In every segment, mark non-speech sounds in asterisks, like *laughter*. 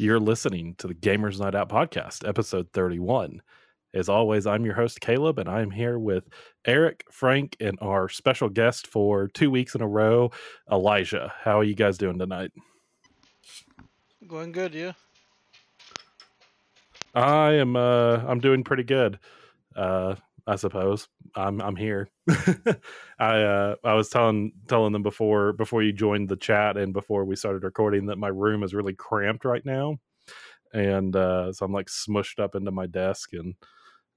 You're listening to the Gamers Night Out podcast, episode 31. As always, I'm your host, Caleb, and I'm here with Eric, Frank, and our special guest for two weeks in a row, Elijah. How are you guys doing tonight? Going good, yeah. I am uh I'm doing pretty good. Uh I suppose. I'm I'm here. *laughs* I uh I was telling telling them before before you joined the chat and before we started recording that my room is really cramped right now. And uh so I'm like smushed up into my desk and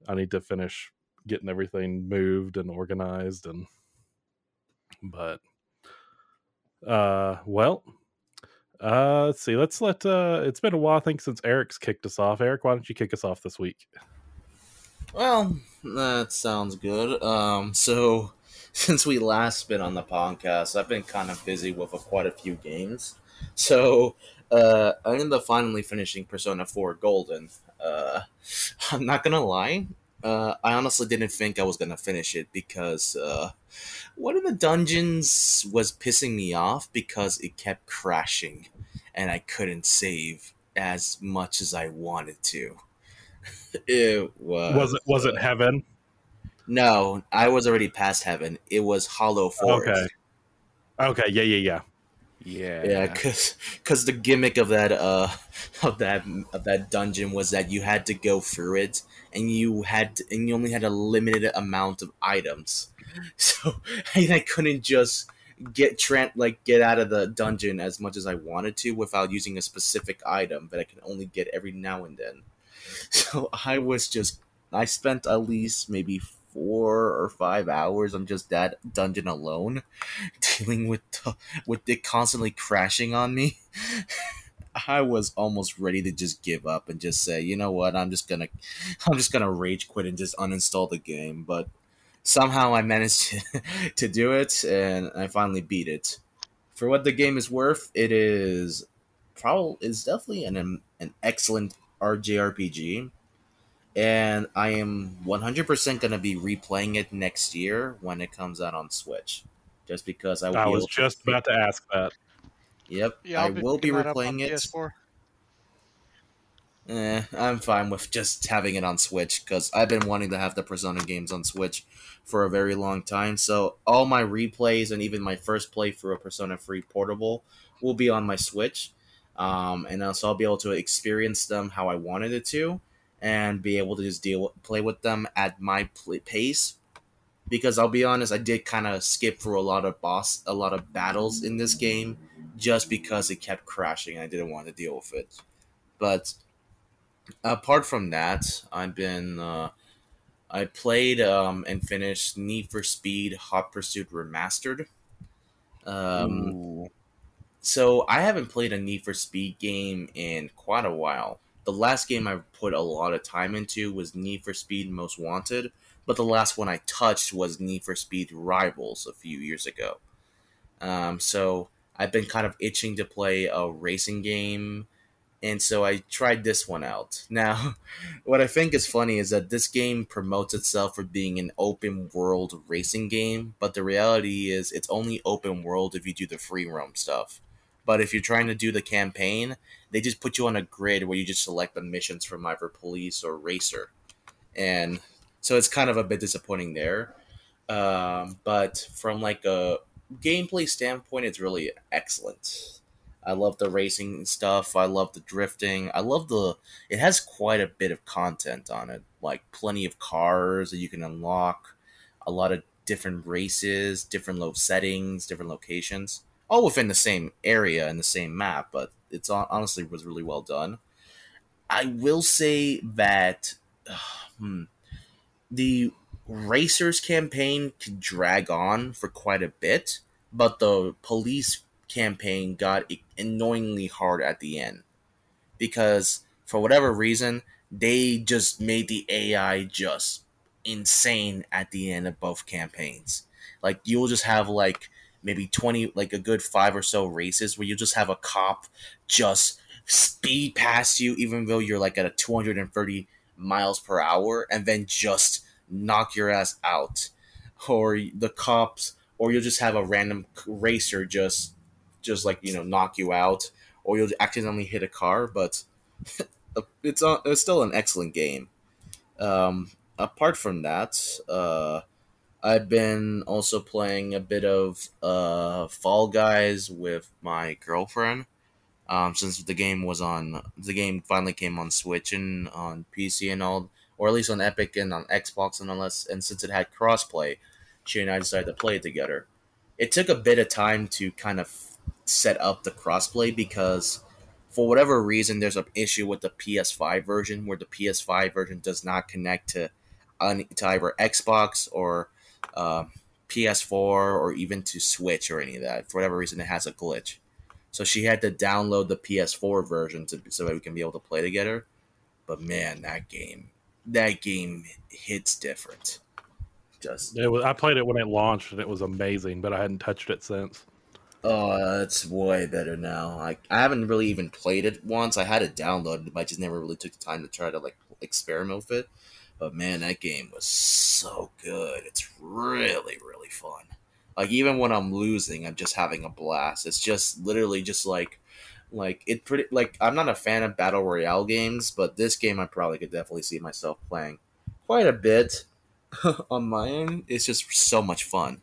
I need to finish getting everything moved and organized and but uh well uh let's see let's let uh it's been a while i think since eric's kicked us off eric why don't you kick us off this week well that sounds good. Um so *laughs* since we last been on the podcast i've been kind of busy with quite a few games. So uh i ended up finally finishing persona 4 golden. Uh *laughs* i'm not gonna lie. Uh, I honestly didn't think I was gonna finish it because uh, one of the dungeons was pissing me off because it kept crashing, and I couldn't save as much as I wanted to. It was. Was it was it heaven? No, I was already past heaven. It was Hollow Forest. Okay. Okay. Yeah. Yeah. Yeah. Yeah, yeah, because because the gimmick of that uh *laughs* of that of that dungeon was that you had to go through it and you had to, and you only had a limited amount of items, *laughs* so *laughs* I, I couldn't just get Trent like get out of the dungeon as much as I wanted to without using a specific item that I can only get every now and then. *laughs* So I was just I spent at least maybe four or five hours on just that dungeon alone, *laughs* dealing with with it constantly crashing on me. *laughs* I was almost ready to just give up and just say, you know what, I'm just gonna, I'm just gonna rage quit and just uninstall the game. But somehow I managed to, to do it, and I finally beat it. For what the game is worth, it is probably is definitely an an excellent RJRPG and I am 100% going to be replaying it next year when it comes out on Switch. Just because I, I was just to... about to ask that. Yep, yeah, I will be replaying it. PS4. Eh, I'm fine with just having it on Switch because I've been wanting to have the Persona games on Switch for a very long time. So all my replays and even my first playthrough of Persona 3 Portable will be on my Switch, um, and so I'll be able to experience them how I wanted it to and be able to just deal play with them at my pace because I'll be honest, I did kind of skip through a lot of boss, a lot of battles in this game, just because it kept crashing. And I didn't want to deal with it. But apart from that, I've been, uh, I played um, and finished Need for Speed Hot Pursuit Remastered. Um, so I haven't played a Need for Speed game in quite a while the last game I put a lot of time into was Need for Speed Most Wanted, but the last one I touched was Need for Speed Rivals a few years ago. Um, so I've been kind of itching to play a racing game, and so I tried this one out. *laughs* Now, what I think is funny is that this game promotes itself for being an open world racing game, but the reality is it's only open world if you do the free roam stuff. But if you're trying to do the campaign, they just put you on a grid where you just select the missions from either police or racer, and so it's kind of a bit disappointing there. Um, but from like a gameplay standpoint, it's really excellent. I love the racing stuff. I love the drifting. I love the. It has quite a bit of content on it, like plenty of cars that you can unlock, a lot of different races, different low settings, different locations, all within the same area and the same map. But it's honestly was really well done. I will say that uh, *sighs* hmm, the racers campaign could drag on for quite a bit, but the police campaign got annoyingly hard at the end because for whatever reason they just made the AI just insane at the end of both campaigns. Like you'll just have like maybe 20 like a good five or so races where you just have a cop just speed past you even though you're like at a 230 miles per hour and then just knock your ass out or the cops or you'll just have a random racer just just like you know knock you out or you'll accidentally hit a car but *laughs* it's uh, it's still an excellent game. Um, apart from that, uh, I've been also playing a bit of uh, Fall Guys with my girlfriend. Um, since the game was on, the game finally came on Switch and on PC and all, or at least on Epic and on Xbox and unless, and since it had crossplay, she and I decided to play it together. It took a bit of time to kind of set up the crossplay because for whatever reason there's an issue with the PS5 version where the PS5 version does not connect to, to either Xbox or uh, PS4 or even to Switch or any of that. For whatever reason, it has a glitch. So she had to download the PS4 version to, so that we can be able to play together. But man, that game, that game hits different. Just was, I played it when it launched and it was amazing, but I hadn't touched it since. Oh, it's way better now. I I haven't really even played it once. I had it downloaded, but I just never really took the time to try to like experiment with it. But man, that game was so good. It's really, really fun. Like even when I'm losing, I'm just having a blast. It's just literally just like like it pretty like I'm not a fan of battle royale games, but this game I probably could definitely see myself playing quite a bit *laughs* on my end. It's just so much fun.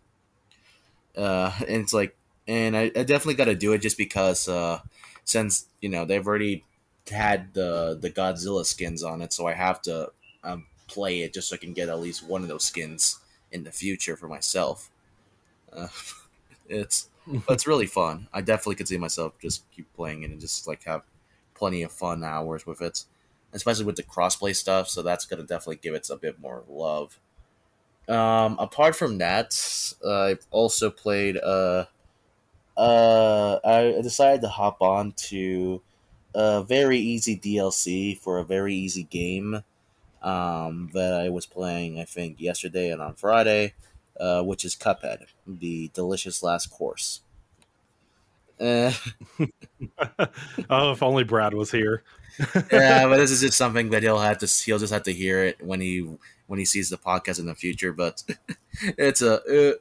Uh and it's like and I, I definitely got to do it just because uh since you know they've already had the the Godzilla skins on it, so I have to um, play it just so I can get at least one of those skins in the future for myself. Uh, *laughs* it's it's really fun. I definitely could see myself just keep playing it and just like have plenty of fun hours with it, especially with the crossplay stuff. So that's gonna definitely give it a bit more love. Um, apart from that, I've also played. Uh, uh, I decided to hop on to a very easy DLC for a very easy game um, that I was playing, I think, yesterday and on Friday, uh, which is Cuphead, the delicious last course. Uh, *laughs* oh, if only Brad was here. *laughs* yeah, but this is *laughs* just something that he'll have to he'll just have to hear it when he when he sees the podcast in the future. But it's a uh,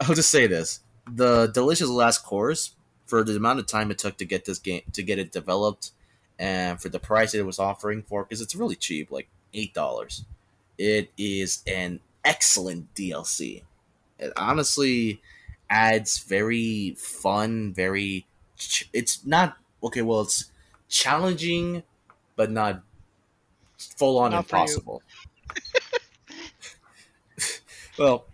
I'll just say this: the delicious last course for the amount of time it took to get this game to get it developed, and for the price it was offering for, because it's really cheap, like eight dollars. It is an excellent DLC. It honestly adds very fun, very. Ch- it's not okay. Well, it's challenging, but not full on impossible. *laughs* well,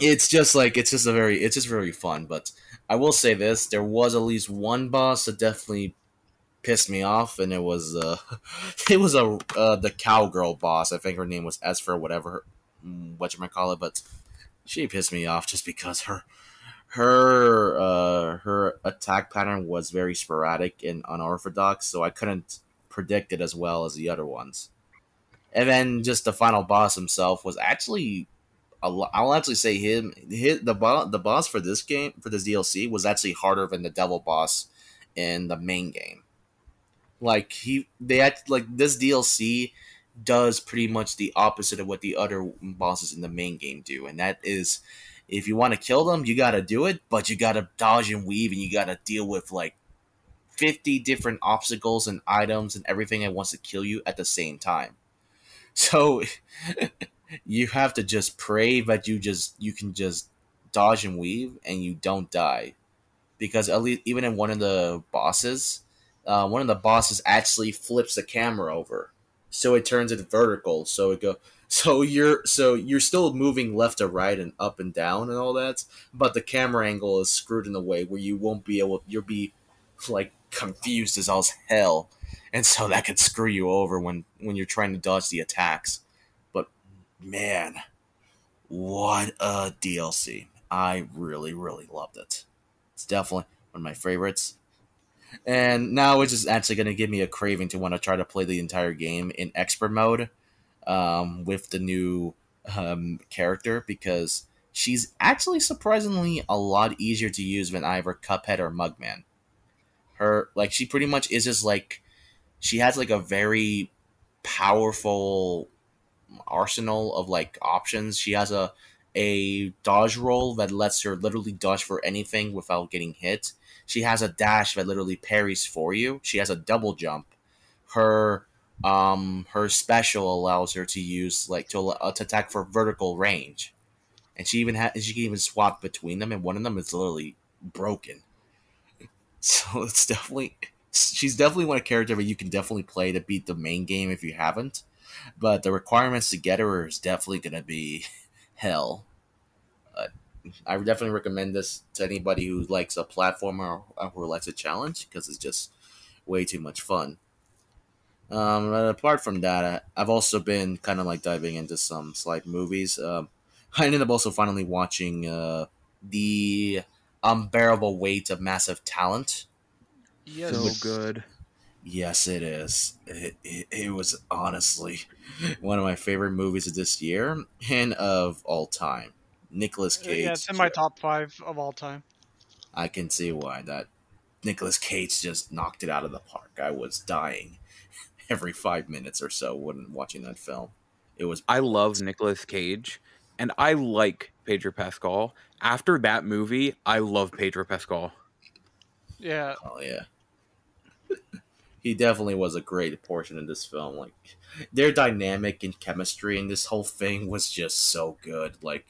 it's just like it's just a very it's just very fun. But I will say this: there was at least one boss that definitely pissed me off, and it was uh, *laughs* it was a uh, the cowgirl boss. I think her name was Esper, whatever, mm, what you might call it. But she pissed me off just because her her uh, her attack pattern was very sporadic and unorthodox, so I couldn't predict it as well as the other ones. And then just the final boss himself was actually I'll actually say him hit the boss the boss for this game for this DLC was actually harder than the devil boss in the main game. Like he they act like this DLC does pretty much the opposite of what the other bosses in the main game do, and that is if you want to kill them, you gotta do it, but you gotta dodge and weave and you gotta deal with like 50 different obstacles and items and everything that wants to kill you at the same time. *laughs* So *laughs* you have to just pray that you just you can just dodge and weave and you don't die because at least even in one of the bosses uh, one of the bosses actually flips the camera over so it turns it vertical so it go *laughs* so you're so you're still moving left to right and up and down and all that but the camera angle is screwed in a way where you won't be able you'll be like confused as all hell and so that could screw you over when when you're trying to dodge the attacks But man, what a DLC. I really, really loved it. It's definitely one of my favorites. And now it's just actually going to give me a craving to want to try to play the entire game in expert mode um, with the new um, character because she's actually surprisingly a lot easier to use than either Cuphead or Mugman. Her, like, she pretty much is just like, she has like a very powerful arsenal of like options. She has a a dodge roll that lets her literally dodge for anything without getting hit. She has a dash that literally parries for you. She has a double jump, her um her special allows her to use like to uh, to attack for vertical range, and she even has she can even swap between them, and one of them is literally broken. *laughs* So it's definitely she's definitely one of character that you can definitely play to beat the main game if you haven't, but the requirements to get her is definitely gonna be *laughs* hell. I would definitely recommend this to anybody who likes a platformer or who likes a challenge because it's just way too much fun. Um, but apart from that, I've also been kind of like diving into some slight movies. Um, *laughs* I ended up also finally watching uh, the unbearable weight of massive talent. Yes. So good. Yes, it is. It, it, it was honestly *laughs* one of my favorite movies of this year and of all time. Nicolas Cage. Uh, yeah, it's in my top five of all time. I can see why that Nicolas Cage just knocked it out of the park. I was dying *laughs* every five minutes or so when watching that film. It was I love Nicolas Cage and I like Pedro Pascal. After that movie, I love Pedro Pascal. Yeah. oh yeah. *laughs* he definitely was a great portion of this film. Like their dynamic and chemistry and this whole thing was just so good. Like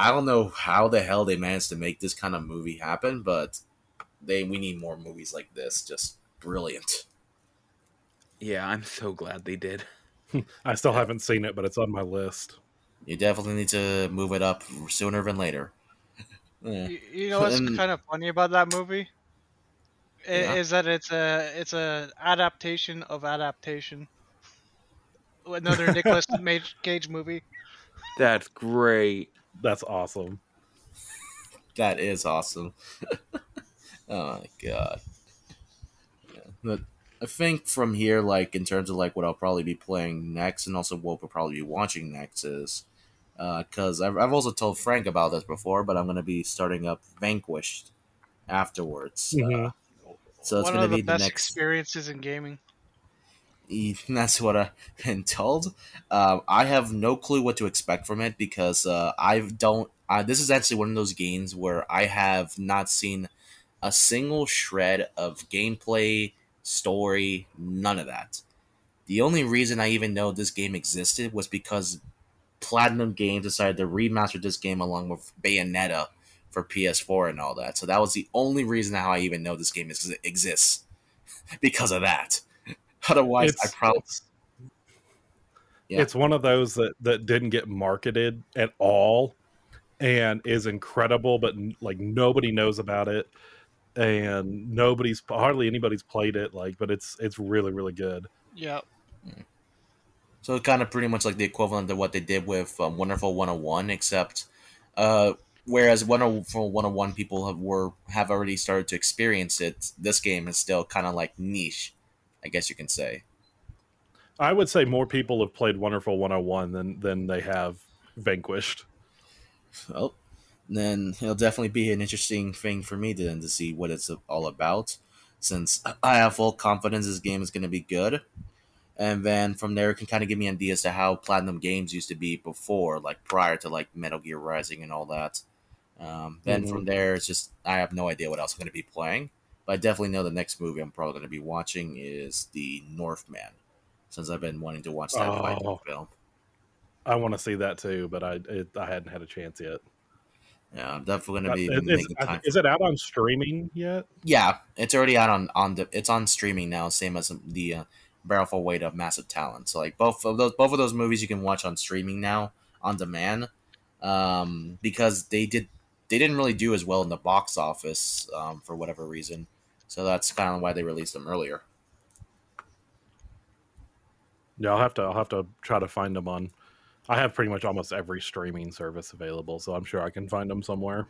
I don't know how the hell they managed to make this kind of movie happen, but they we need more movies like this. Just brilliant. Yeah, I'm so glad they did. *laughs* I still haven't seen it, but it's on my list. You definitely need to move it up sooner than later. *laughs* Yeah. You, you know what's And- kind of funny about that movie? I- Yeah. Is that it's a it's a adaptation of adaptation. Another *laughs* Nicolas Cage movie. That's great. That's awesome. That is awesome. *laughs* oh my god. Yeah. But I think from here, like in terms of like what I'll probably be playing next, and also what we'll probably be watching next is, because I've, I've also told Frank about this before, but I'm gonna be starting up Vanquish afterwards. Mhm. Uh, so it's One gonna of the be the best next. experiences in gaming. *laughs* That's what I've been told. Um, I have no clue what to expect from it because uh, I don't. Uh, this is actually one of those games where I have not seen a single shred of gameplay, story, none of that. The only reason I even know this game existed was because Platinum Games decided to remaster this game along with Bayonetta for PS4 and all that. So that was the only reason how I even know this game is, exists *laughs* because of that. Otherwise, I It's- probably Yeah. It's one of those that that didn't get marketed at all, and is incredible, but n- like nobody knows about it, and nobody's hardly anybody's played it. Like, but it's it's really really good. Yeah. So it's kind of pretty much like the equivalent of what they did with um, Wonderful 101, except uh, whereas Wonderful 101 people have were have already started to experience it, this game is still kind of like niche, I guess you can say. I would say more people have played Wonderful 101 than than they have Vanquish. Well, then it'll definitely be an interesting thing for me then to see what it's all about, since I have full confidence this game is going to be good. And then from there, it can kind of give me ideas to how Platinum Games used to be before, like prior to like Metal Gear Rising and all that. Um, then Mhm. from there, it's just I have no idea what else I'm going to be playing, but I definitely know the next movie I'm probably going to be watching is the Northman, since I've been wanting to watch that Oh. Film. I want to see that too, but I it, I hadn't had a chance yet. Yeah, I'm definitely Uh, going to be it- making it's- time. is it out on streaming yet? Yeah, it's already out on on the. It's on streaming now, same as the uh, Barrelful Weight of Massive Talent. So like both of those, both of those movies you can watch on streaming now on demand, um, because they did they didn't really do as well in the box office um, for whatever reason. So that's kind of why they released them earlier. Yeah, I'll have to I'll have to try to find them on. I have pretty much almost every streaming service available, so I'm sure I can find them somewhere.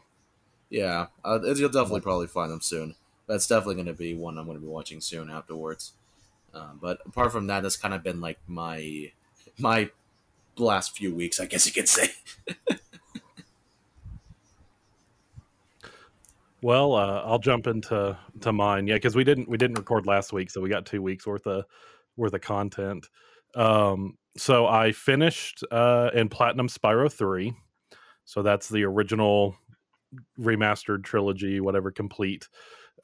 Yeah, uh, you'll definitely probably find them soon. That's definitely going to be one I'm going to be watching soon afterwards. Um, but apart from that, that's kind of been like my my last few weeks, I guess you could say. *laughs* Well, uh, I'll jump into to mine. Yeah, because we didn't we didn't record last week, so we got two weeks worth of worth of content. Um, so I finished uh, in Platinum Spyro three. So that's the original remastered trilogy, whatever complete.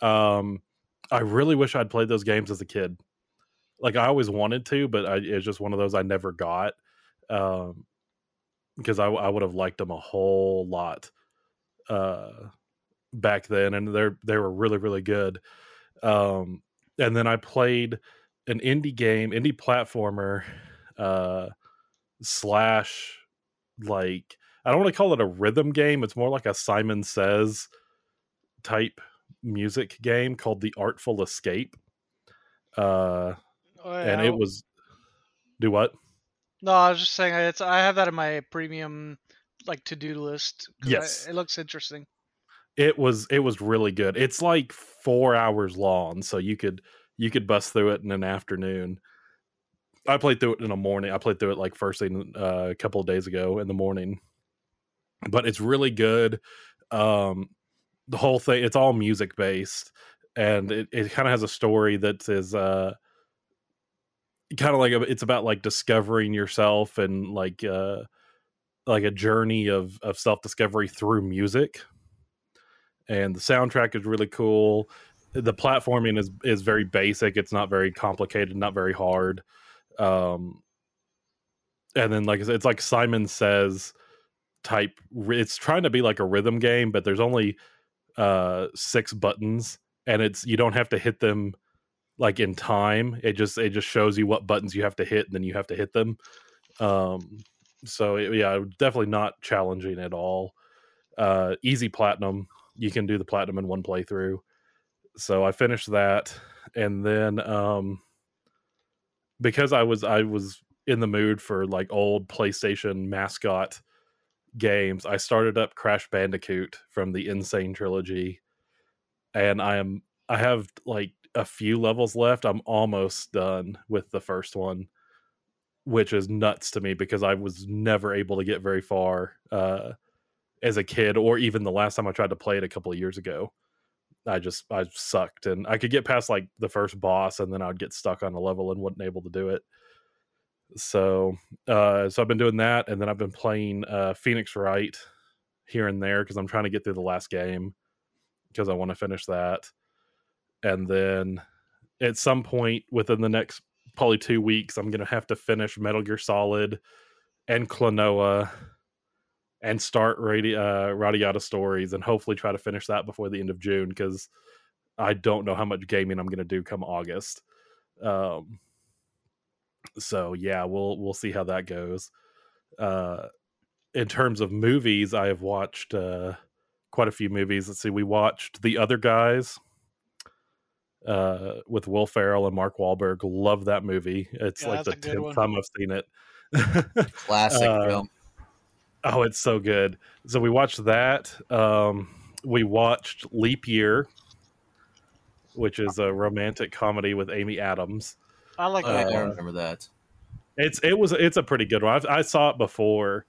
Um, I really wish I'd played those games as a kid. like I always wanted to, but I, it's just one of those I never got. Um, because I, I would have liked them a whole lot uh back then and they're they were really really good um and then i played an indie game indie platformer uh slash like i don't want to call it a rhythm game it's more like a simon says type music game called the artful escape uh Oh, and it was do what No, I was just saying it's. I have that in my premium like to do list. 'cause I- Yes. it looks interesting. It was it was really good. It's like four hours long so you could you could bust through it in an afternoon. I played through it in a morning i played through it like first thing uh, a couple of days ago in the morning. But it's really good um the whole thing it's all music based and it, it kind of has a story that is uh kind of like a, it's about like discovering yourself and like uh like a journey of of self discovery through music and the soundtrack is really cool. The platforming is is very basic. It's not very complicated not very hard. Um and then like it's like simon says type it's trying to be like a rhythm game but there's only uh six buttons and it's you don't have to hit them like in time. It just it just shows you what buttons you have to hit and then you have to hit them. Um so it, yeah definitely not challenging at all. Uh easy platinum you can do the platinum in one playthrough. So i finished that and then um because i was i was in the mood for like old playstation mascot games i started up crash bandicoot from the N. Sane trilogy and i am i have like a few levels left. I'm almost done with the first one which is nuts to me because i was never able to get very far uh as a kid or even the last time i tried to play it a couple of years ago i just i sucked and i could get past like the first boss and then i'd get stuck on a level and wasn't able to do it. So uh so i've been doing that and then i've been playing uh phoenix wright here and there because i'm trying to get through the last game because i want to finish that. And then at some point within the next probably two weeks i'm gonna have to finish metal gear solid and klonoa and start Radi- uh, Radiata Stories and hopefully try to finish that before the end of June because I don't know how much gaming I'm going to do come August. Um, so yeah, we'll we'll see how that goes. Uh, in terms of movies, I have watched uh, quite a few movies. Let's see, we watched The Other Guys uh, with Will Ferrell and Mark Wahlberg. Love that movie. It's Yeah, like the tenth time I've seen it. *laughs* Classic Uh, film. Oh, it's so good. So we watched that. Um, we watched Leap Year, which is a romantic comedy with Amy Adams. I like that yeah, I one. remember that. It's it was it's a pretty good one. I've, I saw it before,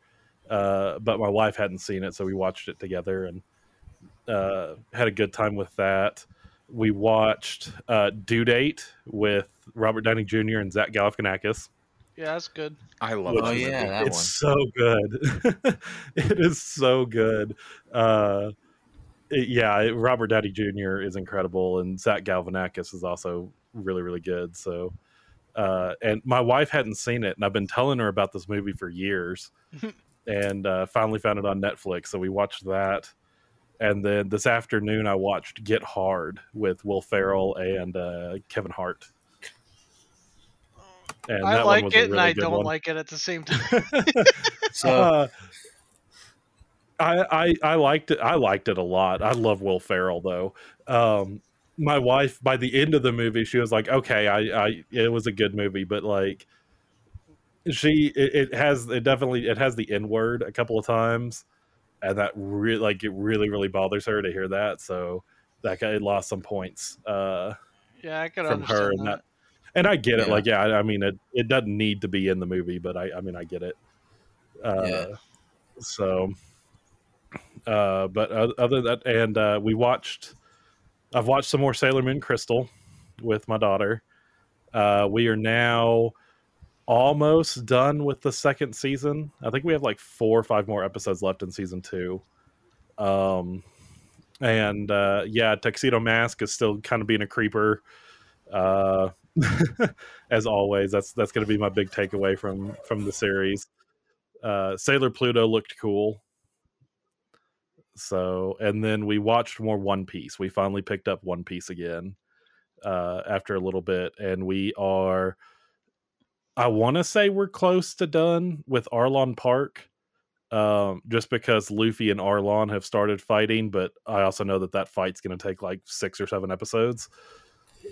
uh, but my wife hadn't seen it, so we watched it together and uh, had a good time with that. We watched uh, Due Date with Robert Downey Jr. and Zach Galifianakis. Yeah, that's good. I love Which Oh yeah, movie. that it's one. so good *laughs* it is so good uh it- yeah robert downey jr is incredible and zach galifianakis is also really really good so uh and my wife hadn't seen it and i've been telling her about this movie for years *laughs* and uh finally found it on netflix so we watched that and then this afternoon i watched get hard with will ferrell and uh kevin hart and I that one like was a it and I don't one. like it at the same time. *laughs* So Uh, I, I I liked it. I liked it a lot. I love Will Ferrell though. Um, my wife, by the end of the movie, she was like, "Okay, I, I it was a good movie, but like, she it, it has it definitely it has the N word a couple of times, and that really like it really really bothers her to hear that. So that guy lost some points. Uh, yeah, I could From her understand and that. And I get it. Yeah. Like, yeah, I, I mean, it, it doesn't need to be in the movie, but I, I mean, I get it. Uh, Yeah. So, uh, but other than that, and uh, we watched. I've watched some more Sailor Moon Crystal with my daughter. Uh, we are now almost done with the second season. I think we have like four or five more episodes left in season two. Um, and uh, yeah, Tuxedo Mask is still kind of being a creeper. Uh, *laughs* as always, that's that's going to be my big takeaway from from the series. Uh, Sailor Pluto looked cool. So, and then we watched more One Piece. We finally picked up One Piece again uh, after a little bit, and we are. I want to say we're close to done with Arlong Park, um, just because Luffy and Arlong have started fighting. But I also know that that fight's going to take like six or seven episodes.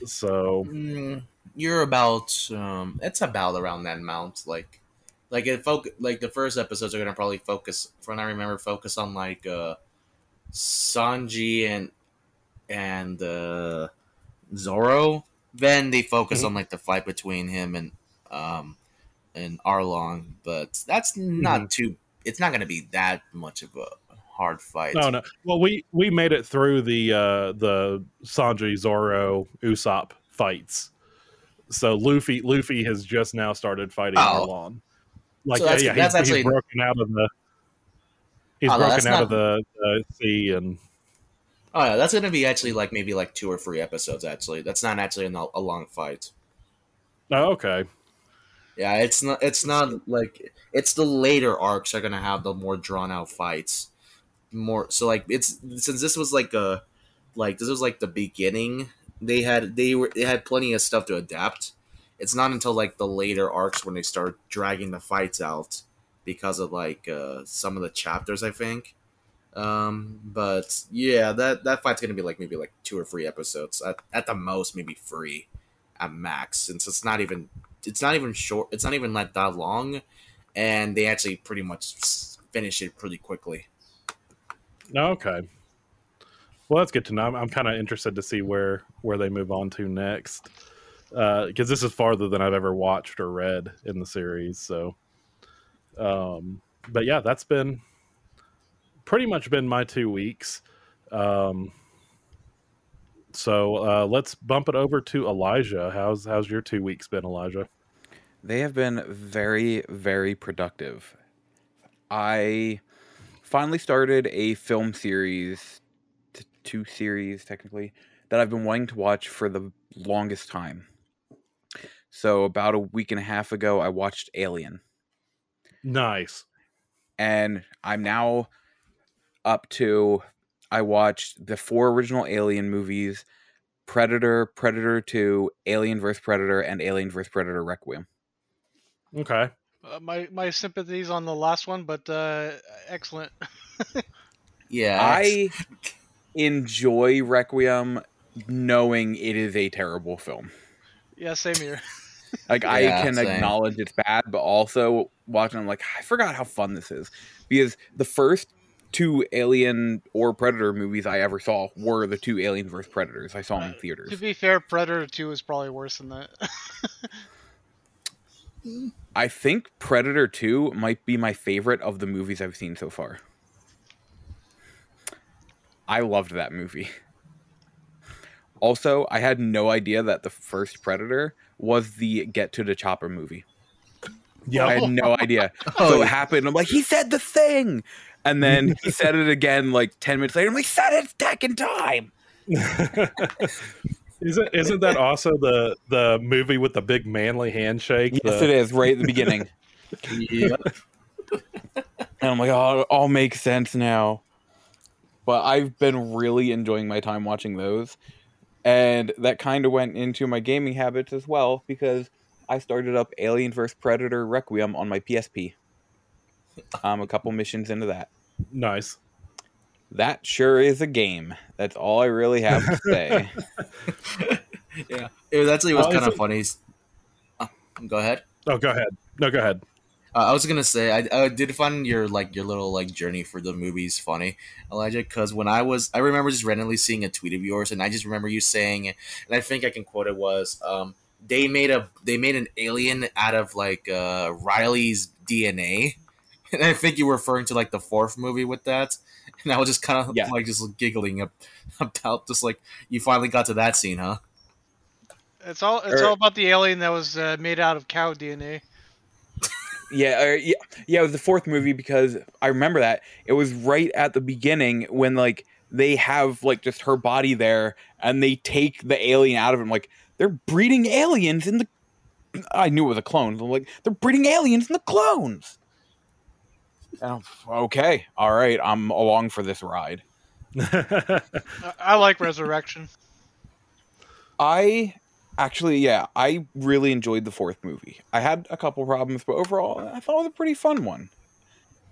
So Mm, you're about um it's about around that amount like like it foc- like the first episodes are gonna probably focus from what i remember focus on like uh sanji and and uh zoro then they focus Mhm. on like the fight between him and um and arlong but that's not too it's not gonna be that much of a hard fight no, no. Well, we we made it through the uh, the Sanji Zoro Usopp fights. So Luffy Luffy has just now started fighting Oh. Arlong. Like So that's- yeah, he's, actually- he's broken out of the he's Oh, no, broken out not- of the, the sea and oh yeah that's gonna be actually like maybe like two or three episodes actually that's not actually a, a long fight oh, okay. Yeah, it's not. It's not like it's the later arcs are gonna have the more drawn out fights. More so, like it's since this was like a like this was like the beginning. They had they were they had plenty of stuff to adapt. It's not until like the later arcs when they start dragging the fights out because of like uh, some of the chapters. I think. Um, but yeah, that that fight's gonna be like maybe like two or three episodes at, at the most, maybe three at max, since it's not even it's not even short. It's not even like that long, and they actually pretty much finish it pretty quickly. Okay. Well, that's good to know. I'm, I'm kind of interested to see where where they move on to next, because this is farther than I've ever watched or read in the series. So, um, but yeah, that's been pretty much been my two weeks. Um, so uh, let's bump it over to Elijah. How's how's your two weeks been, Elijah? They have been very, very productive. I finally started a film series, two series technically, that I've been wanting to watch for the longest time. So, about a week and a half ago, I watched Alien, Nice. and I'm now up to. I watched the four original Alien movies Predator, Predator 2, Alien vs. Predator, and Alien vs. Predator Requiem. Okay. Uh, my my sympathies on the last one, but uh, excellent. *laughs* Yeah, I enjoy Requiem knowing it is a terrible film. yeah, same here. *laughs* Like I Yeah, can same. acknowledge it's bad, but also watching I'm like, I forgot how fun this is. Because the first two Alien or Predator movies I ever saw were the two Alien vs. Predators. I saw them in uh, To be fair, Predator Two is probably worse than that. *laughs* I think Predator 2 might be my favorite of the movies I've seen so far. I loved that movie. Also, I had no idea that the first Predator was the Get to the Chopper movie. Yeah, I had no idea. Oh, *laughs* so it oh. happened. I'm like, he said the thing. And then he *laughs* said it again like 10 minutes later. I'm like, said it second time. *laughs* isn't isn't that also the the movie with the big manly handshake? Yes, The- it is, right at the beginning. yeah. And I'm like, oh, it all makes sense now. But I've been really enjoying my time watching those. And that kind of went into my gaming habits as well because I started up Alien vs. Predator Requiem on my PSP. I'm a couple missions into that. Nice. That sure is a game. That's all I really have to say. *laughs* yeah. It was actually was Oh, kind of it- funny. Uh, go ahead. Oh, go ahead. No, go ahead. Uh, I was gonna say I, I did find your like your little like journey for the movies funny, Elijah. Because when I was, I remember just randomly seeing a tweet of yours, and I just remember you saying, and I think I can quote it was, um, they made a they made an alien out of like uh, Ripley's DNA, *laughs* and I think you were referring to like the fourth movie with that, and I was just kind of Yeah. like just giggling up, about just like you finally got to that scene, huh? It's all it's Er- all about the alien that was uh, made out of cow DNA. Yeah, uh, yeah, yeah. It was the fourth movie because I remember that it was right at the beginning when like they have like just her body there and they take the alien out of him. Like they're breeding aliens in the. I knew it was a clone. I'm like, they're breeding aliens in the clones. And I'm, okay, all right, I'm along for this ride. *laughs* I like Resurrection. I actually, yeah, I really enjoyed the fourth movie. I had a couple problems, but overall, I thought it was a pretty fun one.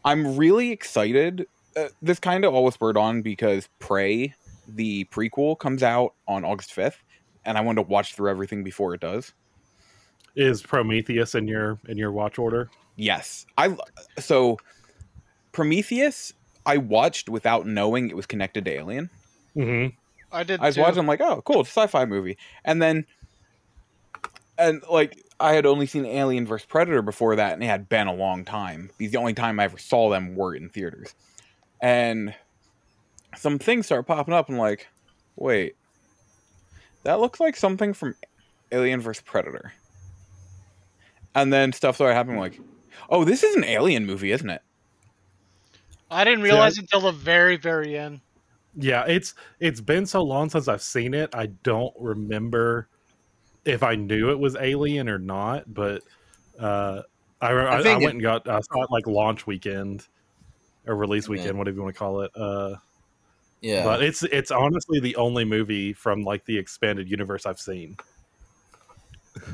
I'm really excited. Uh, this kind of all was spurred on because Prey, the prequel, comes out on August 5th, and I wanted to watch through everything before it does. Is Prometheus in your in your watch order? Yes, I so Prometheus. I watched without knowing it was connected to Alien. Mm-hmm. I did. I was too. watching, I'm like, oh, cool, it's a sci-fi movie, and then, and like, I had only seen Alien vs Predator before that, and it had been a long time. Because the only time I ever saw them were in theaters, and some things start popping up. and like, wait, that looks like something from Alien vs Predator, and then stuff started happening. Like, oh, this is an Alien movie, isn't it? I didn't realize until the very, very end. Yeah, it's it's been so long since I've seen it. I don't remember if I knew it was Alien or not. But uh, I I, I, think went it- and got I saw it like launch weekend or release Yeah. weekend, whatever you want to call it. Uh, Yeah. But it's it's honestly the only movie from like the expanded universe I've seen.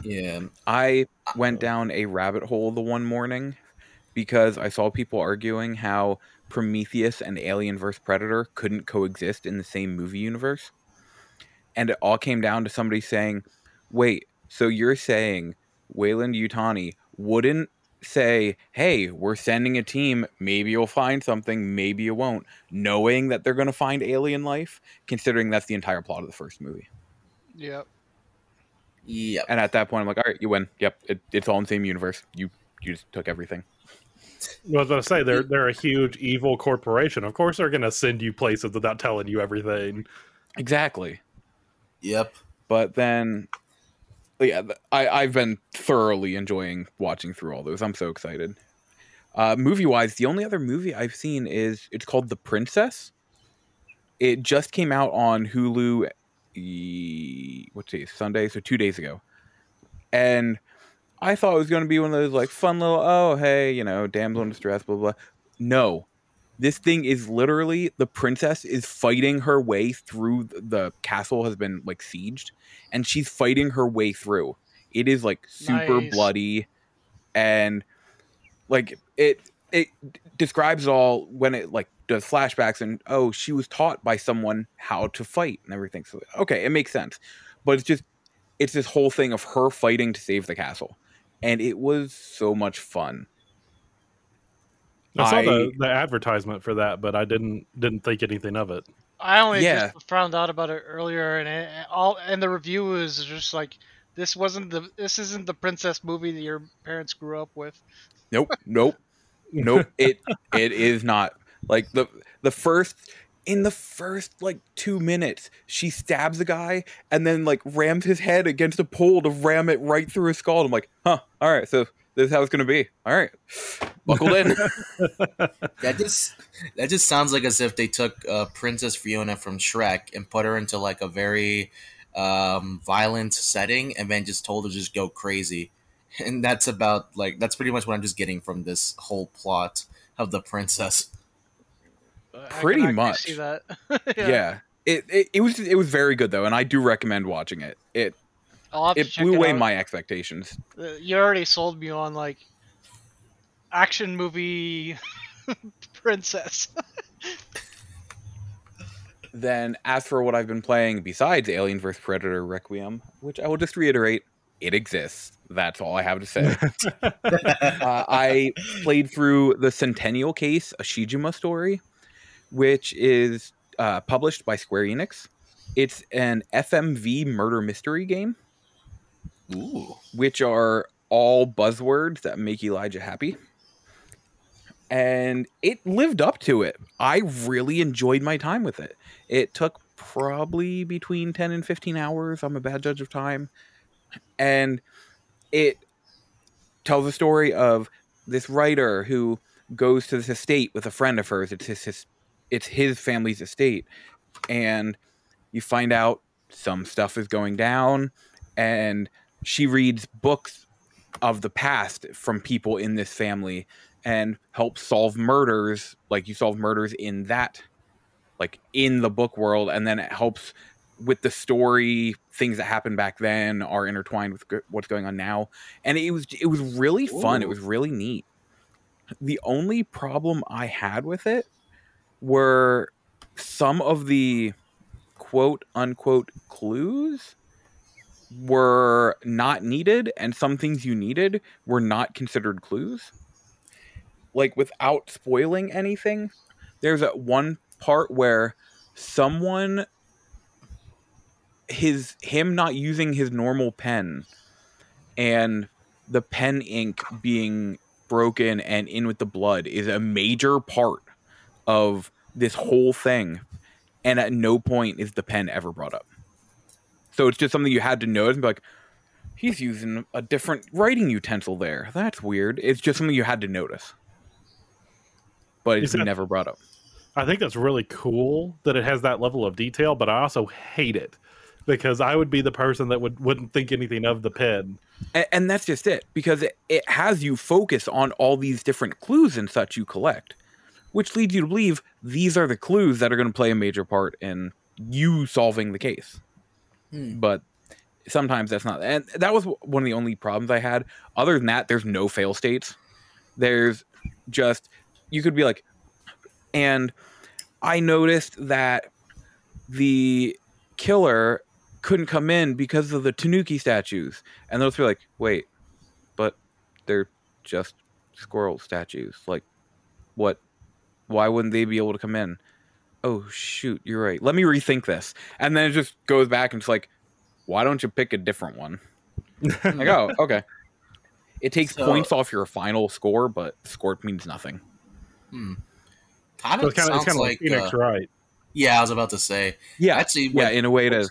yeah. I went down a rabbit hole the one morning because I saw people arguing how Prometheus and Alien vs Predator couldn't coexist in the same movie universe. And it all came down to somebody saying, "Wait, so you're saying Weyland-Yutani wouldn't say, "Hey, we're sending a team, maybe you'll find something, maybe you won't," knowing that they're going to find alien life, considering that's the entire plot of the first movie. Yep. Yep. And at that point, I'm like, all right, you win. Yep, it, it's all in the same universe. You you just took everything. Well, I was going to say they're they're a huge evil corporation. Of course, they're going to send you places without telling you everything. Exactly. Yep. But then, yeah, I I've been thoroughly enjoying watching through all those. I'm so excited. Uh, movie wise, the only other movie I've seen is it's called The Princess. It just came out on Hulu. What's day? Sunday, so two days ago, and I thought it was going to be one of those like fun little oh hey you know damsel in distress blah blah. No, this thing is literally the princess is fighting her way through the castle has been like sieged and she's fighting her way through. It is like super Nice. bloody and like it it describes it all when it like does flashbacks and oh she was taught by someone how to fight and everything so okay it makes sense. But it's just it's this whole thing of her fighting to save the castle and it was so much fun I saw I- the, the advertisement for that, but I didn't didn't think anything of it. I only Yeah. just found out about it earlier, and it, all and the review was just like, "This wasn't the this isn't the princess movie that your parents grew up with." Nope, *laughs* nope, nope. *laughs* It it is not like the the first in the first like two minutes she stabs a guy and then like rams his head against a pole to ram it right through his skull. I'm like, huh, all right, so this is how it's gonna be. All right, buckled in. *laughs* *laughs* That just that just sounds like as if they took uh, Princess Fiona from Shrek and put her into like a very um, violent setting, and then just told her to just go crazy. *laughs* And that's about like that's pretty much what I'm just getting from this whole plot of the princess. I Pretty actually much. See that? yeah. It, it it was it was very good though, and I do recommend watching it. It I'll have to it check blew away out. my expectations. Uh, You already sold me on like action movie *laughs* princess. *laughs* Then, as for what I've been playing besides Alien vs Predator Requiem, which I will just reiterate, it exists. That's all I have to say. *laughs* uh, I played through the Centennial Case, a Shijima story, which is uh, published by Square Enix. It's an FMV murder mystery game, Ooh. which are all buzzwords that make Elijah happy. And it lived up to it. I really enjoyed my time with it. It took probably between 10 and 15 hours. I'm a bad judge of time. And it tells a story of this writer who goes to this estate with a friend of hers. It's his, his it's his family's estate. And you find out some stuff is going down and she reads books of the past from people in this family and helps solve murders like you solve murders in that like in the book world and then it helps with the story things that happened back then are intertwined with what's going on now. And it was it was really fun. It was really neat. The only problem i had with it were some of the quote unquote clues were not needed and some things you needed were not considered clues. Like without spoiling anything there's a one part where someone his him not using his normal pen and the pen ink being broken and in with the blood is a major part of this whole thing. And at no point is the pen ever brought up so it's just something you had to notice and be like he's using a different writing utensil there. That's weird. It's just something you had to notice. But it's that- never brought up. I think that's really cool that it has that level of detail, but I also hate it because I would be the person that would wouldn't think anything of the pen. and, and that's just it because it, it has you focus on all these different clues and such you collect which leads you to believe these are the clues that are going to play a major part in you solving the case Hmm. but sometimes that's not and that was one of the only problems i had. Other than that there's no fail states. There's just you could be like and i noticed that the killer couldn't come in because of the tanuki statues. And those were like wait but they're just squirrel statues. Like what? Why wouldn't they be able to come in oh shoot you're right let me rethink this and then it just goes back and it's like why don't you pick a different one *laughs* like oh okay it takes So- points off your final score but score means nothing Hmm. Kind So of it's kind of sounds it's kind of like like, Phoenix uh, Wright. yeah. I was about to say yeah actually. yeah in a way it is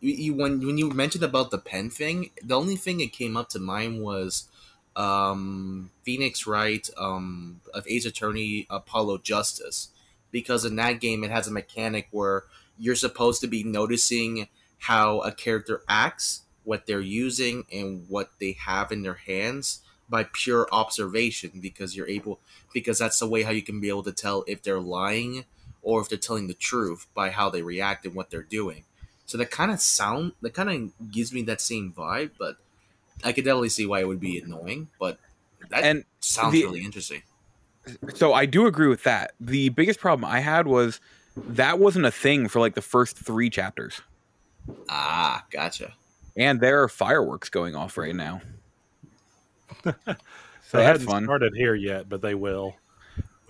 you, you when when you mentioned about the pen thing, the only thing that came up to mind was um Phoenix Wright um of Ace Attorney Apollo Justice because in that game it has a mechanic where you're supposed to be noticing how a character acts, what they're using and what they have in their hands by pure observation because you're able because that's the way how you can be able to tell if they're lying or if they're telling the truth by how they react and what they're doing. So that kind of sound that kind of gives me that same vibe, but I could definitely see why it would be annoying. But that and sounds the- really interesting. So I do agree with that. The biggest problem I had was that wasn't a thing for like the first three chapters, Ah, gotcha. and there are fireworks going off right now. *laughs* so They that's hadn't fun. started here yet, but they will.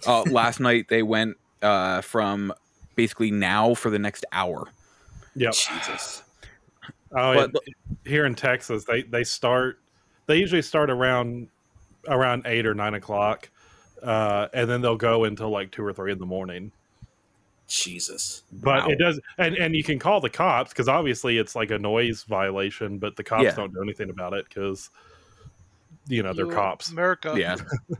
Uh, last night they went uh, from basically now for the next hour. Yep. Jesus. Oh, But- and here in Texas, they they start. They usually start around around eight or nine o'clock, uh, and then they'll go until like two or three in the morning. Jesus. But Wow. it does, and and you can call the cops because obviously it's like a noise violation, but the cops Yeah. don't do anything about it because you know they're You- cops. America. Yeah. *laughs*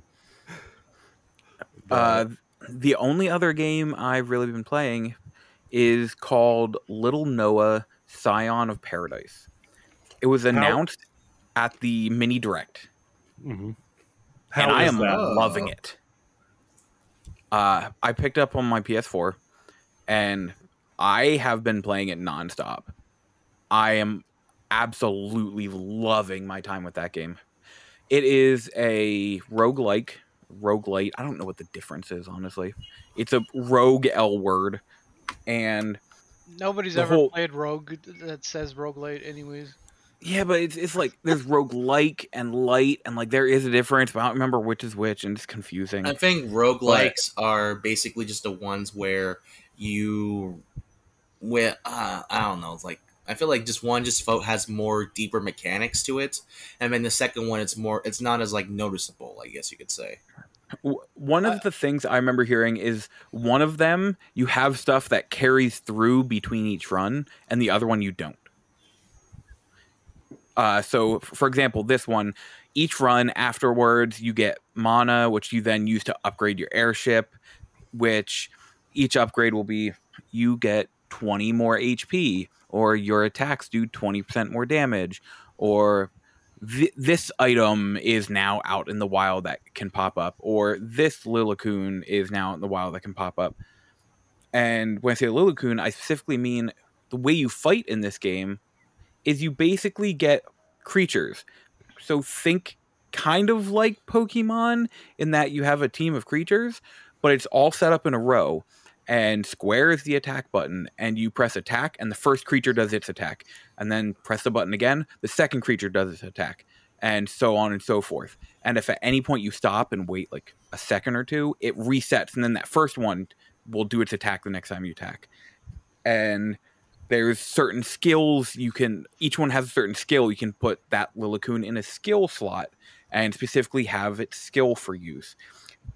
Uh, the only other game I've really been playing is called Little Noah Scion of Paradise. It was announced at the mini direct, Mhm. and How I am that? loving it. Uh, I picked up on my PS4, and I have been playing it nonstop. I am absolutely loving my time with that game. It is a roguelike, roguelite. I don't know what the difference is, honestly. It's a rogue L word, and Nobody's ever whole- played Rogue that says roguelite, anyways. Yeah, but it's it's like there's roguelike and light, and like there is a difference, but I don't remember which is which, and it's confusing. I think roguelikes are basically just the ones where you where uh, I don't know, like I feel like just one just fo- has more deeper mechanics to it, and then the second one it's more it's not as like noticeable, I guess you could say. One of the things I remember hearing is one of them you have stuff that carries through between each run, and the other one you don't. Uh, so, for example, this one, each run afterwards, you get mana, which you then use to upgrade your airship. Which each upgrade will be you get 20 more HP or your attacks do 20% more damage, or th- this item is now out in the wild that can pop up, or this Lillicoon is now in the wild that can pop up. And when I say Lillicoon, I specifically mean the way you fight in this game is you basically get creatures. So think kind of like Pokemon in that you have a team of creatures, but it's all set up in a row. And square is the attack button, and you press attack, and the first creature does its attack. And then press the button again, the second creature does its attack, and so on and so forth. And if at any point you stop and wait like a second or two, it resets, and then that first one will do its attack the next time you attack. And there's certain skills you can each one has a certain skill you can put that Lillicoon in a skill slot and specifically have its skill for use.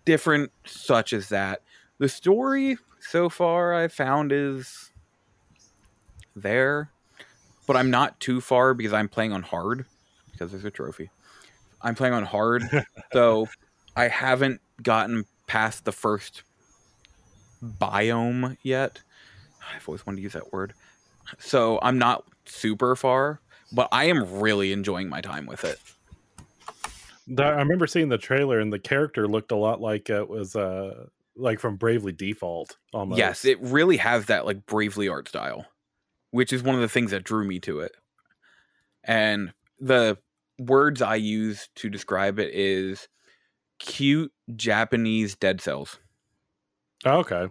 Different such as that. The story so far i found is there but i'm not too far because i'm playing on hard because there's a trophy. I'm playing on hard *laughs* so i haven't gotten past the first biome yet. I've always wanted to use that word so I'm not super far, but I am really enjoying my time with it. I remember seeing the trailer, and the character looked a lot like it was uh like from Bravely Default. Almost. Yes, it really has that like Bravely art style, which is one of the things that drew me to it. And the words I use to describe it is cute Japanese dead cells. Oh, okay,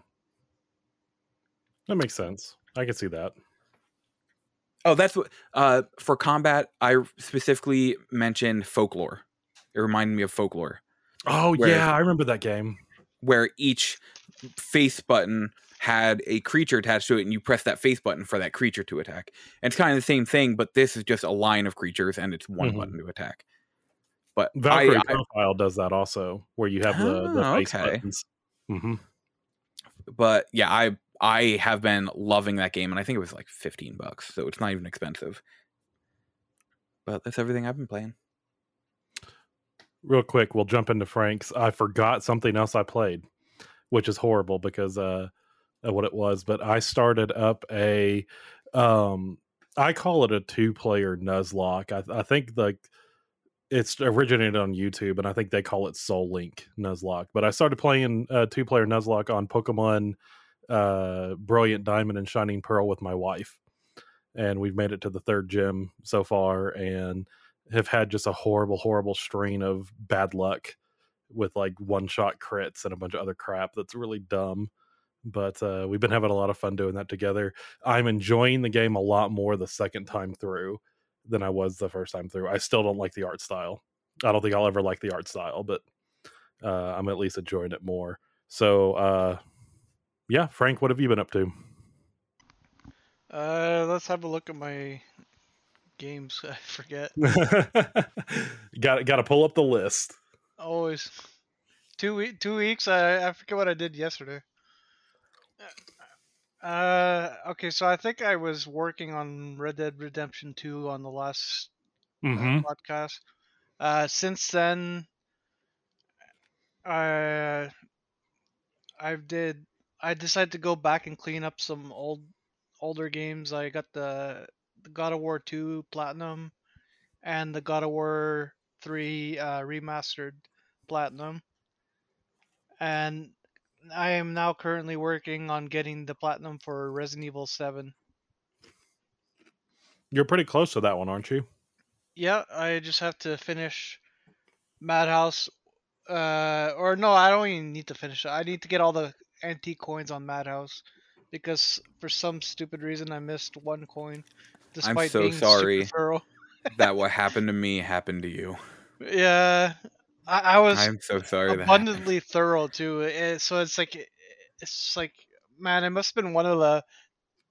that makes sense. I can see that. Oh, that's what uh, for combat. I specifically mentioned folklore. It reminded me of folklore. Oh where, yeah, I remember that game. Where each face button had a creature attached to it, and you press that face button for that creature to attack. And it's kind of the same thing, but this is just a line of creatures, and it's one mm-hmm. button to attack. But Valkyrie I, Profile I, does that also, where you have the, oh, the face okay. buttons. Mm-hmm. But yeah, I I have been loving that game, and I think it was like fifteen bucks, so it's not even expensive. But that's everything I've been playing. Real quick, we'll jump into Frank's. I forgot something else I played, which is horrible because uh, what it was. But I started up a, um, I call it a two-player Nuzlocke. I, I think like it's originated on YouTube, and I think they call it Soul Link Nuzlocke. But I started playing a two-player Nuzlocke on Pokemon uh, Brilliant Diamond and Shining Pearl with my wife, and we've made it to the third gym so far, and have had just a horrible, horrible strain of bad luck with like one shot crits and a bunch of other crap that's really dumb. But uh, we've been having a lot of fun doing that together. I'm enjoying the game a lot more the second time through than I was the first time through. I still don't like the art style. I don't think I'll ever like the art style, but uh, I'm at least enjoying it more. So uh, yeah, Frank, what have you been up to? Uh, let's have a look at my games. *laughs* I forget. got got to pull up the list. Always. Two two weeks. I I forget what I did yesterday. Uh, okay, so I think I was working on Red Dead Redemption 2 on the last mm-hmm. uh, podcast. Uh, since then, I I did I decided to go back and clean up some old older games. I got the, the God of War 2 Platinum and the God of War 3 uh, remastered Platinum. And I am now currently working on getting the Platinum for Resident Evil 7. You're pretty close to that one, aren't you? Yeah, I just have to finish Madhouse. Uh, or no, I don't even need to finish it. I need to get all the antique coins on Madhouse because for some stupid reason I missed one coin. Despite I'm so being sorry that what *laughs* happened to me happened to you. Yeah, I, I was. I'm so sorry. Abundantly thorough too. It, so it's like, eh, it's like, man, it must have been one of the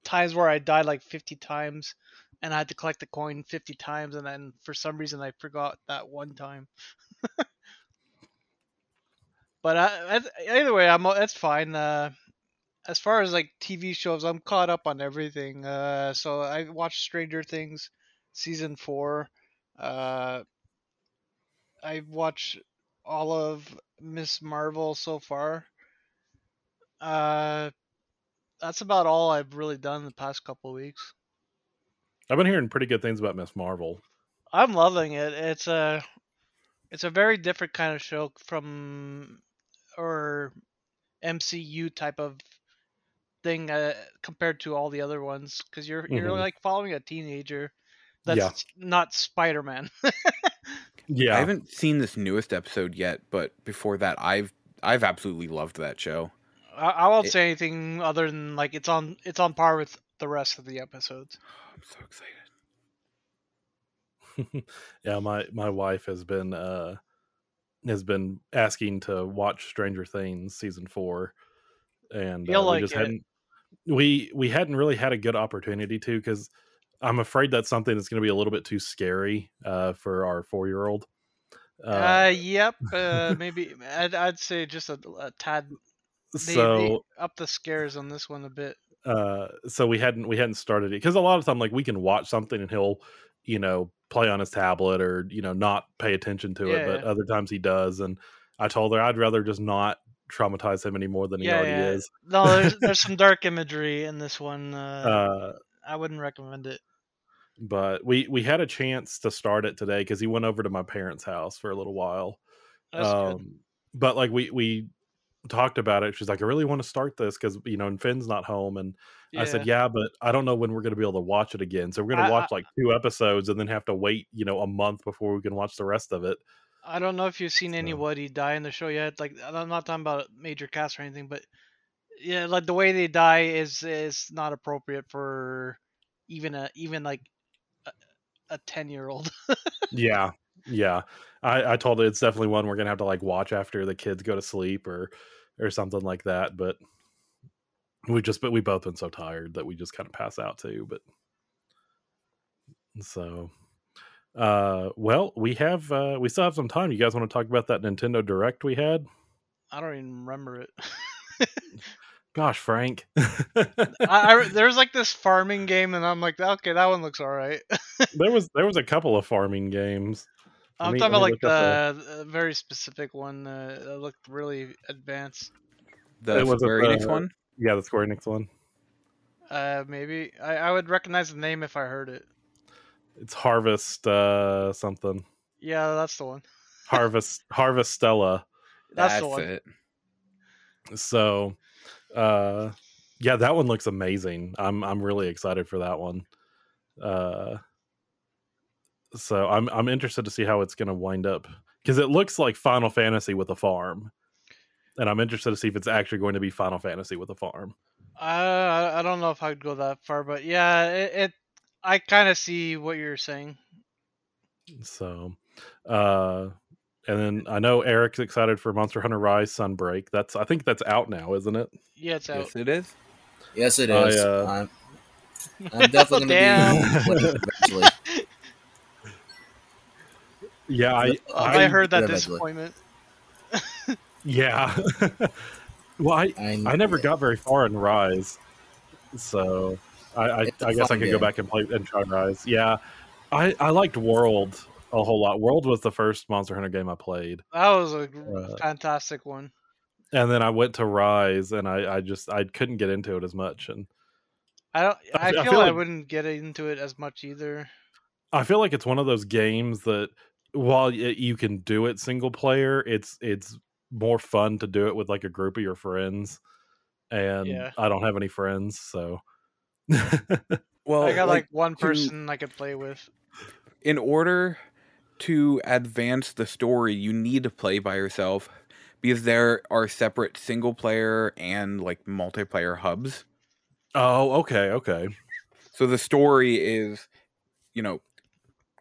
times where I died like 50 times, and I had to collect the coin 50 times, and then for some reason I forgot that one time. *laughs* But I, either way, I'm that's fine. Uh, as far as like TV shows, I'm caught up on everything. Uh, so I watched Stranger Things season four. Uh, I watched all of Miss Marvel so far. Uh, that's about all I've really done the past couple weeks. I've been hearing pretty good things about Miss Marvel. I'm loving it. It's a it's a very different kind of show from or MCU type of thing uh, compared to all the other ones because you're you're Mhm. like following a teenager that's Yeah. not Spider-Man. *laughs* Yeah, I haven't seen this newest episode yet, but before that, I've I've absolutely loved that show. I, I won't It- say anything other than like it's on it's on par with the rest of the episodes. *gasps* I'm so excited. *laughs* yeah. My my wife has been uh has been asking to watch Stranger Things season four, and uh, we just it. hadn't we we hadn't really had a good opportunity to because I'm afraid that's something that's going to be a little bit too scary uh, for our four year old. Uh, yep. Uh, maybe I'd, I'd say just a, a tad they, so they up the scares on this one a bit. uh so we hadn't we hadn't started it because a lot of time like we can watch something and he'll you know play on his tablet or you know not pay attention to it but Yeah. other times he does and i told her i'd rather just not traumatize him any more than he yeah, already yeah. is No, there's *laughs* there's some dark imagery in this one. Uh, uh I wouldn't recommend it. but we we had a chance to start it today because he went over to my parents house for a little while That's good. um but like we we talked about it she's like i really want to start this because you know and finn's not home and I said, yeah, but I don't know when we're going to be able to watch it again. So we're going to watch like two episodes and then have to wait, you know, a month before we can watch the rest of it. I don't know if you've seen So- anybody die in the show yet. Like I'm not talking about major cast or anything, but yeah, like the way they die is is not appropriate for even a even like a- a ten year old. Yeah. Yeah. I, I told her it's definitely one we're going to have to like watch after the kids go to sleep or, or something like that. But we just, but we both been so tired that we just kind of pass out too. But so, uh, well, we have, uh, we still have some time. You guys want to talk about that Nintendo Direct we had? I don't even remember it. *laughs* Gosh, Frank. I, I there's like this farming game, and I'm like, okay, that one looks all right. there was *laughs* there was a couple of farming games. Let I'm me- talking about like the, the very specific one uh, that looked really advanced. The It was Square a- Enix uh, one. Yeah, the Square Enix one. Uh, maybe I, I would recognize the name if I heard it. It's Harvest uh something. Yeah, that's the one. *laughs* Harvest Harvestella. That's, the one. it. So uh yeah, that one looks amazing. I'm I'm really excited for that one. Uh so I'm I'm interested to see how it's going to wind up cuz it looks like Final Fantasy with a farm. And I'm interested to see if it's actually going to be Final Fantasy with a farm. Uh, I I don't know if I'd go that far, but yeah, it. it I kind of see what you're saying. So, uh, and then I know Eric's excited for Monster Hunter Rise Sunbreak. That's I think that's out now, isn't it? Yeah, it's out. Yes, it is. Yes, it I, is. uh, I'm, I'm definitely gonna be *laughs* *laughs* playing eventually. Yeah, I, I, I, heard that disappointment. *laughs* yeah. *laughs* well, I I, I never got very far in Rise, so I I, It's a I guess I fun could go back and play and try Rise. Yeah, I I liked World a whole lot. World was the first Monster Hunter game I played, That was a Uh, fantastic one. and then I went to Rise, and I I just I couldn't get into it as much, and I don't. I I, fe- I feel, feel I wouldn't get into it as much either. I feel like it's one of those games that while you can do it single player, it's it's more fun to do it with like a group of your friends. And Yeah. I don't have any friends, so Well, I got like, one to- person I could play with. in order to advance the story, you need to play by yourself because there are separate single player and like multiplayer hubs. Oh, okay, okay. So the story is, you know,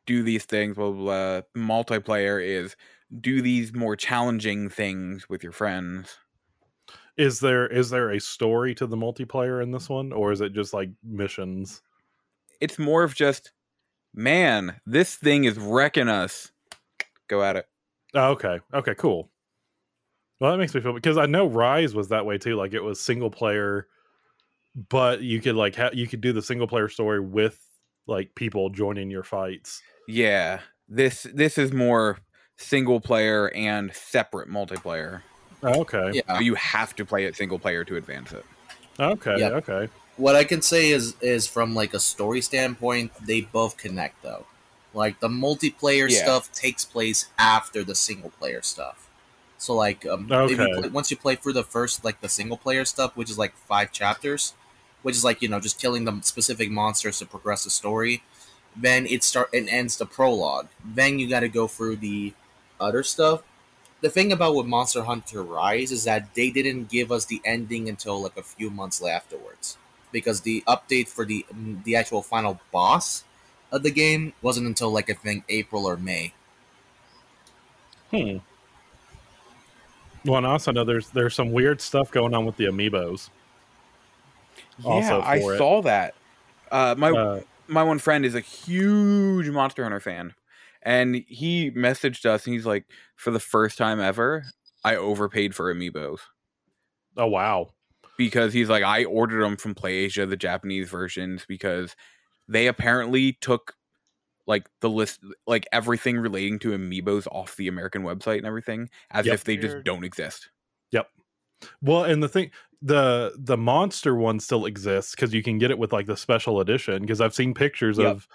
do these things. Blah blah. blah. Multiplayer is do these more challenging things with your friends. Is there is there a story to the multiplayer in this mm. one, or is it just like missions? It's more of just, man, this thing is wrecking us. Go at it. Oh, okay, okay, cool. Well, that makes me feel because I know Rise was that way too. Like it was single player, but you could like ha- you could do the single player story with like people joining your fights. Yeah, this this is more single player and separate multiplayer. Oh, Okay. yeah. So you have to play it single player to advance it. Okay. Yep. Okay. what I can say is is from like a story standpoint, they both connect though. Like the multiplayer Yeah. stuff takes place after the single player stuff. So like um, if you Okay. play, once you play through the first like the single player stuff, which is like five chapters, which is like you know just killing the specific monsters to progress the story, then it start and ends the prologue. Then you got to go through the other stuff. The thing about with Monster Hunter Rise is that they didn't give us the ending until like a few months afterwards, because the update for the the actual final boss of the game wasn't until like I think April or May. Hmm. Well, and I also know there's there's some weird stuff going on with the amiibos. Yeah, Also I it. saw that. Uh, my Uh, my one friend is a huge Monster Hunter fan, and he messaged us and he's like, "For the first time ever, I overpaid for amiibos." oh wow. because he's like I ordered them from PlayAsia, the Japanese versions, because they apparently took like the list, like everything relating to amiibos off the American website and everything, as Yep. if they just don't exist. Well, and the thing, the the monster one still exists because you can get it with like the special edition. Because I've seen pictures Yep. of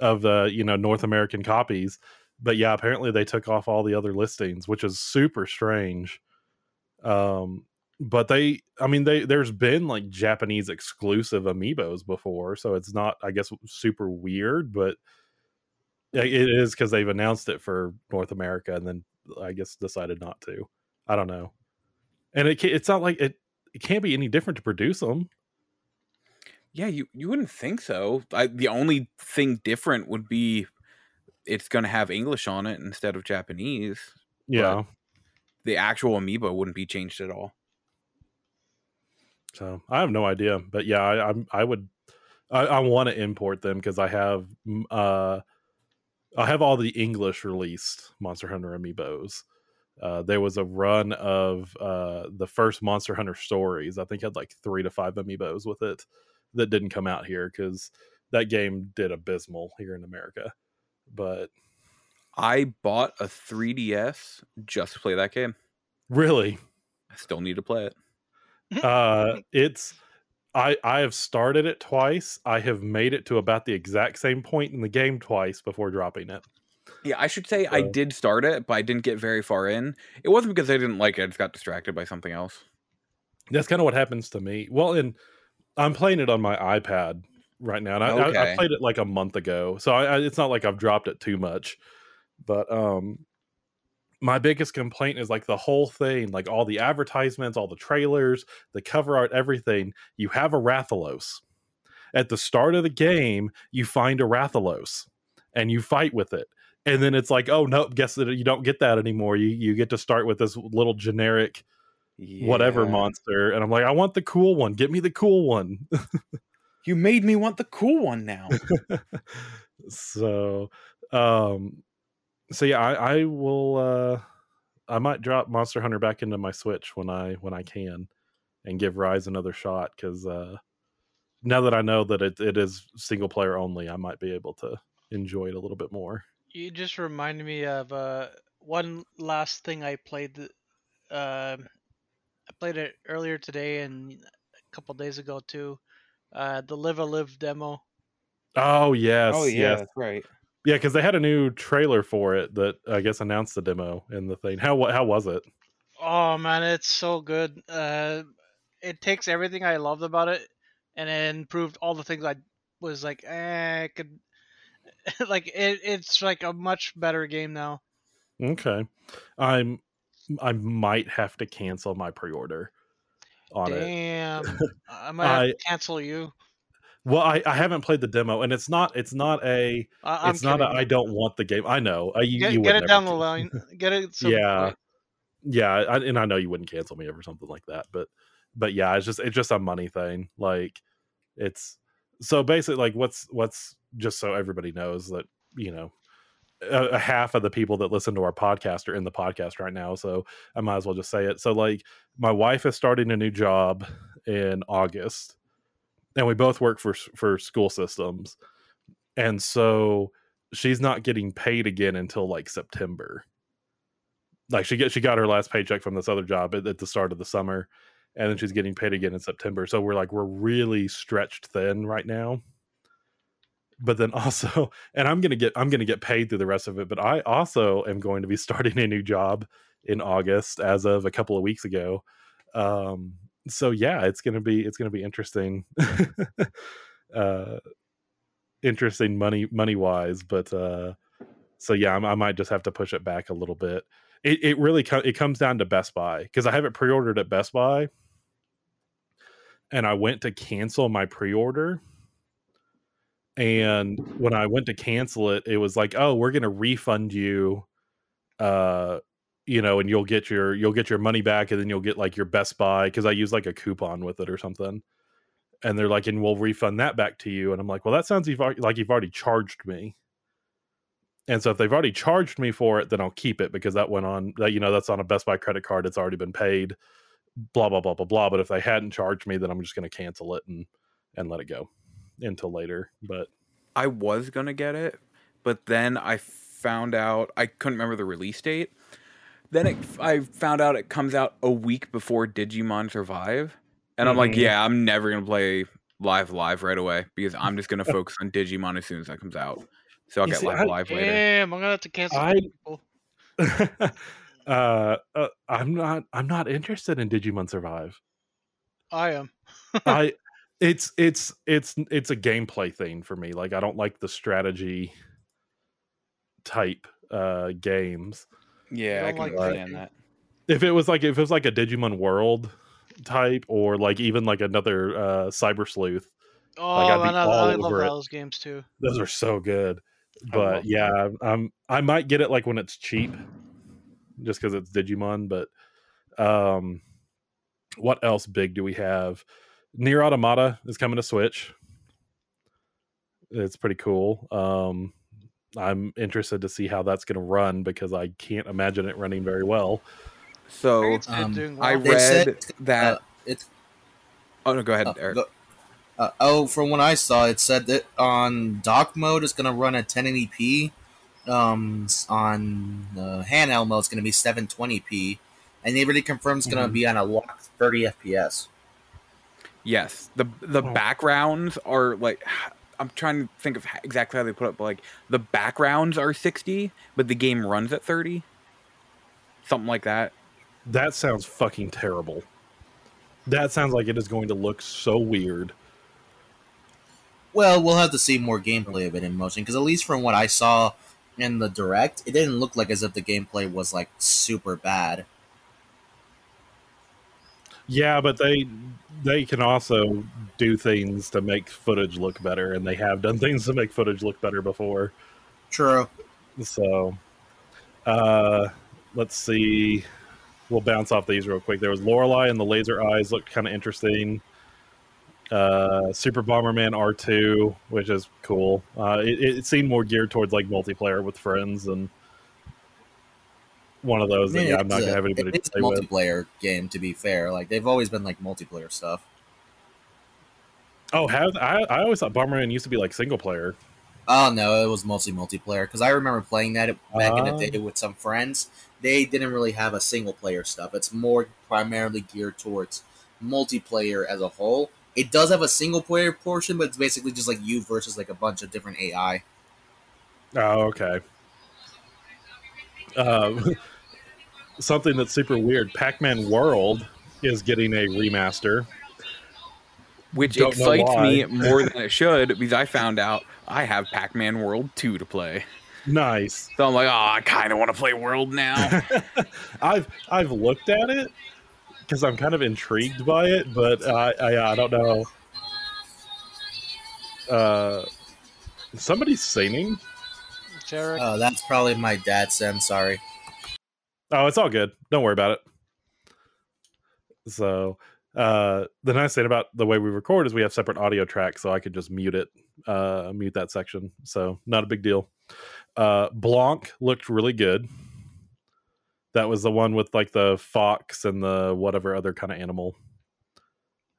of uh, you know North American copies, but yeah, apparently they took off all the other listings, which is super strange. Um, but they, I mean, they there's been like Japanese exclusive amiibos before, so it's not, I guess, super weird, but it is because they've announced it for North America and then I guess decided not to. I don't know and it it's not like it it can't be any different to produce them Yeah, you you wouldn't think so. I, the only thing different would be it's going to have English on it instead of Japanese. yeah The actual amiibo wouldn't be changed at all. so i have no idea but yeah i I'm, i would i, I want to import them because i have uh i have all the english released monster hunter amiibos uh, there was a run of uh, the first Monster Hunter stories. I think had like three to five amiibos with it that didn't come out here because that game did abysmal here in America. But I bought a 3DS just to play that game. really, I still need to play it. uh *laughs* it's i i have started it twice i have made it to about the exact same point in the game twice before dropping it Yeah, I should say I did start it, but I didn't get very far in. It wasn't because I didn't like it; I just got distracted by something else. that's kind of what happens to me well and i'm playing it on my ipad right now and I, I, I played it like a month ago so I, I, it's not like i've dropped it too much but um my biggest complaint is like the whole thing like all the advertisements all the trailers the cover art everything you have a rathalos at the start of the game you find a rathalos and you fight with it and then it's like oh nope guess that you don't get that anymore. You you get to start with this little generic whatever monster. And i'm like i want the cool one. Get me the cool one. *laughs* You made me want the cool one now. so um so yeah i i will uh i might drop monster hunter back into my switch when i when i can and give rise another shot because uh now that i know that it, it is single player only i might be able to enjoy it a little bit more You just reminded me of uh, one last thing I played. th- Um, I played it earlier today and a couple days ago too. Uh, the Live a Live demo. oh yes oh yeah, yes that's right. yeah because they had a new trailer for it that i guess announced the demo and the thing how wa- how was it Oh man, it's so good. Uh, it takes everything I loved about it and then improved all the things I was like, eh, I could. *laughs* like it, it's like a much better game now. okay i'm i might have to cancel my pre-order on it Damn, *laughs* I might have I- to cancel you. Well, I, I haven't played the demo, and it's not it's not a I, it's not a kidding. I don't want the game. I know uh, you, get, you get it down the line. *laughs* Get it. some Yeah. point. Yeah, I, and I know you wouldn't cancel me over something like that, but but yeah, it's just it's just a money thing. Like it's so basically like what's what's just so everybody knows that you know a, a half of the people that listen to our podcast are in the podcast right now, so I might as well just say it. So like my wife is starting a new job in August, and we both work for for school systems, and so she's not getting paid again until like September. Like she get she got her last paycheck from this other job at, at the start of the summer, and then she's getting paid again in September. So we're like we're really stretched thin right now. But then *laughs* also, and I'm gonna get I'm gonna get paid through the rest of it. But I also am going to be *laughs* starting a new job in August as of a couple of weeks ago. Um, so yeah, it's gonna be it's gonna be interesting. *laughs* uh, interesting money money wise, but uh, so yeah, I, I might just have to push it back a little bit. It it really co- it comes down to Best Buy because I have it pre-ordered at Best Buy, and I went to cancel my pre-order. And when I went to cancel it, it was like, "Oh, we're going to refund you uh you know and you'll get your you'll get your money back and then you'll get like your best buy because i use like a coupon with it or something. And they're like and we'll refund that back to you. And i'm like well that sounds like you've already charged me and so if they've already charged me for it then i'll keep it because that went on that you know that's on a best buy credit card it's already been paid blah blah blah blah blah but if they hadn't charged me then i'm just going to cancel it and and let it go until later but I was gonna get it, but then I found out I couldn't remember the release date. Then it, I found out it comes out a week before Digimon Survive, and I'm like, Mhm. yeah, I'm never gonna play Live Live right away because I'm just gonna focus on Digimon as soon as that comes out. So I'll You get see, Live I- Live later. Damn, I'm gonna have to cancel I- people. *laughs* uh, uh i'm not i'm not interested in digimon survive I am. *laughs* I it's it's it's it's a gameplay thing for me. Like I don't like the strategy type uh games. Yeah, I don't can like understand Digimon. that. If it was like if it was like a Digimon World type or like even like another uh Cyber Sleuth, Oh I'd be man, I, all I love over it. those games too. those are so good. I But love yeah, um I might get it like when it's cheap just cuz it's Digimon, but um what else big do we have? NieR Automata is coming to Switch. It's pretty cool. Um, I'm interested to see how that's going to run because I can't imagine it running very well. So Um, doing I well. They said, read that. Uh, it's oh no, go ahead, uh, Eric. the- uh, oh, from what I saw, it said that on dock mode it's gonna run at 1080p. Um, on uh, handheld mode it's gonna be 720p, and they already confirmed it's gonna Mhm. be on a locked 30 FPS. Yes, the the Oh. backgrounds are like I'm trying to think of exactly how they put it, but like the backgrounds are 60, but the game runs at 30, something like that. That sounds fucking terrible. That sounds like it is going to look so weird. Well, we'll have to see more gameplay of it in motion because at least from what I saw in the direct, it didn't look like as if the gameplay was like super bad. Yeah, but they they can also do things to make footage look better, and they have done *laughs* things to make footage look better before. True. So, uh, let's see. We'll bounce off these real quick. There was Lorelei and the laser eyes looked kind of interesting. Uh, Super Bomberman R2, which is cool. Uh, it, it seemed more geared towards like multiplayer with friends and one of those I mean, yeah, I'm not gonna have anybody to It's a play with. multiplayer game, to be fair. Like they've always been like multiplayer stuff. Oh, have I? I always thought Bomberman used to be like single player. Oh no, it was mostly multiplayer because I remember playing that back in Ah. the day with some friends. They didn't really have a single player stuff. It's more primarily geared towards multiplayer as a whole. It does have a single player portion, but it's basically just like you versus like a bunch of different AI. Oh, okay. Um, *laughs* something that's super weird. Pac-Man World is getting a remaster. Which Don't excites me more than *laughs* it should because I found out I have Pac-Man World 2 to play. Nice. So I'm like, oh, I kind of want to play World now. *laughs* I've I've looked at it because I'm kind of intrigued by it, but I I, I don't know. Uh, somebody's singing. Jarek. Oh, that's probably my dad. Sam, sorry. Oh, it's all good. Don't worry about it. So, uh, the nice thing about the way we record is we have separate audio tracks, so I could just mute it, uh, mute that section. So, not a big deal. Uh, Blanc looked really good. That was the one with like the fox and the whatever other kind of animal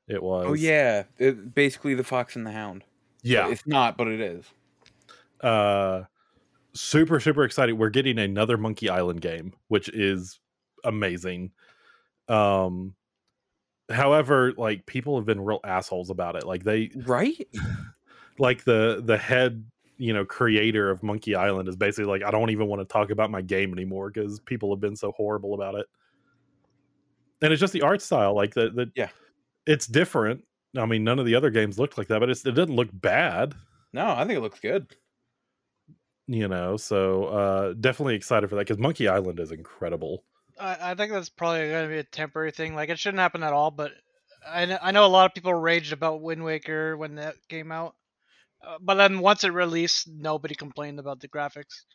it was. oh yeah, it, basically the Fox and the Hound. yeah. it's not, but it is. uh super super excited we're getting another monkey island game which is amazing um however, like people have been real assholes about it. Like they Right? *laughs* like the the head you know creator of Monkey Island is basically like I don't even want to talk about my game anymore because people have been so horrible about it. And it's just the art style, like the the Yeah. it's different. I mean, none of the other games looked like that, but it's, it doesn't look bad, No, I think it looks good. you know. So uh definitely excited for that because Monkey Island is incredible. I, I think that's probably going to be a temporary thing. Like it shouldn't happen at all, but I know, I know a lot of people raged about Wind Waker when that came out. Uh, but then once it released, nobody complained about the graphics.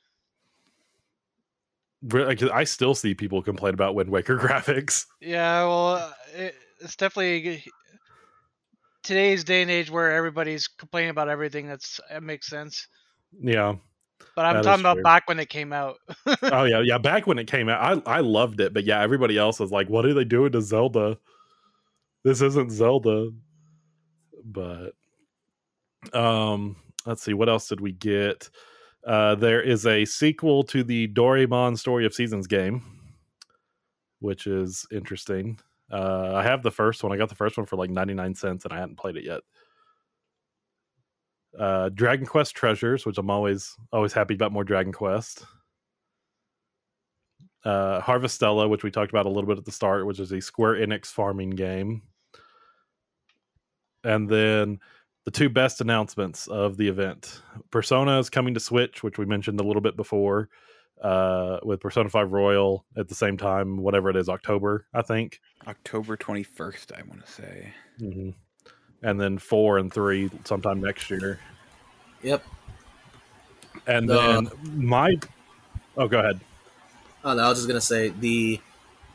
I still see people complain about Wind Waker *laughs* graphics. Yeah, well, uh, it, it's definitely today's day and age where everybody's complaining about everything. That's it makes sense. Yeah. But I'm That is talking about true. back when it came out. *laughs* oh yeah, yeah. Back when it came out, I I loved it, but yeah, everybody else was like, "What are they doing to Zelda? This isn't Zelda." But um, let's see, what else did we get? Uh, there is a sequel to the Doraemon Story of Seasons game, which is interesting. Uh, I have the first one. I got the first one for like ninety nine cents, and I hadn't played it yet. Uh, Dragon Quest Treasures, which I'm always always happy about more Dragon Quest uh, Harvestella, which we talked about a little bit at the start, which is a Square Enix farming game. And then the two best announcements of the event Persona is coming to Switch, which we mentioned a little bit before, uh, with Persona 5 Royal at the same time, whatever it is, October, I think. October 21st, I want to say. hmm And then 4 and 3 sometime next year. Yep. And The- then my. Oh, go ahead. Oh, no, I was just gonna say the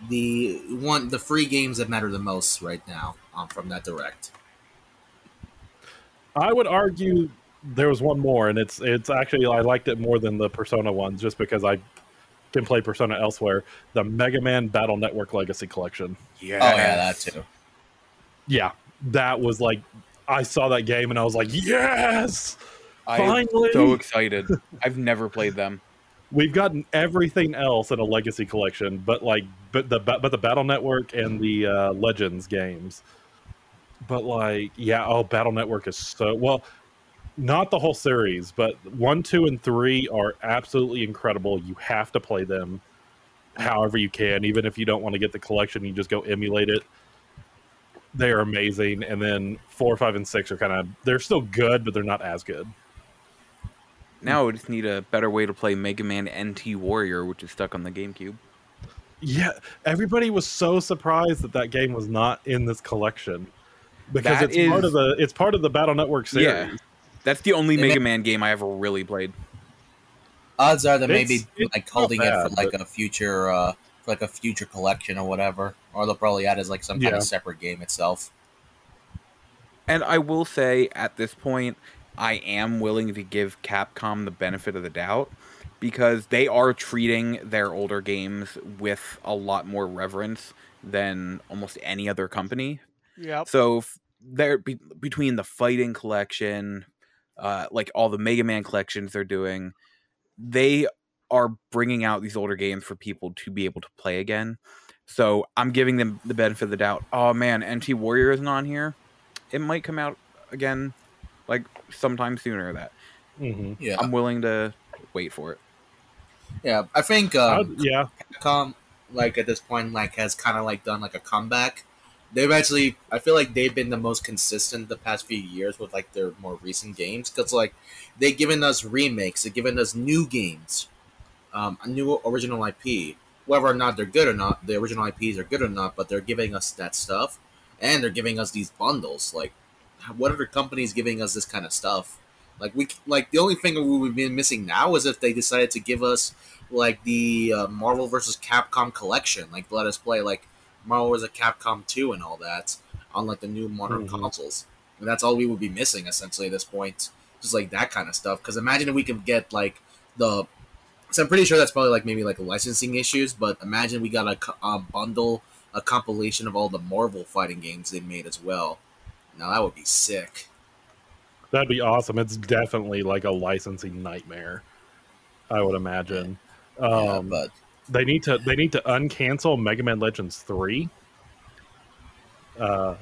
the one the free games that matter the most right now um, from that direct. I would argue there was one more, and it's it's actually I liked it more than the Persona ones, just because I can play Persona elsewhere. The Mega Man Battle Network Legacy Collection. Yeah. Oh yeah, that too. Yeah, that was like I saw that game and I was like, yes, I'm finally. so excited. *laughs* I've never played them. We've gotten everything else in a Legacy Collection, but like but the but the Battle Network and the uh, Legends games. But like, yeah, oh, Battle Network is so well. Not the whole series, but one, two, and three are absolutely incredible. You have to play them however you can, even if you don't want to get the collection. You just go emulate it. They are amazing, and then four, five, and six are kind of they're still good, but they're not as good. Now we just need a better way to play Mega Man NT Warrior, which is stuck on the GameCube. Yeah, everybody was so surprised that that game was not in this collection because That it's part of the it's part of the Battle Network series. Yeah. That's the only Mega Man game I ever really played. Odds are that maybe it's like not holding it for like a future uh for like a future collection or whatever, or they'll probably add as like some kind Yeah. of separate game itself. And I will say at this point, I am willing to give Capcom the benefit of the doubt because they are treating their older games with a lot more reverence than almost any other company. Yep. So f- there be, between the fighting collection, uh, like all the Mega Man collections they're doing, they are bringing out these older games for people to be able to play again. So I'm giving them the benefit of the doubt. Oh man, NT Warrior isn't on here. It might come out again, like sometime sooner. That hmm Yeah, I'm willing to wait for it. yeah. I think um, yeah, Capcom, like at this point, like has kind of like done like a comeback. They've actually, I feel like they've been the most consistent the past few years with like their more recent games because like they've given us remakes, they've given us new games, um, a new original IP. Whether or not they're good or not, the original IPs are good or not, but they're giving us that stuff, and they're giving us these bundles. Like, what other companies giving us this kind of stuff? Like we, like the only thing we would be missing now is if they decided to give us like the uh, Marvel versus Capcom collection, like let us play like Marvel versus Capcom 2 and all that on like the new modern Mhm. consoles. And that's all we would be missing essentially at this point. Just like that kind of stuff. Because imagine if we could get like the. So I'm pretty sure that's probably like maybe like licensing issues, but imagine we got a, a bundle, a compilation of all the Marvel fighting games they made as well. Now that would be sick. that'd be awesome. It's definitely like a licensing nightmare. I would imagine. yeah, Um, but they need to they need to uncancel Mega Man Legends three Uh,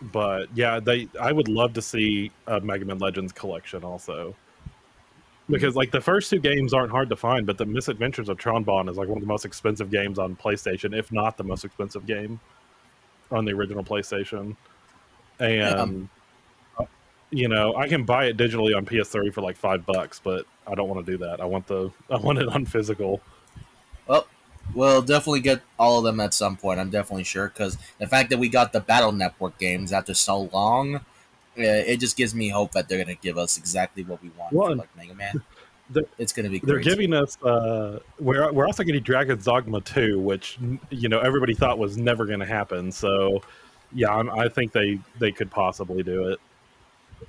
but yeah, they I would love to see a Mega Man Legends collection also. Because like the first two games aren't hard to find, but the Misadventures of Tron Bonne is like one of the most expensive games on PlayStation, if not the most expensive game on the original PlayStation. And uh, you know, I can buy it digitally on PS3 for like five bucks, but I don't want to do that. I want the I want it on physical. Well, definitely get all of them at some point. I'm definitely sure because the fact that we got the Battle Network games after so long, uh, it just gives me hope that they're gonna give us exactly what we want Well, like Mega Man. *laughs* it's gonna be They're giving us. Uh, we're we're also getting Dragon's Dogma two, which you know everybody thought was never going to happen. So, yeah, I'm, I think they they could possibly do it.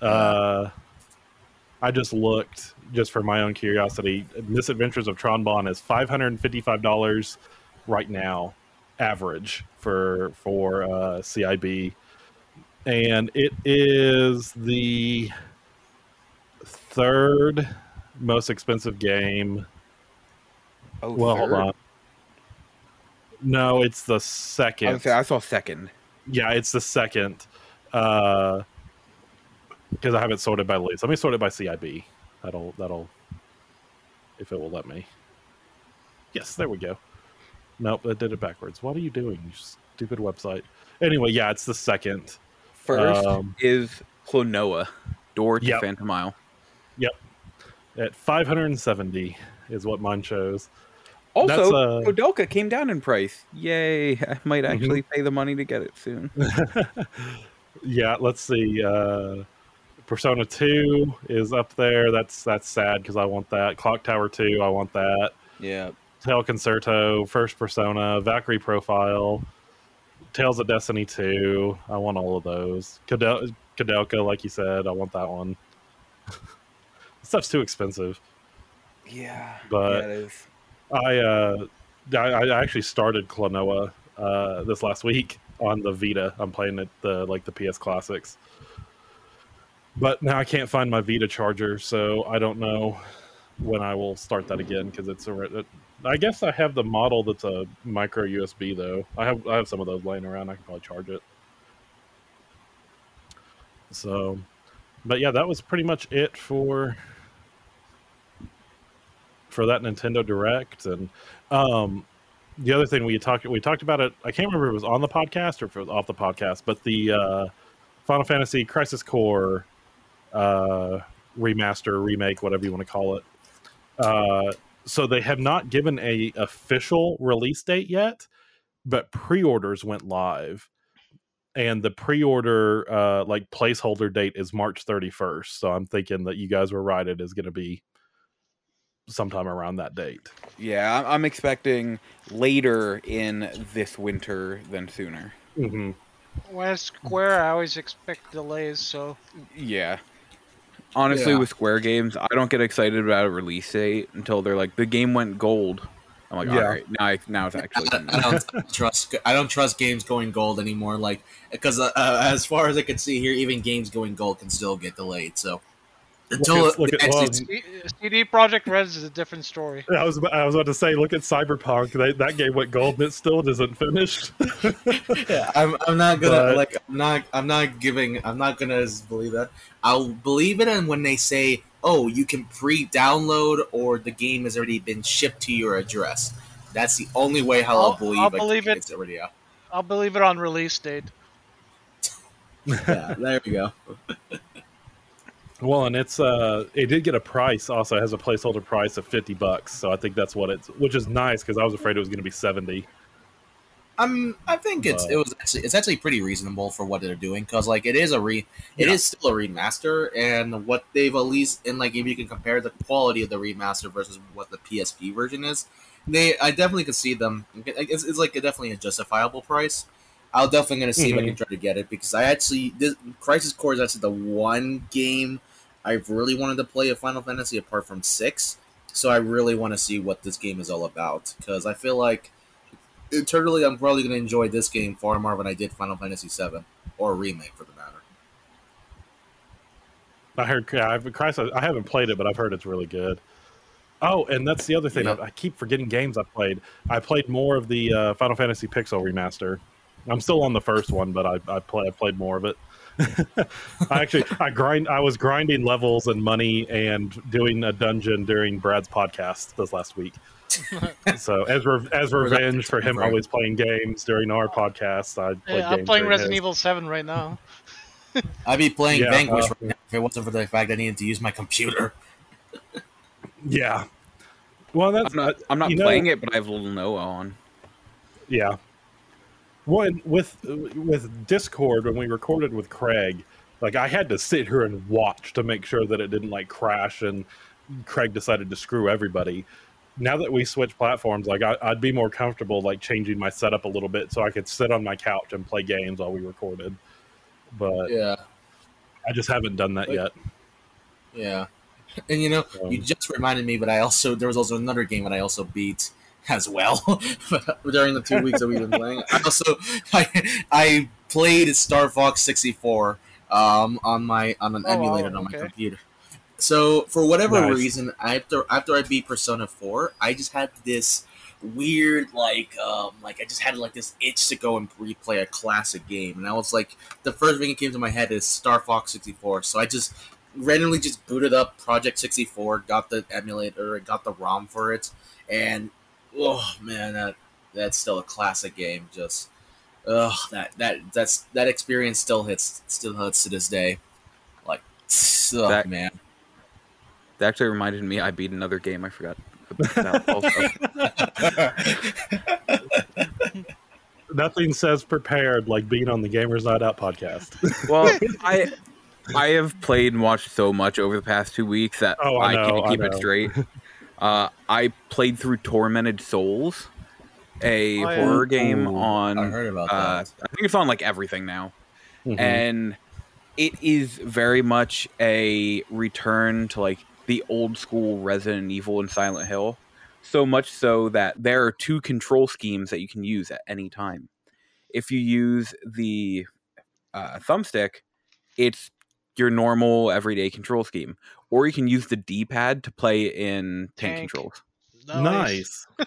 Uh, I just looked just for my own curiosity. Misadventures of Tron Bonne is five hundred and fifty five dollars right now, average for for uh, CIB, and it is the third most expensive game. Oh, well, hold on. No, it's the second. would say I saw second. Yeah, it's the second. Uh, because I haven't sorted by lease. Let me sort it by CIB. That'll that'll if it will let me. Yes, there we go. Nope, I did it backwards. What are you doing, you stupid website? Anyway, yeah, it's the second. First Um, is Klonoa, Door to Yep. Phantom Isle. Yep. At 570 is what mine shows. Also, uh, Koudelka came down in price. Yay! *laughs* I might Mhm. actually pay the money to get it soon. *laughs* yeah, let's see. Uh, Persona 2 is up there. That's that's sad because I want that. Clock Tower 2, I want that. yeah. Tail Concerto, First Persona, Valkyrie Profile, Tales of Destiny 2. I want all of those. Kadel- Koudelka, like you said, I want that one. *laughs* Stuff's too expensive. Yeah. But- yeah, it is. I uh, I, I actually started Klonoa uh, this last week on the Vita. I'm playing it the like the PS Classics, but now I can't find my Vita charger, so I don't know when I will start that again because it's a. I guess I have the model that's a micro USB though. I have I have some of those laying around. I can probably charge it. So, but yeah, that was pretty much it for for that Nintendo Direct. And um, the other thing we talked we talked about it. I can't remember if it was on the podcast or if it was off the podcast, but the uh, Final Fantasy Crisis Core uh, remaster, remake, whatever you want to call it. Uh, so they have not given a official release date yet, but pre-orders went live. And the pre-order uh, like placeholder date is March 31st. So I'm thinking that you guys were right. It is going to be sometime around that date. Yeah, I'm, I'm expecting later in this winter than sooner. Mm-hmm. When Square, I always expect delays, so Yeah. Honestly, Yeah. with Square games, I don't get excited about a release date until they're like, the game went gold. I'm like, Yeah. all right, now, I, now it's actually. I, I don't trust. I don't trust games going gold anymore. Like because uh, uh, as far as I can see here, even games going gold can still get delayed. So until Look at- look it at- well, CD Projekt Red is a different story. I was I was about to say, look at Cyberpunk. They, that game went gold, and it still isn't finished. *laughs* yeah, I'm, I'm not gonna But- like. I'm not. I'm not giving. I'm not gonna believe that. I'll believe it, and when they say, "Oh, you can pre-download," or the game has already been shipped to your address. That's the only way how I'll, I'll- believe, I'll believe game it. is already out. I'll believe it on release date. *laughs* Yeah, there we go. *laughs* well, and it's uh, it did get a price. Also, it has a placeholder price of fifty bucks. So I think that's what it's, which is nice because I was afraid it was going to be seventy. I'm. I think it's it was actually it's actually pretty reasonable for what they're doing because like it is a re it is Yeah. still a remaster and what they've at least and like if you can compare the quality of the remaster versus what the PSP version is, they I definitely could see them. It's, it's like a, definitely a justifiable price. I'll definitely gonna see if I Mhm. can try to get it because I actually this, Crisis Core is actually the one game I've really wanted to play a Final Fantasy apart from six. So I really want to see what this game is all about because I feel like internally I'm probably going to enjoy this game far more than I did Final Fantasy VII or a remake for the matter. I heard yeah, I've Christ, I haven't played it, but I've heard it's really good. Oh, and that's the other thing. Yep. I, I keep forgetting games I played. I played more of the uh, Final Fantasy Pixel remaster I'm still on the first one, but I I, play, I played more of it. *laughs* I actually I grind I was grinding levels and money and doing a dungeon during Brad's podcast this last week. *laughs* so as re- as revenge for him Right. always playing games during our podcast, I played Yeah, I'm games playing Resident his. Evil 7 right now. *laughs* I'd be playing Yeah, Vanquish uh, right now if it wasn't for the fact I needed to use my computer. Yeah. Well, that's I'm not. I'm not you know- playing it, but I have little Noah on. Yeah. One with with Discord when we recorded with Craig, like I had to sit here and watch to make sure that it didn't like crash and Craig decided to screw everybody. Now that we switch platforms, like I, I'd be more comfortable like changing my setup a little bit so I could sit on my couch and play games while we recorded. But Yeah, I just haven't done that yet. yeah. And you know, you Um, just reminded me, but I also there was also another game that I also beat as well *laughs* *laughs* during the two weeks that we've been playing. I also I I played Star Fox sixty four um, on my on an Oh, wow, emulator on my computer. So for whatever Nice. reason, after after I beat Persona four, I just had this weird like um like I just had like this itch to go and replay a classic game, and I was like, the first thing that came to my head is Star Fox sixty four. So I just randomly just booted up Project sixty four, got the emulator, got the ROM for it, and oh man, that that's still a classic game. Just oh that that that's that experience still hits still hits to this day. Like oh, That- man. That actually reminded me. I beat another game. I forgot about *laughs* also. Nothing says prepared like being on the Gamers Night Out podcast. *laughs* Well, I *laughs* I have played and watched so much over the past two weeks that Oh, I I, know, can't I keep it straight. Uh, I played through Tormented Souls, a Oh, yeah. horror game Ooh, on. I heard about uh, that. I think it's on like everything now, Mhm. and it is very much a return to like the old school Resident Evil and Silent Hill. So much so that there are two control schemes that you can use at any time. If you use the uh, thumbstick, it's your normal everyday control scheme, or you can use the D-pad to play in tank, Tank. controls. nice. *laughs*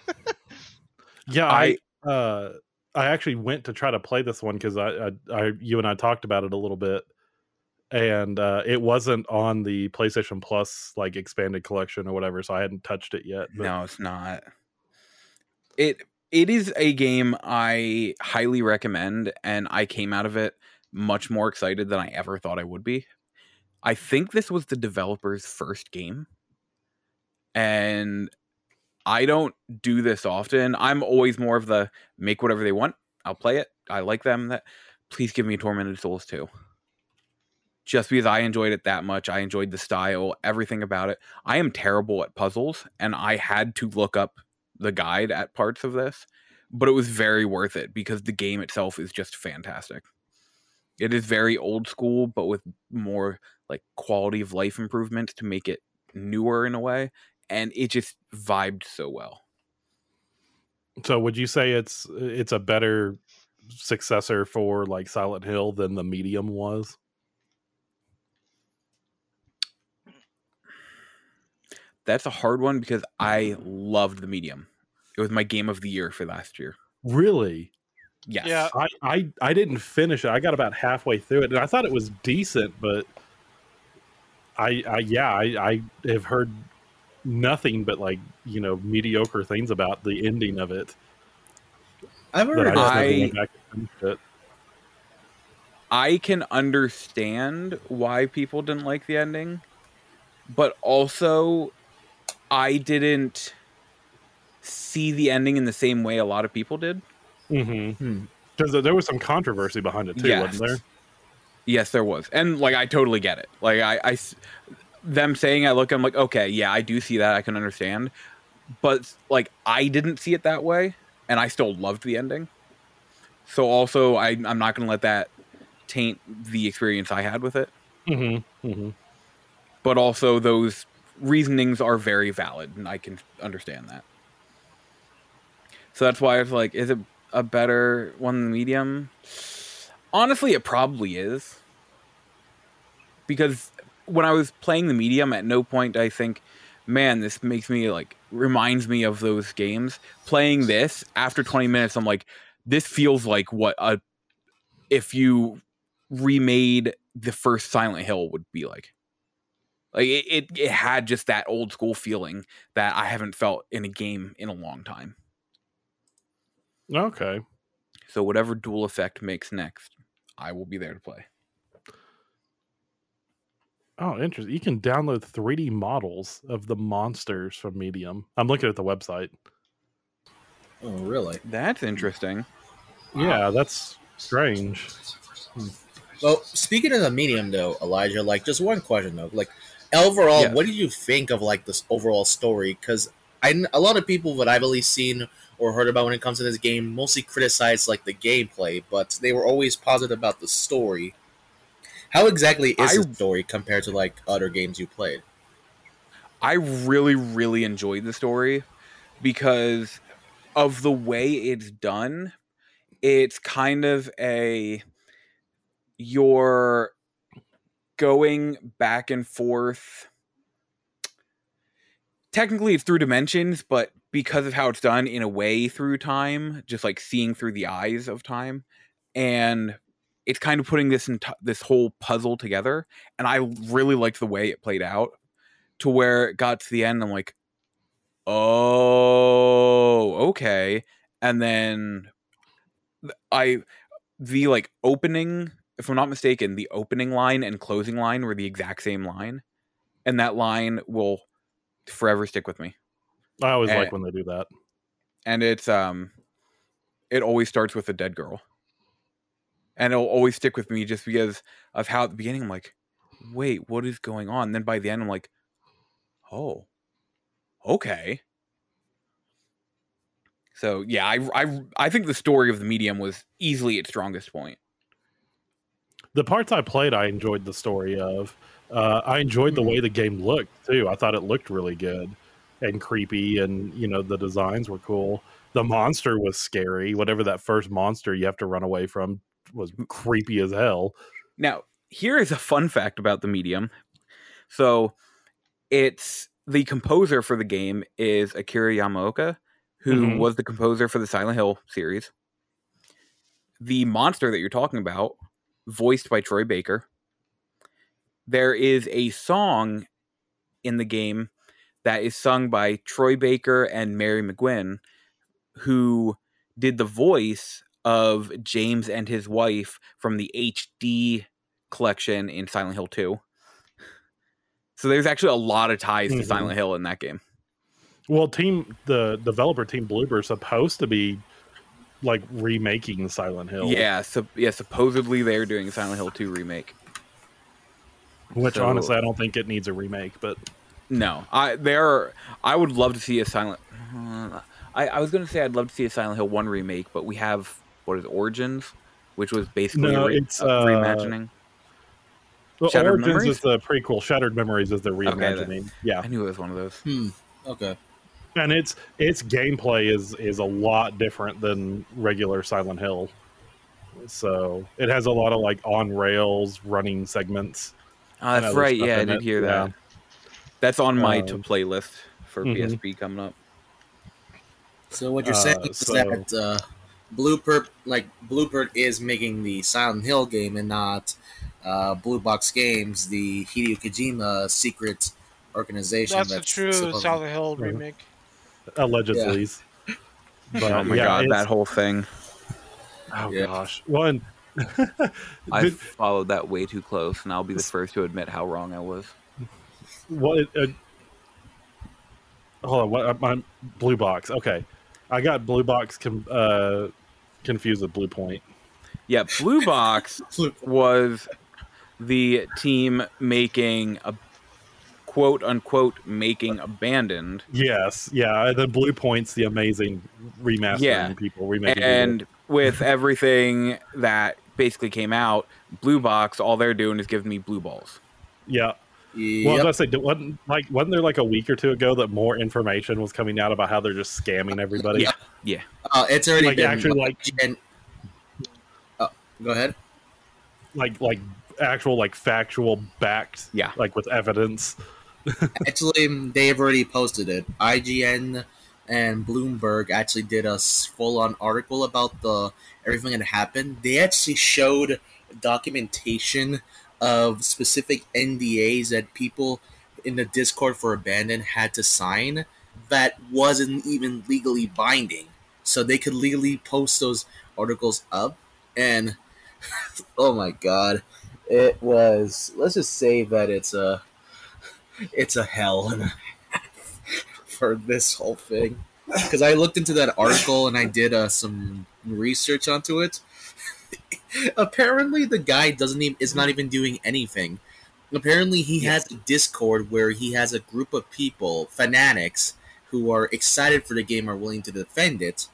yeah, I- I uh I actually went to try to play this one because I, I I you and I talked about it a little bit, and uh it wasn't on the PlayStation Plus like expanded collection or whatever, so I hadn't touched it yet. but- No, it's not. It it is a game I highly recommend, and I came out of it much more excited than I ever thought I would be. I think this was the developer's first game, and I don't do this often. I'm always more of the make whatever they want. I'll play it. I like them. That please give me Tormented Souls too. Just because I enjoyed it that much, I enjoyed the style, everything about it. I am terrible at puzzles, and I had to look up the guide at parts of this, but it was very worth it because the game itself is just fantastic. It is very old school, but with more like quality of life improvements to make it newer in a way, and it just vibed so well. So would you say it's it's a better successor for like Silent Hill than the Medium was? That's a hard one because I loved the medium. It was my game of the year for last year. Really? Yes. Yeah. I, I I didn't finish it. I got about halfway through it, and I thought it was decent, but I, I yeah, I, I have heard nothing but like you know mediocre things about the ending of it. I've heard I I- went back and finished it. I can understand why people didn't like the ending, but also I didn't see the ending in the same way a lot of people did. Mm-hmm. Hmm. Because there was some controversy behind it too, Yes. wasn't there? Yes, there was, and like I totally get it. Like I, I them saying I look, I'm like, okay, yeah, I do see that, I can understand, but like I didn't see it that way, and I still loved the ending. So also, I, I'm not going to let that taint the experience I had with it. Mm-hmm. Mm-hmm. But also, those reasonings are very valid, and I can understand that. So that's why I was like, is it a better one than medium? Honestly, it probably is. Because when I was playing the medium, at no point I think, man, this makes me like reminds me of those games. Playing this after 20 minutes, I'm like, this feels like what a if you remade the first Silent Hill would be like. Like it, it, it had just that old school feeling that I haven't felt in a game in a long time. Okay. So whatever Dual Effect makes next, I will be there to play. Oh, interesting. You can download 3D models of the monsters from Medium. I'm looking at the website. Oh, really? That's interesting. Yeah, that's strange. Well, speaking of the medium though, Elijah, like just one question though, like overall, Yeah. what did you think of like this overall story? Because I kn- a lot of people that I've at least seen or heard about when it comes to this game mostly criticize like the gameplay, but they were always positive about the story. How exactly is I- the story compared to like other games you played? I really, really enjoyed the story because of the way it's done. It's kind of a you're going back and forth. Technically, it's through dimensions, but because of how it's done in a way through time, just like seeing through the eyes of time, and it's kind of putting this this whole puzzle together. And I really liked the way it played out to where it got to the end. I'm like, oh, okay. And then I, the like opening, if I'm not mistaken, the opening line and closing line were the exact same line. And that line will forever stick with me. I always Eh. like when they do that. And it's, um, it always starts with a dead girl. And it'll always stick with me just because of how at the beginning I'm like, wait, what is going on? then by the end I'm like, oh, okay. So yeah, I, I I think the story of the medium was easily its strongest point. The parts I played, I enjoyed the story of. Uh, I enjoyed the way the game looked too. I thought it looked really good and creepy, and you know the designs were cool. The monster was scary. Whatever that first monster you have to run away from was creepy as hell. Now, here is a fun fact about the medium. So, it's the composer for the game is Akira Yamaoka, who Mhm. was the composer for the Silent Hill series. The monster that you're talking about, voiced by Troy Baker. There is a song in the game that is sung by Troy Baker and Mary McGlynn, who did the voice of James and his wife from the HD collection in Silent Hill 2. So there's actually a lot of ties Mhm. to Silent Hill in that game. Well, team the developer team Bloober is supposed to be like remaking Silent Hill. Yeah, so yeah, supposedly they're doing Silent Hill 2 remake. which So- honestly I don't think it needs a remake, but No, I there. I would love to see a Silent. uh, I, I was going to say I'd love to see a Silent Hill One remake, but we have what is Origins, which was basically No, a, re- it's, a uh, reimagining. well, Shattered Origins Memories? is the prequel. Shattered Memories is the then. reimagining. yeah, I knew it was one of those. Hmm. Okay. and its its gameplay is is a lot different than regular Silent Hill. So it has a lot of like on rails running segments. Oh, that's right. Yeah, I did it, hear yeah. That. That's on my to Um, playlist for mhm. PSP coming up. So what you're Uh, saying is so- that uh, Bluebird, like Bluebird, is making the Silent Hill game and not uh, Blue Box Games, the Hideo Kojima secret organization. That's the true supposed- Silent Hill Mhm. remake. Allegedly. *laughs* But oh my yeah, god, that whole thing! Oh Yeah. gosh. One. *laughs* I followed that way too close, and I'll be the first to admit how wrong I was. What? Uh, hold on. What? uh, My blue box. Okay, I got blue box com, uh, confused with blue point. Yeah, Blue Box was the team making a quote unquote making abandoned Yes. Yeah. The blue point's the amazing remastering Yeah. people remaking. and with everything that basically came out blue box all they're doing is giving me blue balls yeah. Well, I was gonna say, wasn't like wasn't there like a week or two ago that more information was coming out about how they're just scamming everybody? Yeah. Uh, it's already Like, been actually, like- and, oh, go ahead. Like like actual like factual backed. Yeah. Like with evidence. *laughs* Actually, they've already posted it. IGN and Bloomberg actually did a full on article about the everything that happened. They actually showed documentation of specific NDAs that people in the Discord for Abandon had to sign that wasn't even legally binding. So they could legally post those articles up and *laughs* oh my god. It was let's just say that it's a it's a hell *laughs* for this whole thing. Because I looked into that article and I did uh, some research onto it. Apparently, the guy doesn't even is not even doing anything. Apparently, he Yes. has a Discord where he has a group of people, fanatics, who are excited for the game, are willing to defend it,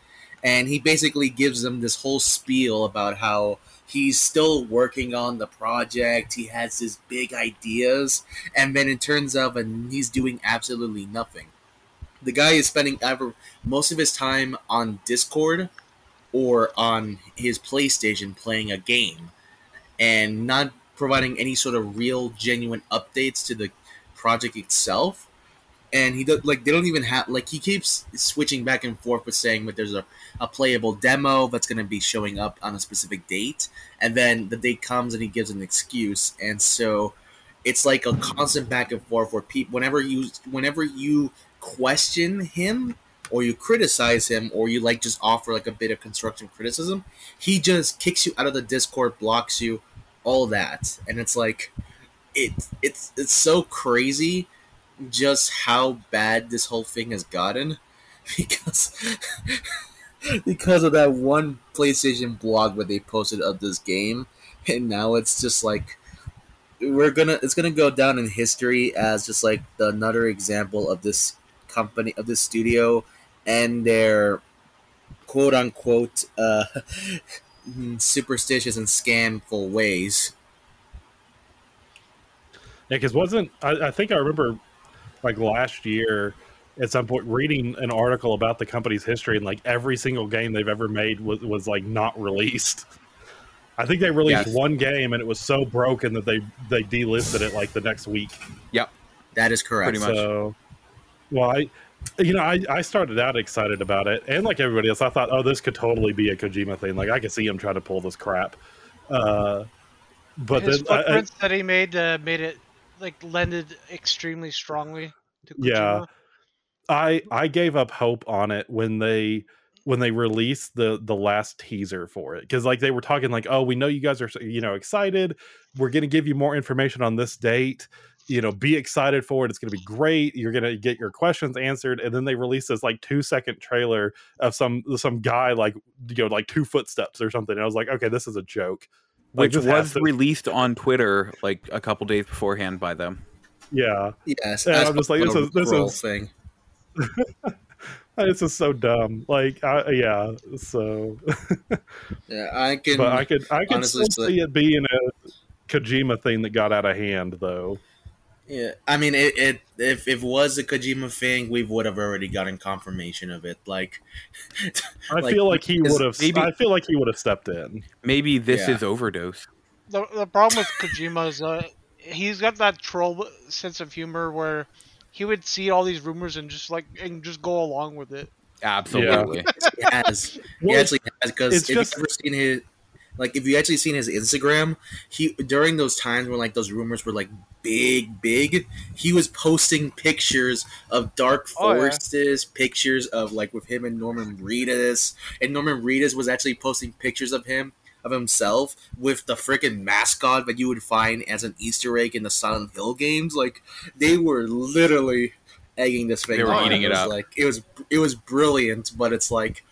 and he basically gives them this whole spiel about how he's still working on the project. He has his big ideas, and then it turns out and he's doing absolutely nothing. The guy is spending ever most of his time on Discord or on his PlayStation playing a game, and not providing any sort of real, genuine updates to the project itself. And he does like they don't even have like he keeps switching back and forth with saying that there's a, a playable demo that's going to be showing up on a specific date, and then the date comes and he gives an excuse, and so it's like a constant back and forth where people whenever you whenever you question him or you criticize him or you like just offer like a bit of constructive criticism he just kicks you out of the discord blocks you all that. And it's like it it's it's so crazy just how bad this whole thing has gotten *laughs* because because of that one PlayStation blog where they posted of this game. And now it's just like we're gonna it's gonna go down in history as just like the, another example of this company of this studio and their quote unquote uh, *laughs* superstitious and scamful ways. Yeah, because wasn't I, I think I remember like last year at some point reading an article about the company's history and like every single game they've ever made was, was like not released. I think they released Yes. one game and it was so broken that they they delisted it like the next week. Yep, that is correct. Pretty much. So, well, I, you know, I, I started out excited about it, and like everybody else, I thought, oh, this could totally be a Kojima thing. Like I could see him trying to pull this crap. Uh, but His then, I, I, footprints that he made uh, made it like lended extremely strongly to Kojima. Yeah. I I gave up hope on it when they when they released the the last teaser for it because like they were talking like oh we know you guys are you know excited we're gonna give you more information on this date you know be excited for it it's gonna be great you're gonna get your questions answered and then they release this like two second trailer of some some guy like you know like two footsteps or something and I was like okay this is a joke Like, which was to- released on Twitter like a couple days beforehand by them. yeah Yes, Yeah, that's I'm just like, this is- this cruel is- thing. *laughs* this is so dumb like I, uh, yeah so *laughs* Yeah, I can. but I could I could honestly see it being a Kojima thing that got out of hand though. Yeah, I mean, it, it if if it was a Kojima thing, we would have already gotten confirmation of it. Like, *laughs* I Like, feel like he would have. maybe- I feel like he would have stepped in. Maybe this Yeah. is overdose. The, the problem with Kojima is uh, he's got that troll sense of humor where he would see all these rumors and just like and just go along with it. Absolutely. he has, he Well, actually has because it's if just- you've ever seen his, like, if you actually seen his Instagram, he during those times when like those rumors were like big, big, he was posting pictures of Dark Oh, yeah. Forests, pictures of like with him and Norman Reedus, and Norman Reedus was actually posting pictures of him of himself with the freaking mascot that you would find as an Easter egg in the Silent Hill games. Like they were literally egging this thing. They were on. eating it was up. Like it was, it was brilliant. But it's like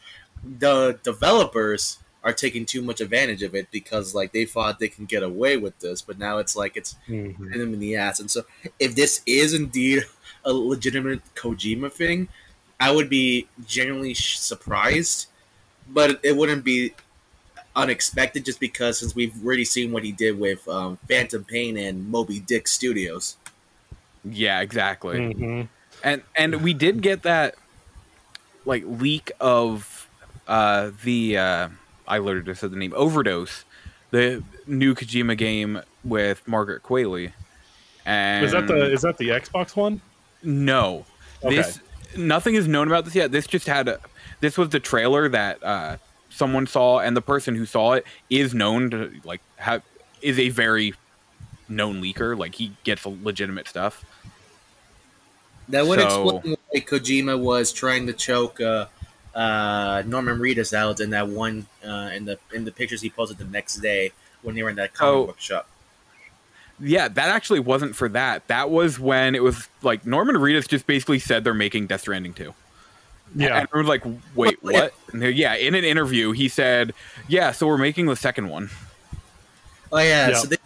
the developers are taking too much advantage of it because like they thought they can get away with this, but now it's like it's Mhm. hitting them in the ass. And so, if this is indeed a legitimate Kojima thing, I would be genuinely surprised, but it wouldn't be unexpected just because since we've already seen what he did with um, Phantom Pain and Moby Dick Studios. Yeah, exactly. Mhm. And and we did get that like leak of uh the uh I literally just said the name Overdose, the new Kojima game with Margaret Qualley. And Is that the is that the Xbox one? no. Okay. This nothing is known about this yet. This just had a, this was the trailer that uh, someone saw, and the person who saw it is known to like have is a very known leaker. Like he gets legitimate stuff. That would So- explain why Kojima was trying to choke uh, uh, Norman Reedus out in that one uh, in the in the pictures he posted the next day when they were in that comic Oh. book shop. Yeah, that actually wasn't for that. That was when it was like Norman Reedus just basically said they're making Death Stranding 2. Yeah. And everyone's like, wait, *laughs* what? And they're- yeah, in an interview, he said, yeah, so we're making the second one. Oh yeah. Yeah. So they,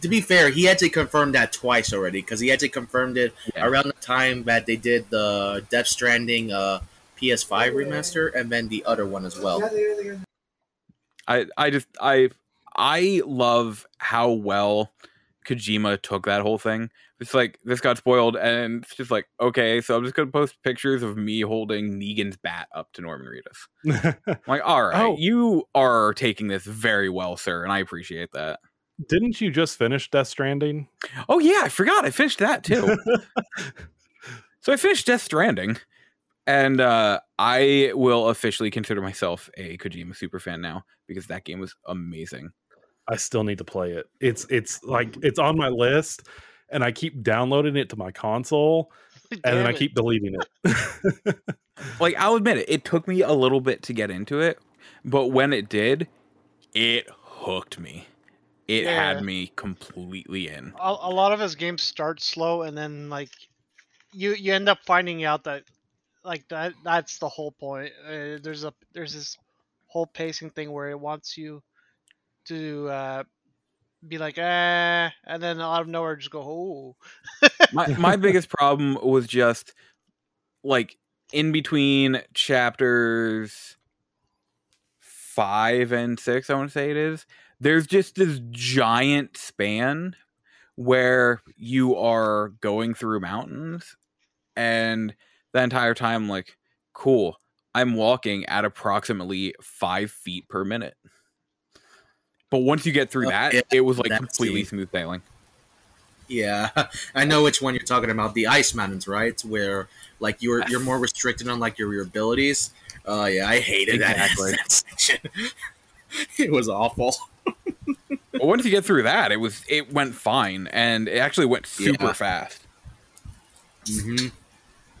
to be fair, he had to confirm that twice already because he had to confirm it Yeah. around the time that they did the Death Stranding uh, PS5 remaster and then the other one as well. I, I just, I, I love how well Kojima took that whole thing. It's like, this got spoiled, and it's just like, okay, so I'm just going to post pictures of me holding Negan's bat up to Norman Reedus. I'm *laughs* like, all right, Oh. you are taking this very well, sir, and I appreciate that. Didn't you just finish Death Stranding? Oh yeah, I forgot. I finished that too. *laughs* so I finished Death Stranding, and uh, I will officially consider myself a Kojima super fan now because that game was amazing. I still need to play it. It's it's like it's on my list, and I keep downloading it to my console, *laughs* and then I keep deleting it. *laughs* Like I'll admit it, it took me a little bit to get into it, but when it did, it hooked me. It Yeah. had me completely in. a, a lot of his games start slow and then like you you end up finding out that like that that's the whole point. Uh, there's a there's this whole pacing thing where it wants you to uh be like eh and then out of nowhere just go oh *laughs* my my biggest problem was just like in between chapters five and six i want to say it is there's just this giant span where you are going through mountains and the entire time like cool i'm walking at approximately five feet per minute but once you get through Oh, that yeah, it was like completely the- smooth sailing Yeah, *laughs* I know which one you're talking about. The ice mountains, right? Where like you're you're more restricted on like your, your abilities. Oh yeah, I hated that- *laughs* Exactly. that, section. *laughs* it was awful. But once you get through that, it was it went fine, and it actually went super Yeah. fast. hmm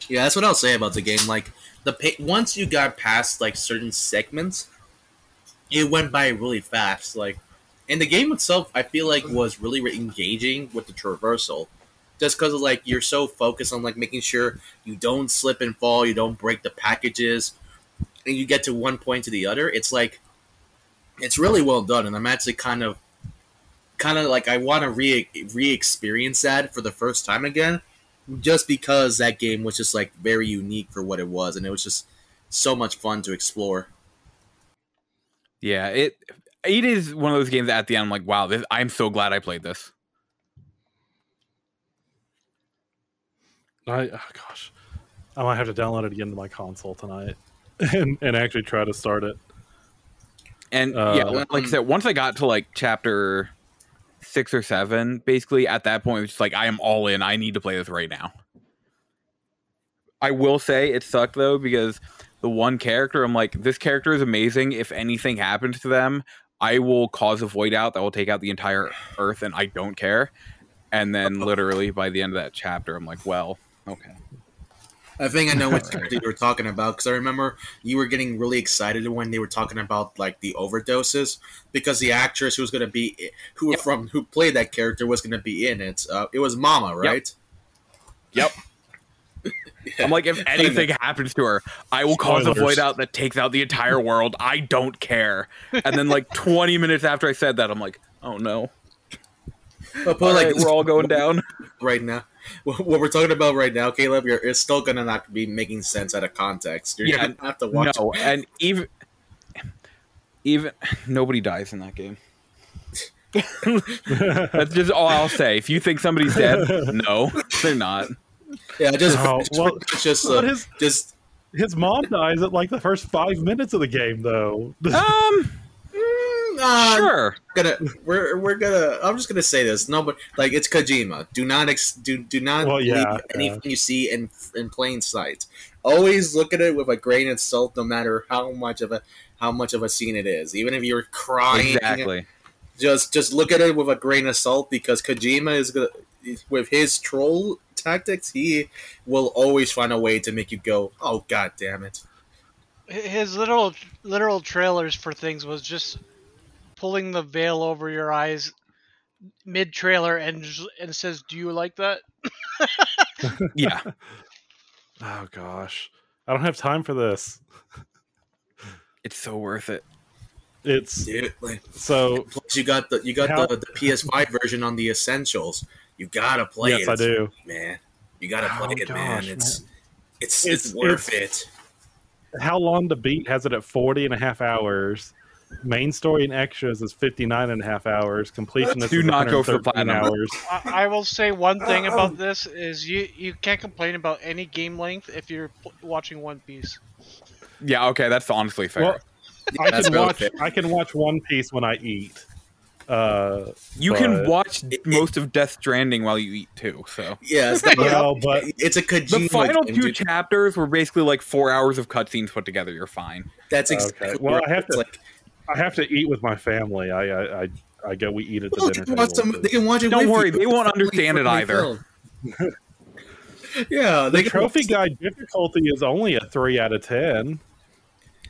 Yeah, that's what I'll say about the game. Like the once you got past like certain segments, it went by really fast. Like, and the game itself, I feel like was really re- engaging with the traversal, just because like you're so focused on like making sure you don't slip and fall, you don't break the packages, and you get to one point to the other. It's like it's really well done, and I'm actually kind of kind of like I want to re re experience that for the first time again just because that game was just like very unique for what it was, and it was just so much fun to explore. Yeah, it it is one of those games that at the end I'm like, wow, this, I'm so glad I played this. I oh gosh, I might have to download it again to my console tonight, *laughs* and and actually try to start it. And Uh, yeah, like I said, once I got to like chapter six or seven, basically at that point, it's like I am all in. I need to play this right now. I will say it sucked though because the one character I'm like, this character is amazing. If anything happens to them, I will cause a void out that will take out the entire Earth, and I don't care. And then literally by the end of that chapter, I'm like, well, okay. I think I know what *laughs* you were talking about because I remember you were getting really excited when they were talking about like the overdoses because the actress who was going to be who Yep. from who played that character was going to be in it. Uh, it was Mama, right? Yep. *laughs* I'm like, if anything happens to her, I will cause a void out that takes out the entire world. I don't care. And then, like 20 minutes after I said that, I'm like, oh no, But, but All like right, we're all going *laughs* down. right now, *laughs* what what we're talking about right now, Caleb, you're, it's still going to not be making sense out of context. You're Yeah, going to have to watch. No, and even even nobody dies in that game. *laughs* That's just all I'll say. If you think somebody's dead, no, they're not. Yeah, just, Oh, just, well, just, but uh, his just his mom dies at like the first five minutes of the game, though. *laughs* Um, uh, sure. gonna we're we're gonna I'm just gonna say this. No, but like it's Kojima. Do not ex, do do not Well, believe yeah, anything you see in in plain sight. always look at it with a grain of salt, no matter how much of a how much of a scene it is. Even if you're crying, Exactly. just just look at it with a grain of salt because Kojima is gonna with his troll tactics, he will always find a way to make you go, "Oh god damn it!" His literal literal trailers for things was just pulling the veil over your eyes mid trailer and and says, "Do you like that?" *laughs* Yeah. Oh gosh, I don't have time for this. It's so worth it. It's Dude, like, so plus you got the you got How- the, the PS5 version on the essentials. You gotta play yes, it, I do. man. You gotta Oh, play it, man. It's man. it's It's- it's, worth it's- it. How long to beat has it at 40 and a half hours. Main story and extras is 59 and a half hours. Completion Do is not go for platinum. hours. I, I will say one thing about this is you you can't complain about any game length if you're pl- watching One Piece. Yeah, okay, that's honestly fair. Well, I That's can real watch fair. I can watch One Piece when I eat. Uh, you can but- watch It- it- most of Death Stranding while you eat too. So Yeah, it's not, well, but it's a Kojima. the final game, two dude. chapters were basically like four hours of cutscenes put together. You're fine. That's Okay. exactly Well. I have It's to- like, I have to eat with my family. I I I, I go we eat at the well, dinner can table. some. They can watch it. Don't worry, you. they won't understand it either. film. yeah, the can trophy watch- guide difficulty is only a three out of ten.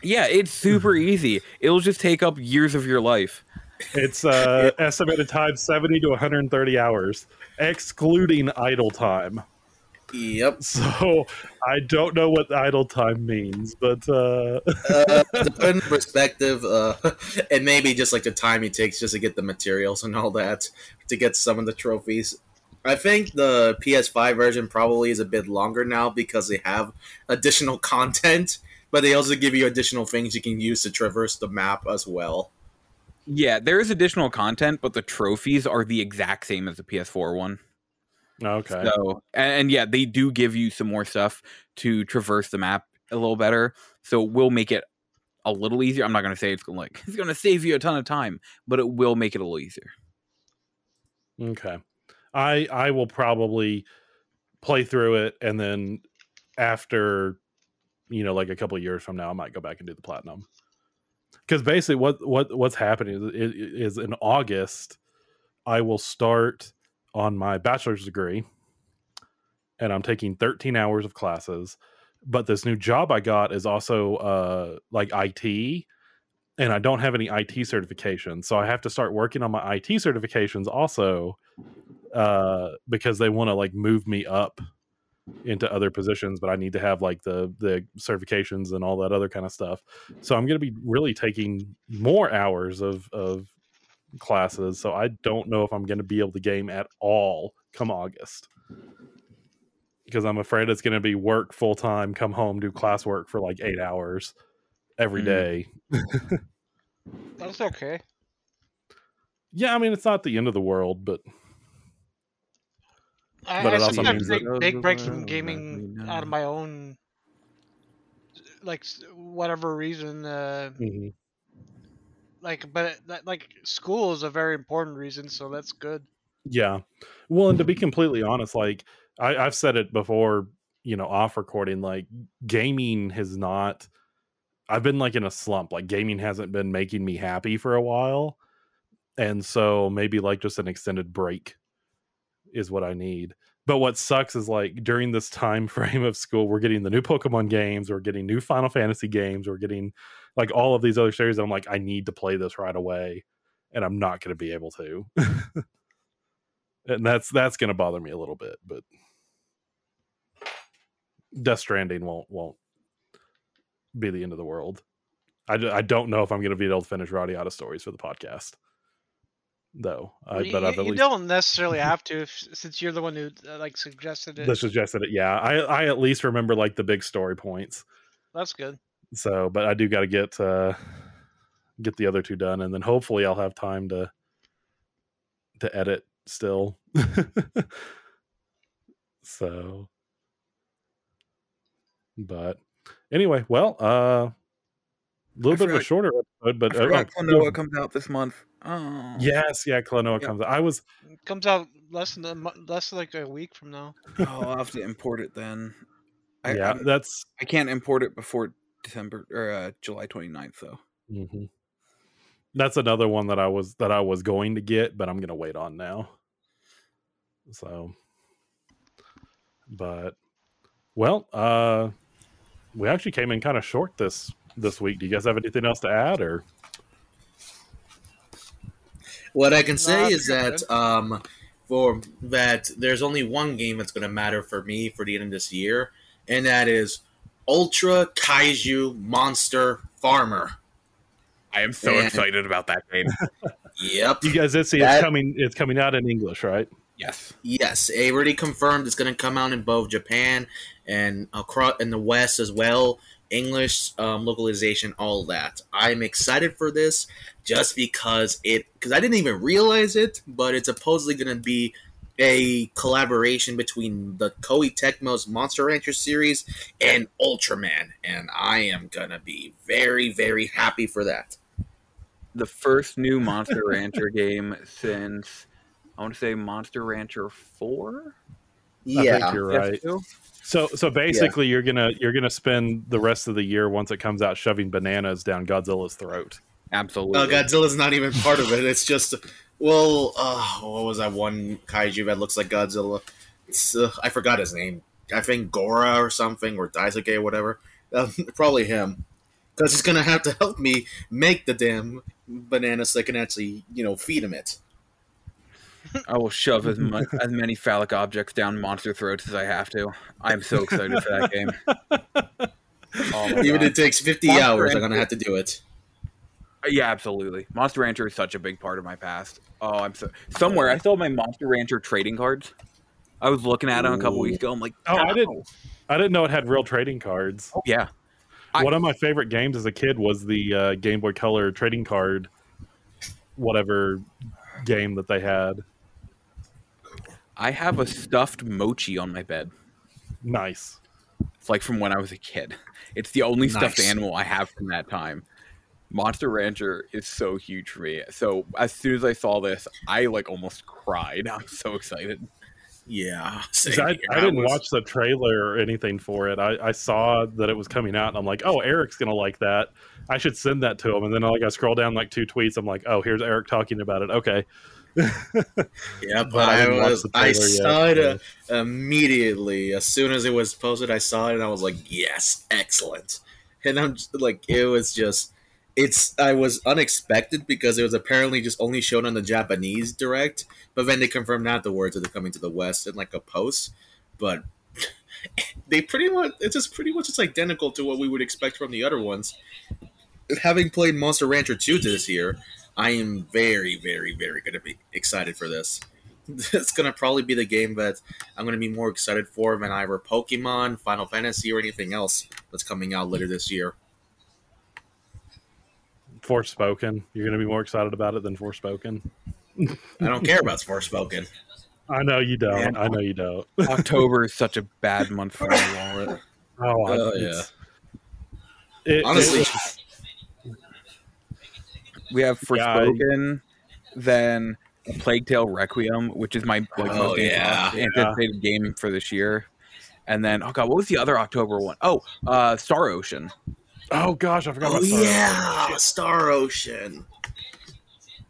Yeah, it's super *laughs* easy. It'll just take up years of your life. It's uh, *laughs* estimated time seventy to one hundred and thirty hours, excluding idle time. Yep. *laughs* So I don't know what idle time means, but uh, Uh, *laughs* to put in perspective, uh, *laughs* and maybe just like the time it takes just to get the materials and all that to get some of the trophies. I think the PS5 version probably is a bit longer now because they have additional content, but they also give you additional things you can use to traverse the map as well. Yeah, there is additional content, but the trophies are the exact same as the PS4 one. Okay, So, and, and yeah, they do give you some more stuff to traverse the map a little better. So, we'll make it a little easier. I'm not going to say it's going to like *laughs* it's going to save you a ton of time, but it will make it a little easier. okay. I I will probably play through it, and then after, you know, like a couple of years from now, I might go back and do the platinum. Because basically, what what what's happening is, is in August, I will start on my bachelor's degree, and I'm taking 13 hours of classes. But this new job I got is also uh, like IT, and I don't have any IT certifications, so I have to start working on my IT certifications also, uh, because they want to like move me up into other positions, but I need to have like the the certifications and all that other kind of stuff. So I'm going to be really taking more hours of of classes. So I don't know if I'm going to be able to game at all come August. Because I'm afraid it's going to be work full time, come home, do classwork for like eight hours every Mm. day. *laughs* That's okay. Yeah, I mean it's not the end of the world, but I, But I it also sometimes means take big breaks from gaming me out of my own, like whatever reason. Uh, mhm. Like, but that, like school is a very important reason, so that's good. Yeah. Well, and to be completely honest, like I, I've said it before, you know, off recording, like gaming has not. I've been like in a slump. Like gaming hasn't been making me happy for a while, and so maybe like just an extended break is what I need. But what sucks is like during this time *laughs* frame of school, we're getting the new Pokemon games, we're getting new Final Fantasy games, we're getting like all of these other series. I'm like, I need to play this right away, and I'm not going to be able to. *laughs* and that's that's going to bother me a little bit. But Death Stranding won't won't be the end of the world. I, I don't know if I'm going to be able to finish out stories for the podcast, though. I, You- but you, I've at you least don't necessarily *laughs* have to, if, since you're the one who uh, like suggested it. that suggested it. Yeah, I I at least remember like the big story points. That's good. So, but I do got to get uh get the other two done, and then hopefully I'll have time to to edit still. *laughs* so, but anyway, well, uh, a little I bit of a shorter episode, but I forgot uh, Klonoa comes out this month. Oh. yes, yeah, Klonoa Yeah. comes. out. I was comes out less than a, mo- less than like a week from now. Oh, I'll have to import it then. I, yeah, I'm- that's I can't import it before December or uh, July 29th though. mhm. that's another one that I was that I was going to get, but I'm gonna wait on now. So, but well, uh, we actually came in kind of short this this week. Do you guys have anything else to add, or What I can say I is think you're that um, for that there's only one game that's going to matter for me for the end of this year, and that is Ultra Kaiju Monster Farmer. I am so Man. excited about that game. *laughs* Yep. you guys did see That- it's coming? It's coming out in English, right? yes. Yes, it already confirmed it's going to come out in both Japan and across in the West as well. English um, localization, all that. I'm excited for this just because it because I didn't even realize it, but it's supposedly going to be a collaboration between the Koei Tecmo's Monster Rancher series and Ultraman, and I am gonna be very very happy for that. The first new Monster Rancher *laughs* game since I want to say Monster Rancher 4? I think you're right. So so basically you're gonna you're gonna spend the rest of the year once it comes out shoving bananas down Godzilla's throat. Absolutely. Uh, Godzilla's not even part of it. It's just, well, uh, what was that one kaiju that looks like Godzilla? It's, uh, I forgot his name. I think Gora or something, or Daisuke or whatever. Uh, *laughs* probably him. Because he's going to have to help me make the damn banana so I can actually, you know, feed him it. I will shove as much *laughs* as many phallic objects down monster throats as I have to. I'm so excited for that game. *laughs* Oh Even God. if it takes 50 Monster hours, I'm going to have to do it. Yeah, absolutely. Monster Rancher is such a big part of my past. Oh, I'm so somewhere. I still have my Monster Rancher trading cards. I was looking at them a couple weeks ago. I'm like, Oh, I didn't- I didn't know it had real trading cards. Oh, yeah, I- One of my favorite games as a kid was the uh, Game Boy Color trading card, whatever game that they had. I have a stuffed Mocchi on my bed. Nice. It's like from when I was a kid. It's the only stuffed animal I have from that time. Monster Rancher is so huge for me. So as soon as I saw this, I like almost cried. *laughs* I'm so excited. Yeah, same I. I didn't was- watch the trailer or anything for it. I, I saw that it was coming out, and I'm like, "Oh, Eric's gonna like that. I should send that to him." And then like I scroll down like two tweets. I'm like, "Oh, here's Eric talking about it." Okay, *laughs* Yeah, but I I, was. I yet, saw it so- uh, immediately as soon as it was posted. I saw it and I was like, "Yes, excellent!" And I'm just, like, it was just, it's I was unexpected because it was apparently just only shown on the Japanese direct, but then they confirmed afterwards that they're coming to the West in like a post, but. *laughs* They pretty much it's just pretty much it's identical to what we would expect from the other ones. Having played Monster Rancher 2 this year, I am very, very, very going to be excited for this. *laughs* It's going to probably be the game that I'm going to be more excited for than either Pokemon, Final Fantasy, or anything else that's coming out later this year. Forspoken. You're gonna be more excited about it than Forspoken. I don't care about Forspoken. I know you don't. Man. I know you don't. *laughs* October is such a bad month for my wallet. Oh, I- Oh, it's- It, Honestly, it- We have Yeah, I- Forspoken, then Plague Tale Requiem, which is my like Oh, most yeah. anticipated game for this year. And then oh god, what was the other October one? Oh, uh Star Ocean. oh gosh, I forgot oh about Star yeah, Wars. Star Ocean.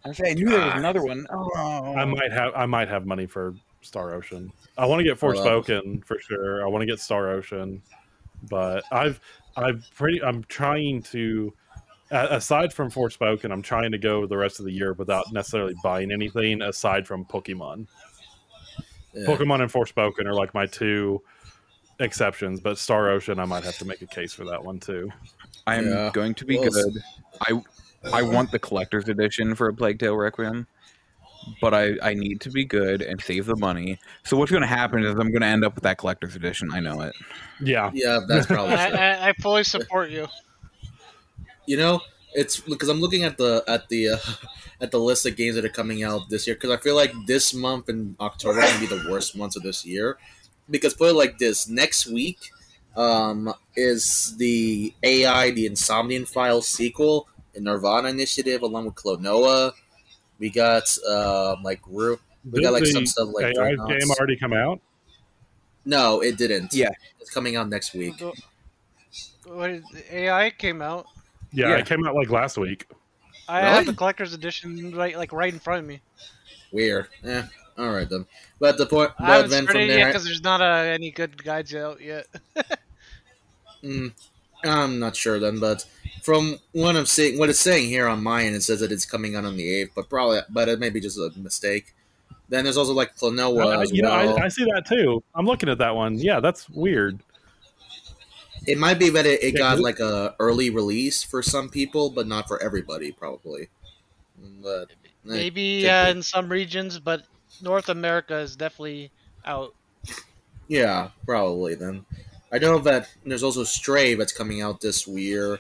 I was saying, I knew there was another one. Oh, I might have I might have money for Star Ocean. I want to get I love- Forspoken for sure. I want to get Star Ocean, but I've I've pretty I'm trying to a- aside from Forspoken, I'm trying to go the rest of the year without necessarily buying anything aside from Pokemon. Yeah. Pokemon and Forspoken are like my two exceptions, but Star Ocean I might have to make a case for that one too. I am Yeah. going to be Well, good. I I want the collector's edition for a Plague Tale Requiem, but I, I need to be good and save the money. So what's going to happen is I'm going to end up with that collector's edition. I know it. Yeah, Yeah, that's probably *laughs* I. I, I fully support you. You know, it's because I'm looking at the at the uh, *laughs* at the list of games that are coming out this year because I feel like this month in October can be the worst months of this year. Because put it like this, next week um, is the AI, the Insomnian Files sequel, in Nirvana Initiative, along with Klonoa. We got um, like Ru- we got like Did some stuff like AI game already come out. No, it didn't. Yeah. it's coming out next week. The- What is, AI came out. Yeah, Yeah. it came out like last week. I Really? have the collector's edition right, like right in front of me. Weird. Yeah. all right then. But the point, I but haven't then started from it yet because there's not uh, any good guides out yet. *laughs* Mm, I'm not sure then, but from what I'm seeing, what it's saying here on mine, it says that it's coming out on the eighth, but probably, but it may be just a mistake. Then there's also like Klonoa I- as you know, well. I, I see that too. I'm looking at that one. Yeah, that's weird. It might be that it, it got like a early release for some people, but not for everybody, probably. But eh, Maybe uh, in some regions, but North America is definitely out. yeah, probably then. I know that there's also Stray that's coming out this year.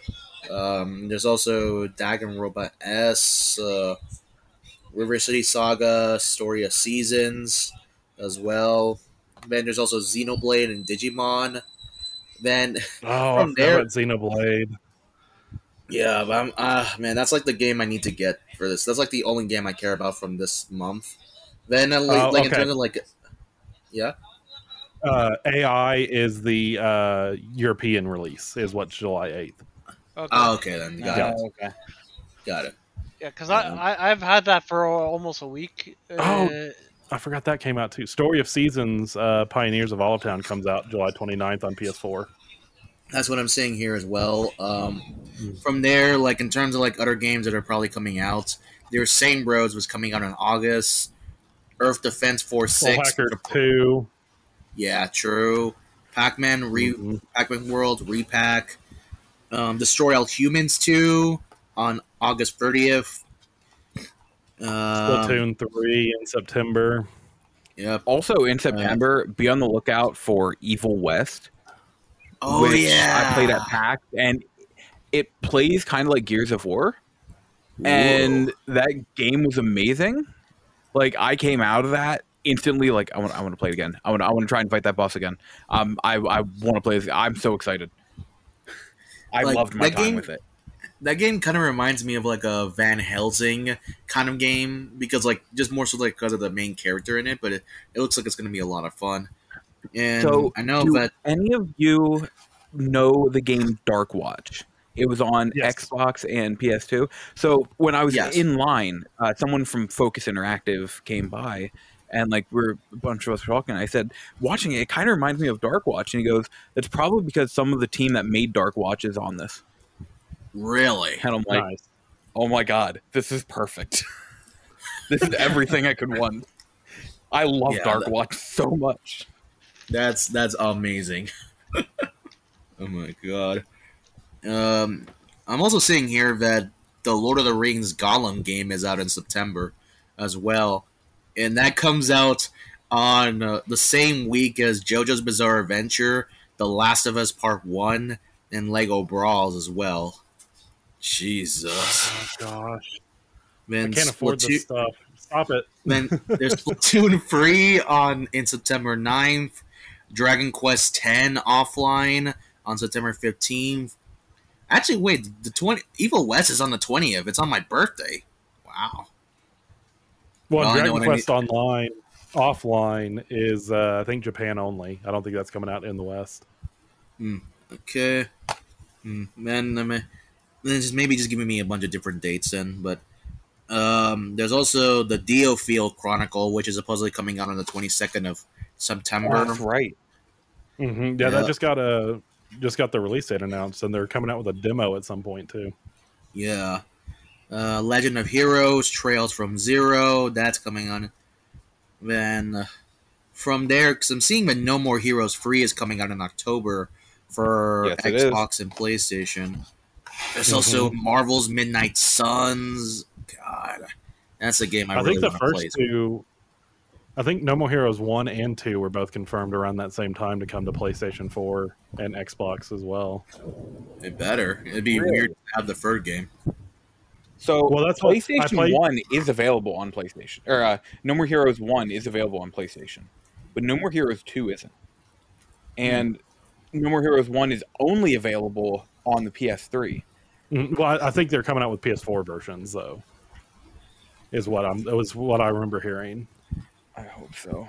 Um, there's also Danganronpa S, uh, River City Saga, Story of Seasons, as well. Then there's also Xenoblade and Digimon. Then Oh, From I there- forgot about Xenoblade. yeah, but I'm ah man, that's like the game I need to get for this. That's like the only game I care about from this month. Then uh, like, Oh, like in terms of like, yeah, Uh, AI is the uh, European release. Is what July 8th. Okay. oh okay then got Yeah. it, okay. got it. yeah, because I, I I've had that for almost a week. Oh. I forgot that came out too. Story of Seasons, uh, Pioneers of Olive Town comes out July 29th on PS4. That's what I'm saying here as well. Um, Mm. from there, like in terms of like other games that are probably coming out, there's Saints Row was coming out in August. Earth Defense Force Soul Six, Hacker 2. yeah, true. Pac-Man re Mhm. Pac-Man World Re-PAC. Um, Destroy All Humans two on August 30th. Um, Splatoon 3 in September. yep. Also in September, be on the lookout for Evil West, Oh which yeah, I played at PAX, and it plays kind of like Gears of War, and Whoa. that game was amazing. Like I came out of that instantly, like I want, I want to play it again. I want, I want to try and fight that boss again. Um, I, I want to play this. I'm so excited. I Like, loved my time game- with it. That game kind of reminds me of like a Van Helsing kind of game because like just more so like because of the main character in it, but it, it looks like it's going to be a lot of fun. And So, I know Do that any of you know the game Dark Watch? It was on Yes. Xbox and PS2. So when I was Yes. in line, uh, someone from Focus Interactive came by, and like we're a bunch of us talking. I said, "Watching it, it kind of reminds me of Dark Watch." And he goes, "It's probably because some of the team that made Dark Watch is on this." Really, And I'm like, nice. "Oh my god, this is perfect! *laughs* this is everything I could want." I love Yeah, Dark that- Watch so much. that's that's amazing. *laughs* oh my god. Um, I'm also seeing here that the Lord of the Rings Gollum game is out in September as well, and that comes out on uh, the same week as JoJo's Bizarre Adventure, The Last of Us Part One, and Lego Brawls as well. Jesus, Oh, gosh. man! I can't afford Splatoon- this stuff. Stop it. *laughs* then there's Splatoon free on in September 9th, Dragon Quest 10 offline on September 15th. Actually, wait, the 20 Evil West is on the 20th. It's on my birthday. Wow. Well, Well, Dragon what I Quest Online offline is uh, I think Japan only. I don't think that's coming out in the West. Okay. Hmm. Then, um, then just maybe just giving me a bunch of different dates then, but um, there's also the DioField Chronicle, which is supposedly coming out on the 22nd of September. That's right. hmm Yeah, Yeah. that just got a just got the release date announced, and they're coming out with a demo at some point too. Yeah. Uh, Legend of Heroes, Trails from Zero, that's coming on. Then uh, from there, because I'm seeing that No More Heroes Free is coming out in October for Yes. Xbox and PlayStation. There's also Marvel's Midnight Suns. God, that's a game I, I, really think the want to play. first two, I think No More Heroes one and two were both confirmed around that same time to come to PlayStation Four and Xbox as well. It better. It'd be Really? weird to have the third game. So Well, that's PlayStation played- One is available on PlayStation, or uh, No More Heroes One is available on PlayStation, but No More Heroes Two isn't, and No More Heroes One is only available on the PS3. Mm, Well, I, think they're coming out with PS4 versions though. Is what I'm. That was what I remember hearing. I hope so.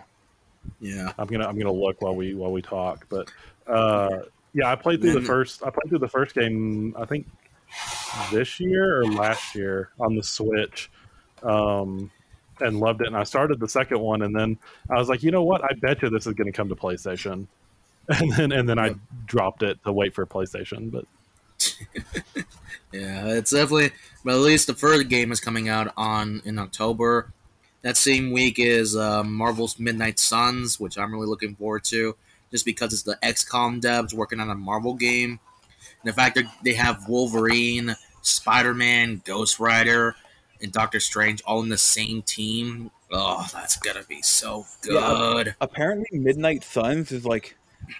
Yeah. I'm gonna I'm gonna look while we while we talk. But uh, yeah, I played through the first. I played through the first game. I think this year or last year on the Switch, um, and loved it. And I started the second one, and then I was like, you know what? I bet you this is going to come to PlayStation. *laughs* And then and then I dropped it to wait for PlayStation. But *laughs* Yeah, it's definitely. But at least the third game is coming out on in October. That same week is uh, Marvel's Midnight Suns, which I'm really looking forward to, just because it's the XCOM devs working on a Marvel game. And the fact that they have Wolverine, Spider Man, Ghost Rider, and Doctor Strange all in the same team. Oh, that's gonna be so good. Apparently, Midnight Suns is like,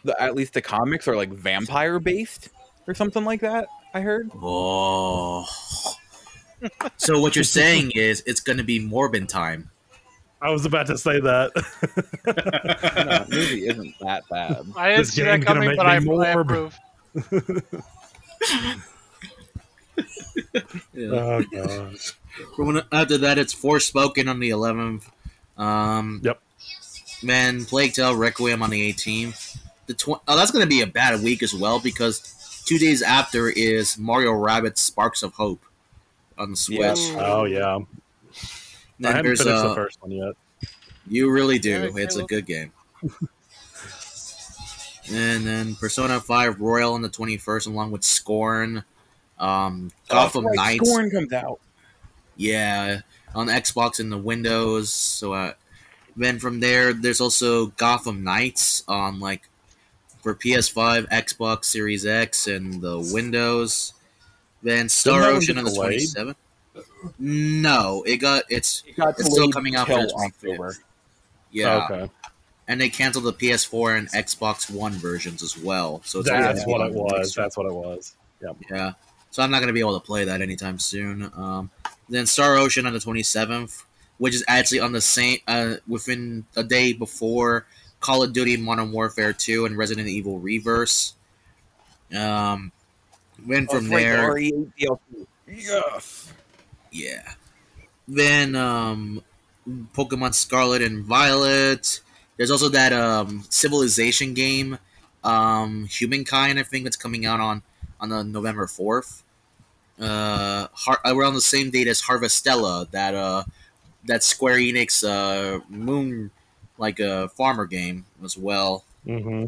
the, at least the comics are like vampire based or something like that. I heard. Oh. so what you're saying is it's gonna be Morbin time. I was about to say that. No, the movie isn't that bad. I didn't This see that game's gonna coming, make but I, I approve. *laughs* Yeah. oh god. From when- After that, it's Forspoken on the 11th. Um, Yep. Then Plague Tale Requiem on the 18th. The tw- oh, that's going to be a bad week as well because two days after is Mario Rabbids Sparks of Hope on the Switch. Yeah. Oh yeah. I haven't there's finished the uh, first one yet. you really Yeah, do. It's a good game. and then Persona 5 Royal on the 21st, along with Scorn. Um, Gotham Oh, right, Knights. Scorn comes out. Yeah, on Xbox and the Windows. So uh, then from there, there's also Gotham Knights on like for PS5, Xbox Series X, and the Windows. Then Star that one Ocean on the 27th. No, it got it's It got It's still coming out for the 25th. October. yeah, Okay. and they canceled the PS4 and Xbox One versions as well. So it's That's what it was. That's what it was. Yeah. So I'm not going to be able to play that anytime soon. Um, then Star Ocean on the 27th, which is actually on the same uh, within a day before Call of Duty Modern Warfare 2 and Resident Evil Re:Verse. Um, then from Oh, there, the Yes. yeah. Then um, Pokemon Scarlet and Violet. There's also that um, Civilization game, um, Humankind. I think that's coming out on on the November fourth. Uh, Har- around the same date as Harvestella, that uh, that Square Enix uh, Moon like a farmer game as well. hmm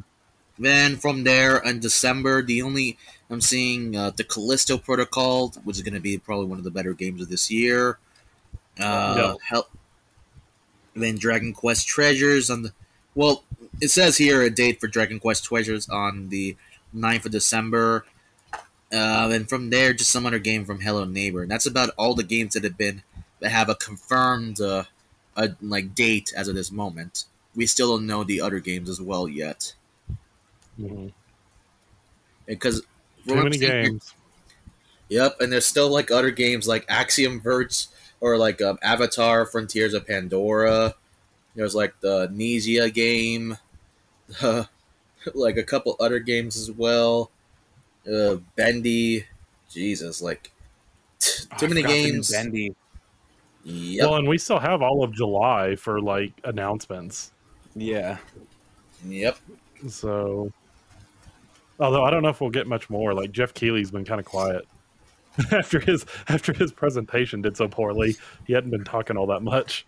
Then from there in December, the only I'm seeing uh, the Callisto Protocol, which is going to be probably one of the better games of this year. Uh, then Dragon Quest Treasures on the well, it says here a date for Dragon Quest Treasures on the 9th of December. Uh, and from there, just some other game from Hello Neighbor. And that's about all the games that have been that have a confirmed uh, a, like date as of this moment. We still don't know the other games as well yet hmm because Too many games. Yep, and there's still like other games like Axiom Verge or like um, Avatar: Frontiers of Pandora. There's like the Nesia game, *laughs* like a couple other games as well. Uh, Bendy, Jesus, like t- too I many forgot the new games. Bendy. Yep, Well, and we still have all of July for like announcements. Yeah. yep. So, although I don't know if we'll get much more. Like Geoff Keighley's been kind of quiet *laughs* after his after his presentation did so poorly. He hadn't been talking all that much.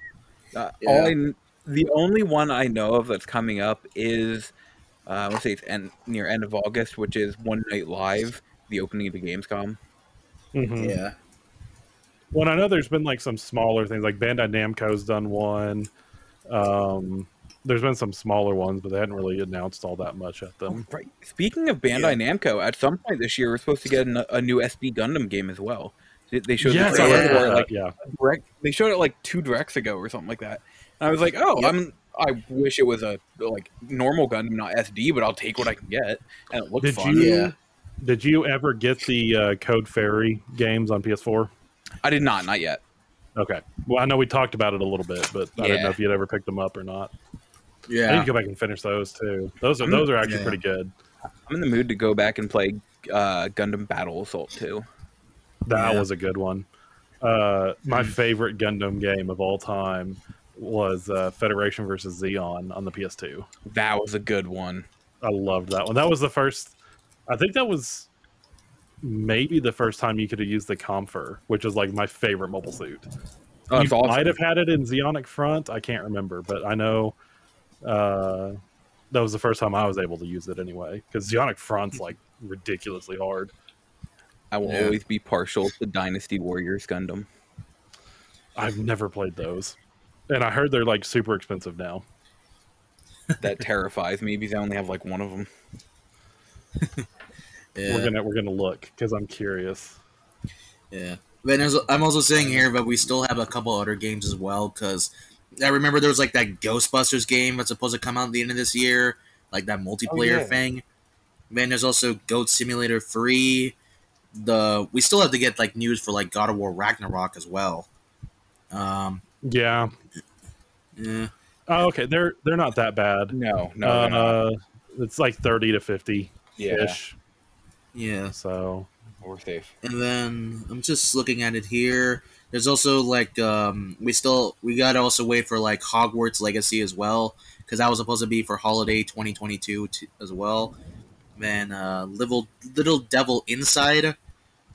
Uh, Yeah. all I the only one I know of that's coming up is uh, I want to say it's end, near end of August, which is One Night Live, the opening of the Gamescom. Mhm. Yeah, Well, I know there's been like some smaller things, like Bandai Namco's done one. Um, there's been some smaller ones, but they hadn't really announced all that much at them. Right. Speaking of Bandai Namco, at some point this year we're supposed to get an, a new SD Gundam game as well. They- They showed Yes, the yeah. heard trailer it, like yeah. direct, they showed it like two directs ago or something like that. And I was like, oh, Yep. I'm. I wish it was a like normal Gundam, not SD, but I'll take what I can get, and it looked Did fun. you Yeah. did you ever get the uh, Code Fairy games on PS4? I did not, not yet. Okay. Well, I know we talked about it a little bit, but I didn't know if you'd ever picked them up or not. Yeah. I need to go back and finish those too. Those are I'm- those are actually yeah. pretty good. I'm in the mood to go back and play uh, Gundam Battle Assault too. That Yeah. was a good one. Uh, my favorite Gundam game of all time was uh, Federation versus Zeon on the PS2. That was a good one. I loved that one. That was the first. I think that was maybe the first time you could have used the Kämpfer, which is like my favorite mobile suit. Oh, you awesome. might have had it in Zeonic Front. I can't remember, but I know uh, that was the first time I was able to use it anyway. Because Zeonic Front's like ridiculously hard. I will Yeah. always be partial to Dynasty Warriors Gundam. I've never played those, and I heard they're like super expensive now. That terrifies me because I only have like one of them. *laughs* Yeah. We're gonna we're gonna look because I'm curious. Yeah. Then there's, I'm also saying here, but we still have a couple other games as well because I remember there was like that Ghostbusters game that's supposed to come out at the end of this year, like that multiplayer yeah. thing. Then there's also Goat Simulator 3. The we still have to get like news for like God of War Ragnarok as well. Um, Yeah. yeah. Oh, okay. They're they're not that bad. No, no, they're not. uh, it's like thirty to fifty yeah, ish. Yeah. So we're safe. And then I'm just looking at it here. There's also like um, we still we gotta also wait for like Hogwarts Legacy as well because that was supposed to be for holiday 2022 t- as well. Then uh, little little Devil Inside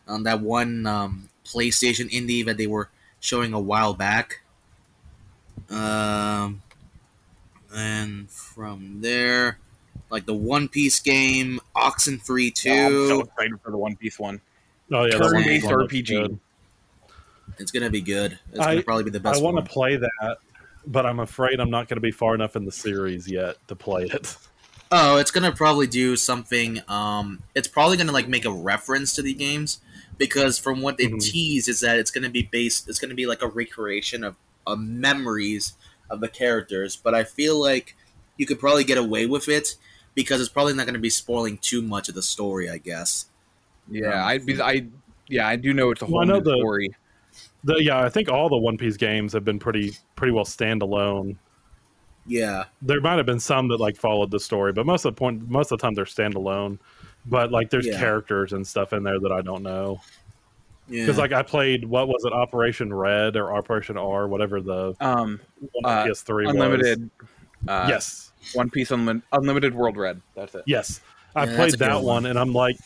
on that one um, PlayStation indie that they were showing a while back. Um, and from there, like the One Piece game, Oxenfree Two. Yeah, I'm so excited for the One Piece one. oh yeah, that one- Turn-based RPG. It's gonna be good. It's I- gonna probably be the best I want to play that, but I'm afraid I'm not going to be far enough in the series yet to play it. Oh, it's gonna probably do something. Um, it's probably gonna like make a reference to the games because from what they Mhm. tease is that it's gonna be based. It's gonna be like a recreation of, of memories of the characters. But I feel like you could probably get away with it because it's probably not gonna be spoiling too much of the story. I guess. Yeah, I because I yeah I do know it's a whole I know new the- story. The, yeah, I think all the One Piece games have been pretty pretty well standalone. Yeah. There might have been some that like followed the story, but most of the point, most of the time they're standalone. But like, there's Yeah. characters and stuff in there that I don't know. Yeah. Because like I played what was it, Operation Red or Operation R, whatever the Um, one on Uh, PS3 was. unlimited. Uh, yes, One Piece Unlimited, Unlimited World Red. That's it. yes. I Yeah, played that one. one, and I'm like,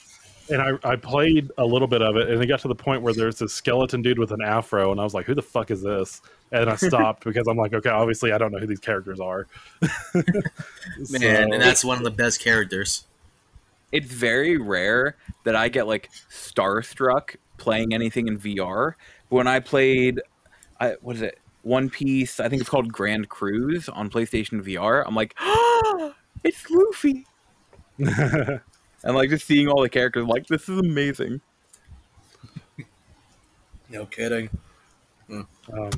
and I, I played a little bit of it, and it got to the point where there's this skeleton dude with an afro, and I was like, who the fuck is this? And I *laughs* stopped because I'm like, okay, obviously I don't know who these characters are. *laughs* Man, So- and that's one of the best characters. It's very rare that I get like starstruck playing anything in VR. When I played, I what is it? One Piece. I think it's called Grand Cruise on PlayStation VR. I'm like, ah, *gasps* *gasps* it's Luffy. And like just seeing all the characters, I'm like this is amazing. No kidding. oh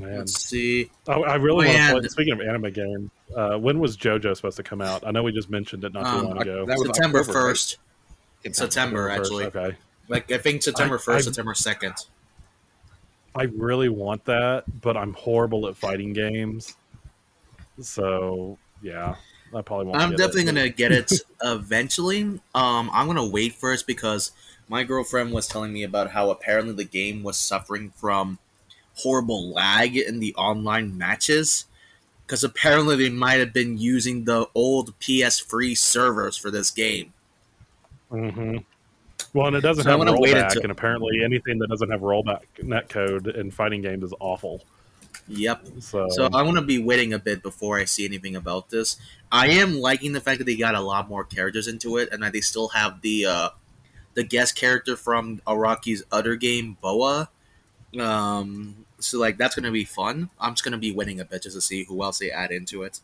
man, Let's see. oh, I really Oh, want to play. Speaking of anime games, uh, when was JoJo supposed to come out? I know we just mentioned it not too Um, long ago. That was September first. right? first. September, First, actually. Okay. Like I think September first, I- September second. I really want that, but I'm horrible at fighting games. So yeah, I probably won't. I'm definitely it. gonna get it eventually. Um, I'm gonna wait first because my girlfriend was telling me about how apparently the game was suffering from horrible lag in the online matches. Because apparently they might have been using the old PS3 servers for this game. hmm Well, and it doesn't So have rollback, until- and apparently anything that doesn't have rollback netcode in fighting games is awful. Yep. So, So I'm gonna be waiting a bit before I see anything about this. I am liking the fact that they got a lot more characters into it, and that they still have the uh, the guest character from Araki's other game, Baoh. Um, so like that's gonna be fun. I'm just gonna be waiting a bit just to see who else they add into it.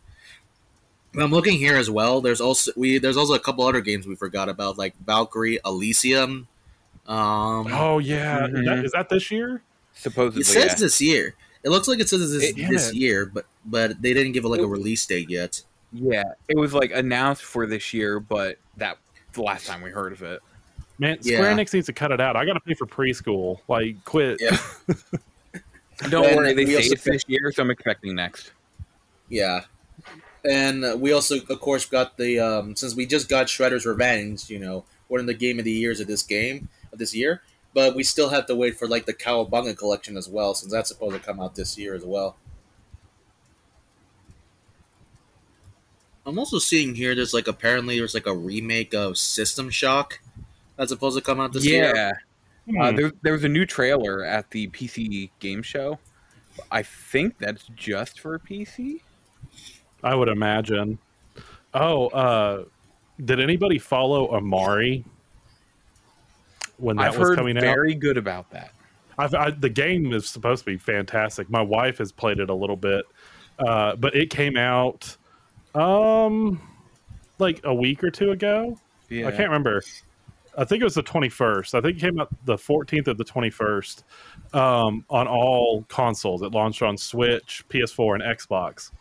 I'm looking here as well. There's also we there's also a couple other games we forgot about, like Valkyrie Elysium. Um, oh yeah, is, that, Mhm. is that this year? Supposedly, it says yeah. this year. It looks like it says this, It- this damn it. year, but but they didn't give it like a release date yet. yeah, it was like announced for this year, but that the last time we heard of it. Man, Square Yeah. Enix needs to cut it out. I got to pay for preschool. Like, quit. Yeah. *laughs* Don't Then worry, they say also- it's this year, so I'm expecting next. Yeah. And uh, we also, of course, got the um, since we just got Shredder's Revenge, you know, one of the game of the years of this game of this year. But we still have to wait for like the Cowabunga collection as well, since that's supposed to come out this year as well. I'm also seeing here. There's like apparently there's like a remake of System Shock that's supposed to come out this year. yeah. Hmm. Uh, there, there was a new trailer at the PC game show. I think that's just for PC. I would imagine. Oh, uh, did anybody follow Amari when that I've was heard coming out? very good about that. I've, I, the game is supposed to be fantastic. My wife has played it a little bit, uh, but it came out um like a week or two ago. Yeah. I can't remember. I think it was the 21st. I think it came out the 14th of the 21st um, on all consoles. It launched on Switch, PS4, and Xbox.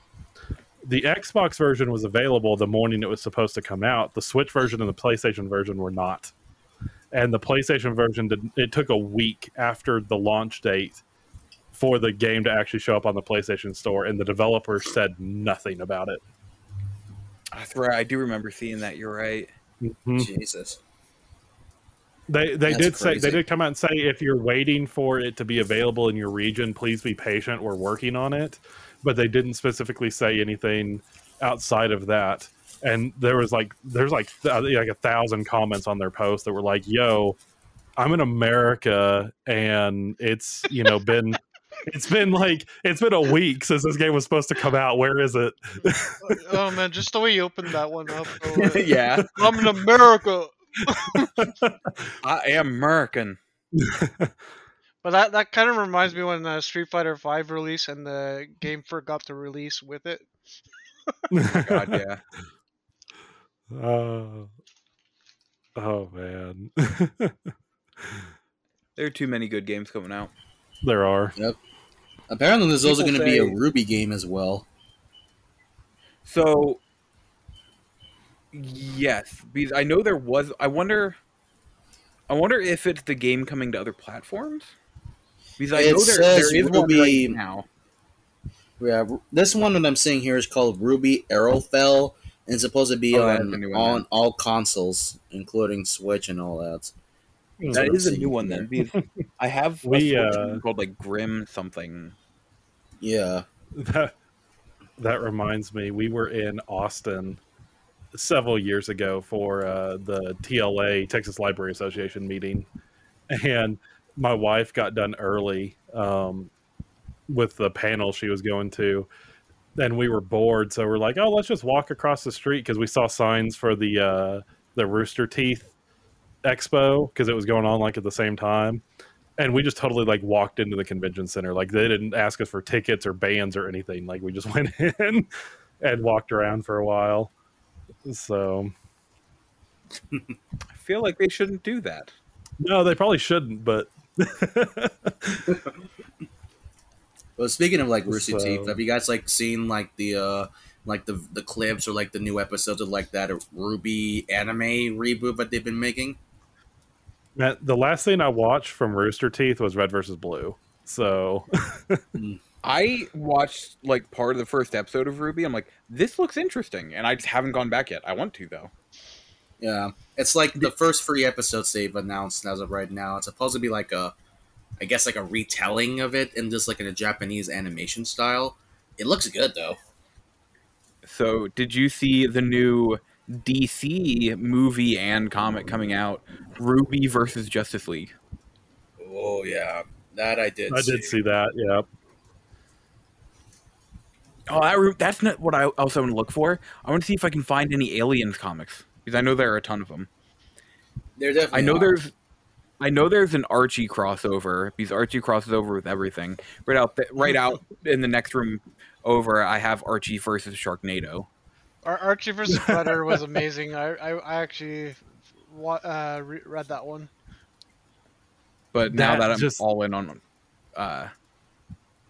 The Xbox version was available the morning it was supposed to come out. The Switch version and the PlayStation version were not. And the PlayStation version did it took a week after the launch date for the game to actually show up on the PlayStation Store, and the developer said nothing about it. That's right. I do remember seeing that. You're right. Mhm. Jesus. They they That's did say they did come out and say if you're waiting for it to be available in your region, please be patient. We're working on it, but they didn't specifically say anything outside of that. And there was like there's like th- like a thousand comments on their post that were like, "Yo, I'm in America, and it's you know been." *laughs* It's been like it's been a week since this game was supposed to come out. Where is it? oh man, just the way you opened that one up. *laughs* though, uh, yeah. I'm in America. *laughs* I am American. But that, that kind of reminds me when uh, Street Fighter Five released and the game forgot to release with it. *laughs* God, yeah. Uh, *laughs* oh man, *laughs* There are too many good games coming out. there are. Yep. Apparently, there's also going to be a RWBY game as well. So, yes, because I know there was. I wonder. I wonder if it's the game coming to other platforms. Because I It know there, says there is one RWBY- right now. Yeah, this one that I'm seeing here is called RWBY Arrowfell, and it's supposed to be Oh, that's on a new one on then. all consoles, including Switch and all that. That's That what is I'm a new one then. I have *laughs* We, Switch uh, called like Grim something. Yeah, That that reminds me, we were in Austin several years ago for uh, the TLA Texas Library Association meeting, and my wife got done early um, with the panel she was going to, and we were bored, so we're like, "Oh, let's just walk across the street" because we saw signs for the uh, the Rooster Teeth Expo because it was going on like at the same time. And we just totally like walked into the convention center. Like they didn't ask us for tickets or bands or anything. Like we just *laughs* went in and walked around for a while. So *laughs* I feel like they shouldn't do that. no they probably shouldn't but *laughs* Well, speaking of like Rooster So- Teeth, have you guys like seen like the uh like the the clips or like the new episodes of like that RWBY anime reboot that they've been making? Man, the last thing i watched from rooster teeth was red versus blue so *laughs* I watched like part of the first episode of RWBY. I'm like, this looks interesting, and I just haven't gone back yet. I want to though. Yeah, it's like the first three episodes they've announced as of right now. It's supposed to be like a, I guess like a retelling of it in just like in a Japanese animation style. It looks good though. So, did you see the new DC movie and comic coming out? RWBY versus Justice League. Oh yeah, that I did. i did see that yeah Oh, that, that's not what I also want to look for. I want to see if I can find any Aliens comics because I know there are a ton of them. There definitely. I know are. there's, I know there's an Archie crossover because Archie crosses over with everything. Right out, th- right out *laughs* in the next room over, I have Archie versus Sharknado. Ar- Archie versus Predator was amazing. I I, I actually wa- uh, re- read that one. But now That that I'm just- all in on uh,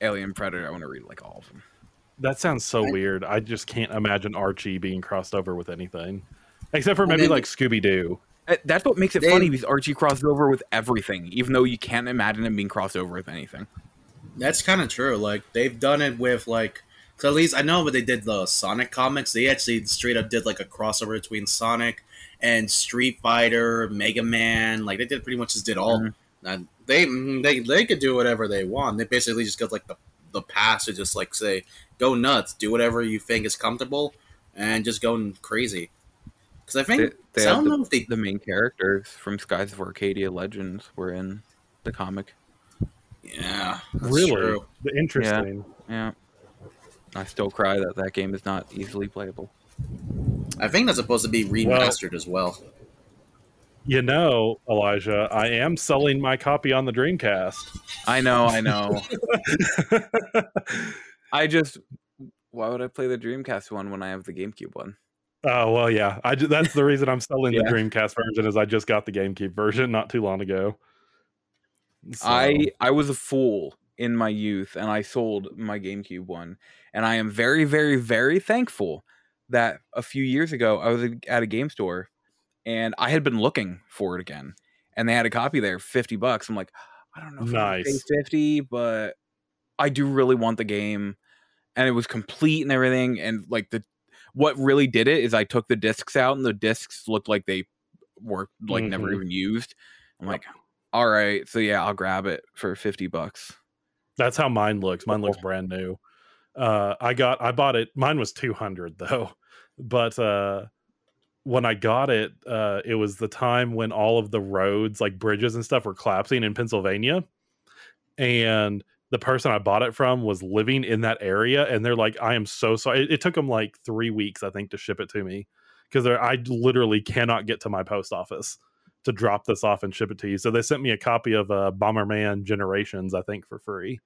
Alien Predator, I want to read like all of them. that sounds so I- weird i just can't imagine archie being crossed over with anything except for Well, maybe then- like scooby-doo Uh, That's what makes it They- funny because Archie crosses over with everything, even though you can't imagine him being crossed over with anything. That's kind of true. Like they've done it with like, 'cause at least I know what they did the Sonic comics, they actually straight up did like a crossover between Sonic and Street Fighter, Mega Man. Like they did pretty much just did all. Mhm. And they mm, they they could do whatever they want. They basically just got like the the pass to just like say go nuts, do whatever you think is comfortable. and just going crazy. Because I think They, they I don't the, know if they the main characters from Skies of Arcadia Legends were in the comic. yeah really true. interesting. Yeah. I still cry that that game is not easily playable. I think that's supposed to be remastered as well. You know, Elijah, I am selling my copy on the Dreamcast. I know, I know. *laughs* I just why would I play the Dreamcast one when I have the GameCube one? Oh well, yeah. I ju- that's the reason I'm *laughs* selling Yeah. the Dreamcast version is I just got the GameCube version not too long ago. So, I I was a fool in my youth and I sold my GameCube one. And I am very, very, very thankful that a few years ago I was at a game store and I had been looking for it again. And they had a copy there, 50 bucks. I'm like, I don't know if I wanna pay Nice. 50, but I do really want the game. And it was complete and everything. And like the what really did it is I took the discs out and the discs looked like they were like never Mhm. even used. I'm like, all right, so yeah, I'll grab it for 50 bucks. that's how mine looks. Mine looks brand new. Uh, I got I bought it. Mine was 200 though, *laughs* but uh, when I got it, uh, it was the time when all of the roads, like bridges and stuff, were collapsing in Pennsylvania, and the person I bought it from was living in that area, and they're like, "I am so sorry." It, it took them like three weeks, I think, to ship it to me because I literally cannot get to my post office to drop this off and ship it to you. So they sent me a copy of uh, Bomberman Generations, I think, for free.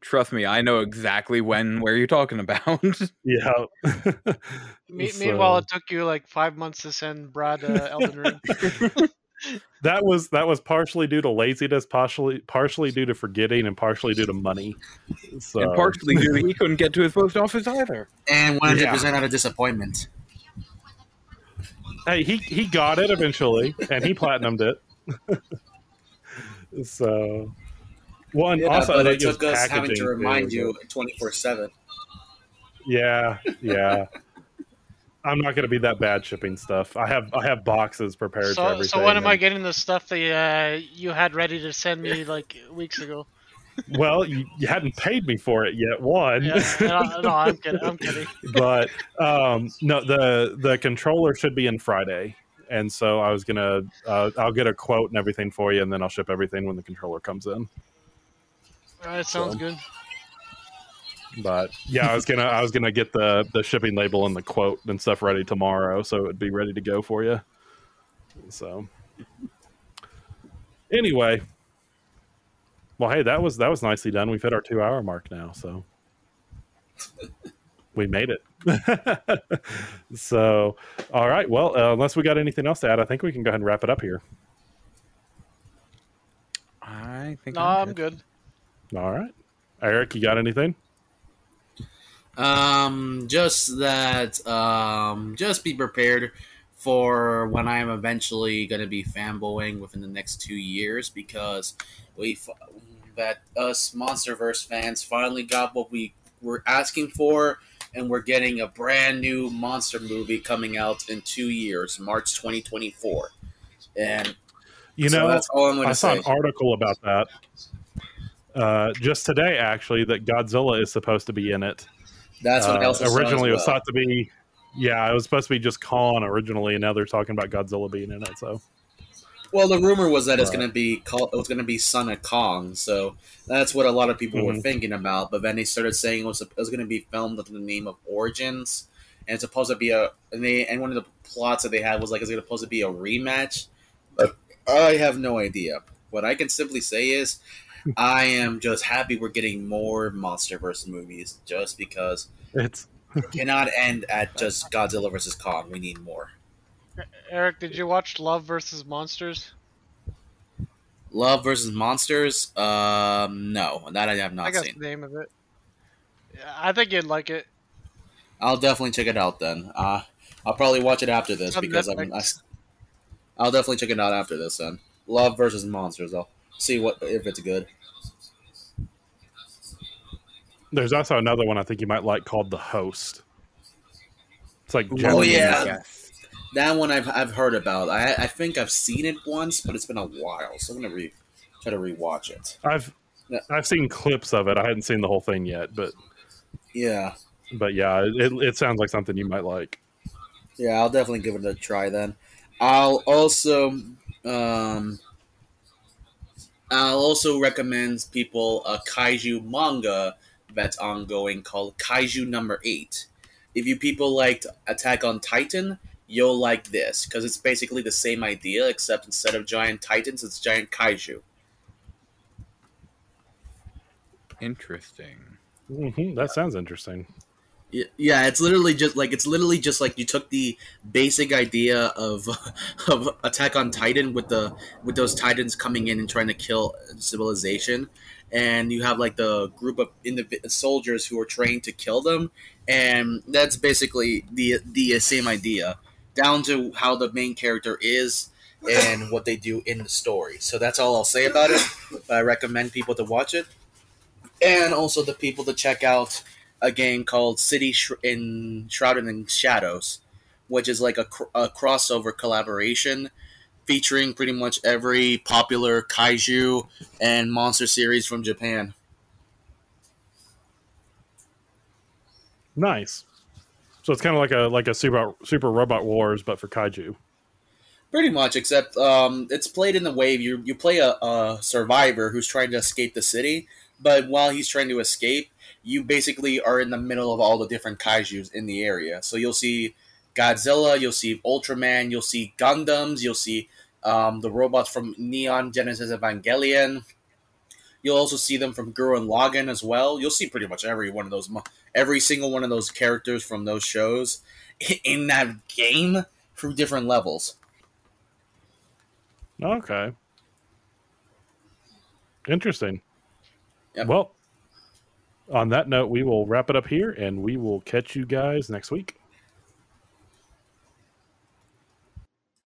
Trust me, I know exactly when where you're talking about. *laughs* Yeah. Me- *laughs* So, Meanwhile, it took you like five months to send Brad uh, Elden Ring. *laughs* that was that was partially due to laziness, partially partially due to forgetting, and partially due to money. So and partially due to he couldn't get to his post office either. And 100% out of disappointment. hey, he he got it eventually, and he platinumed it. *laughs* so, one Yeah, also but I it took us having to too, remind you 24 7. Yeah, yeah. I'm not going to be that bad shipping stuff. I have I have boxes prepared for So, everything. so when am I getting the stuff that uh, you had ready to send me *laughs* like weeks ago? well, you, you hadn't paid me for it yet. One, Yeah, no, no, I'm kidding. I'm kidding. *laughs* but um, no, the the controller should be in Friday, and so I was gonna uh, I'll get a quote and everything for you, and then I'll ship everything when the controller comes in. All right, sounds So- good. But yeah, I was gonna I was gonna get the the shipping label and the quote and stuff ready tomorrow, so it would be ready to go for you. So anyway, well, hey, that was that was nicely done. We've hit our two hour mark now, so *laughs* we made it. *laughs* so, all right. Well, uh, unless we got anything else to add, I think we can go ahead and wrap it up here. I think No, I'm I'm good. good. All right, Eric, you got anything? Um, just that, um, just be prepared for when I'm eventually going to be fanboying within the next two years because we, f- that us MonsterVerse fans finally got what we were asking for, and we're getting a brand new monster movie coming out in two years, March 2024. And You so know, that's all I'm going to say. I saw an article about that uh, just today, actually, that Godzilla is supposed to be in it. That's what Uh, originally it was thought to be, yeah, it was supposed to be just Kong originally, and now they're talking about Godzilla being in it. So Well, the rumor was that it's Right. going to be called. It was going to be Son of Kong, so that's what a lot of people were Mhm. thinking about. But then they started saying it was, it was going to be filmed under the name of Origins, and it's supposed to be a. And they and one of the plots that they had was like it's supposed to be a rematch. But I have no idea. What I can simply say is, I am just happy we're getting more MonsterVerse movies, just because it's it cannot end at just Godzilla versus Kong. We need more. Eric, did you watch Love versus Monsters? Love versus Monsters? Um, no, that I have I not got seen. the name of it. I think you'd like it. I'll definitely check it out then. Uh, I'll probably watch it after this because I'm, I, I'll definitely check it out after this then. Love versus Monsters. I'll see what if it's good. there's also another one I think you might like called The Host. It's like Oh, yeah. That one I've, I've heard about. I I think I've seen it once, but it's been a while, so I'm gonna re, try to rewatch it. I've Yeah. I've seen clips of it. I hadn't seen the whole thing yet, but Yeah, but yeah, it, it sounds like something you might like. Yeah, I'll definitely give it a try then. I'll also um, I'll also recommend people a kaiju manga that's ongoing called Kaiju Number Eight. If you people liked Attack on Titan, you'll like this because it's basically the same idea except instead of giant titans, it's giant kaiju. Interesting. hmm that sounds interesting. Yeah, it's literally just like it's literally just like you took the basic idea of *laughs* of Attack on Titan with the with those titans coming in and trying to kill civilization, and you have like the group of indiv- soldiers who are trained to kill them, and that's basically the the same idea, down to how the main character is and *laughs* what they do in the story. So that's all I'll say about it. But I recommend people to watch it, and also the people to check out a game called City Sh- in Shrouded in Shadows, which is like a, cr- a crossover collaboration featuring pretty much every popular kaiju and monster series from Japan. Nice. So it's kind of like a like a super super robot wars, but for kaiju. Pretty much, except um, it's played in the way you you play a, a survivor who's trying to escape the city, but while he's trying to escape, you basically are in the middle of all the different kaiju's in the area. So you'll see Godzilla, you'll see Ultraman, you'll see Gundams, you'll see um, the robots from Neon Genesis Evangelion. You'll also see them from Gurren Lagann as well. You'll see pretty much every one of those, every single one of those characters from those shows *laughs* in that game through different levels. Okay. Interesting. Yep. Well, on that note, we will wrap it up here, and we will catch you guys next week.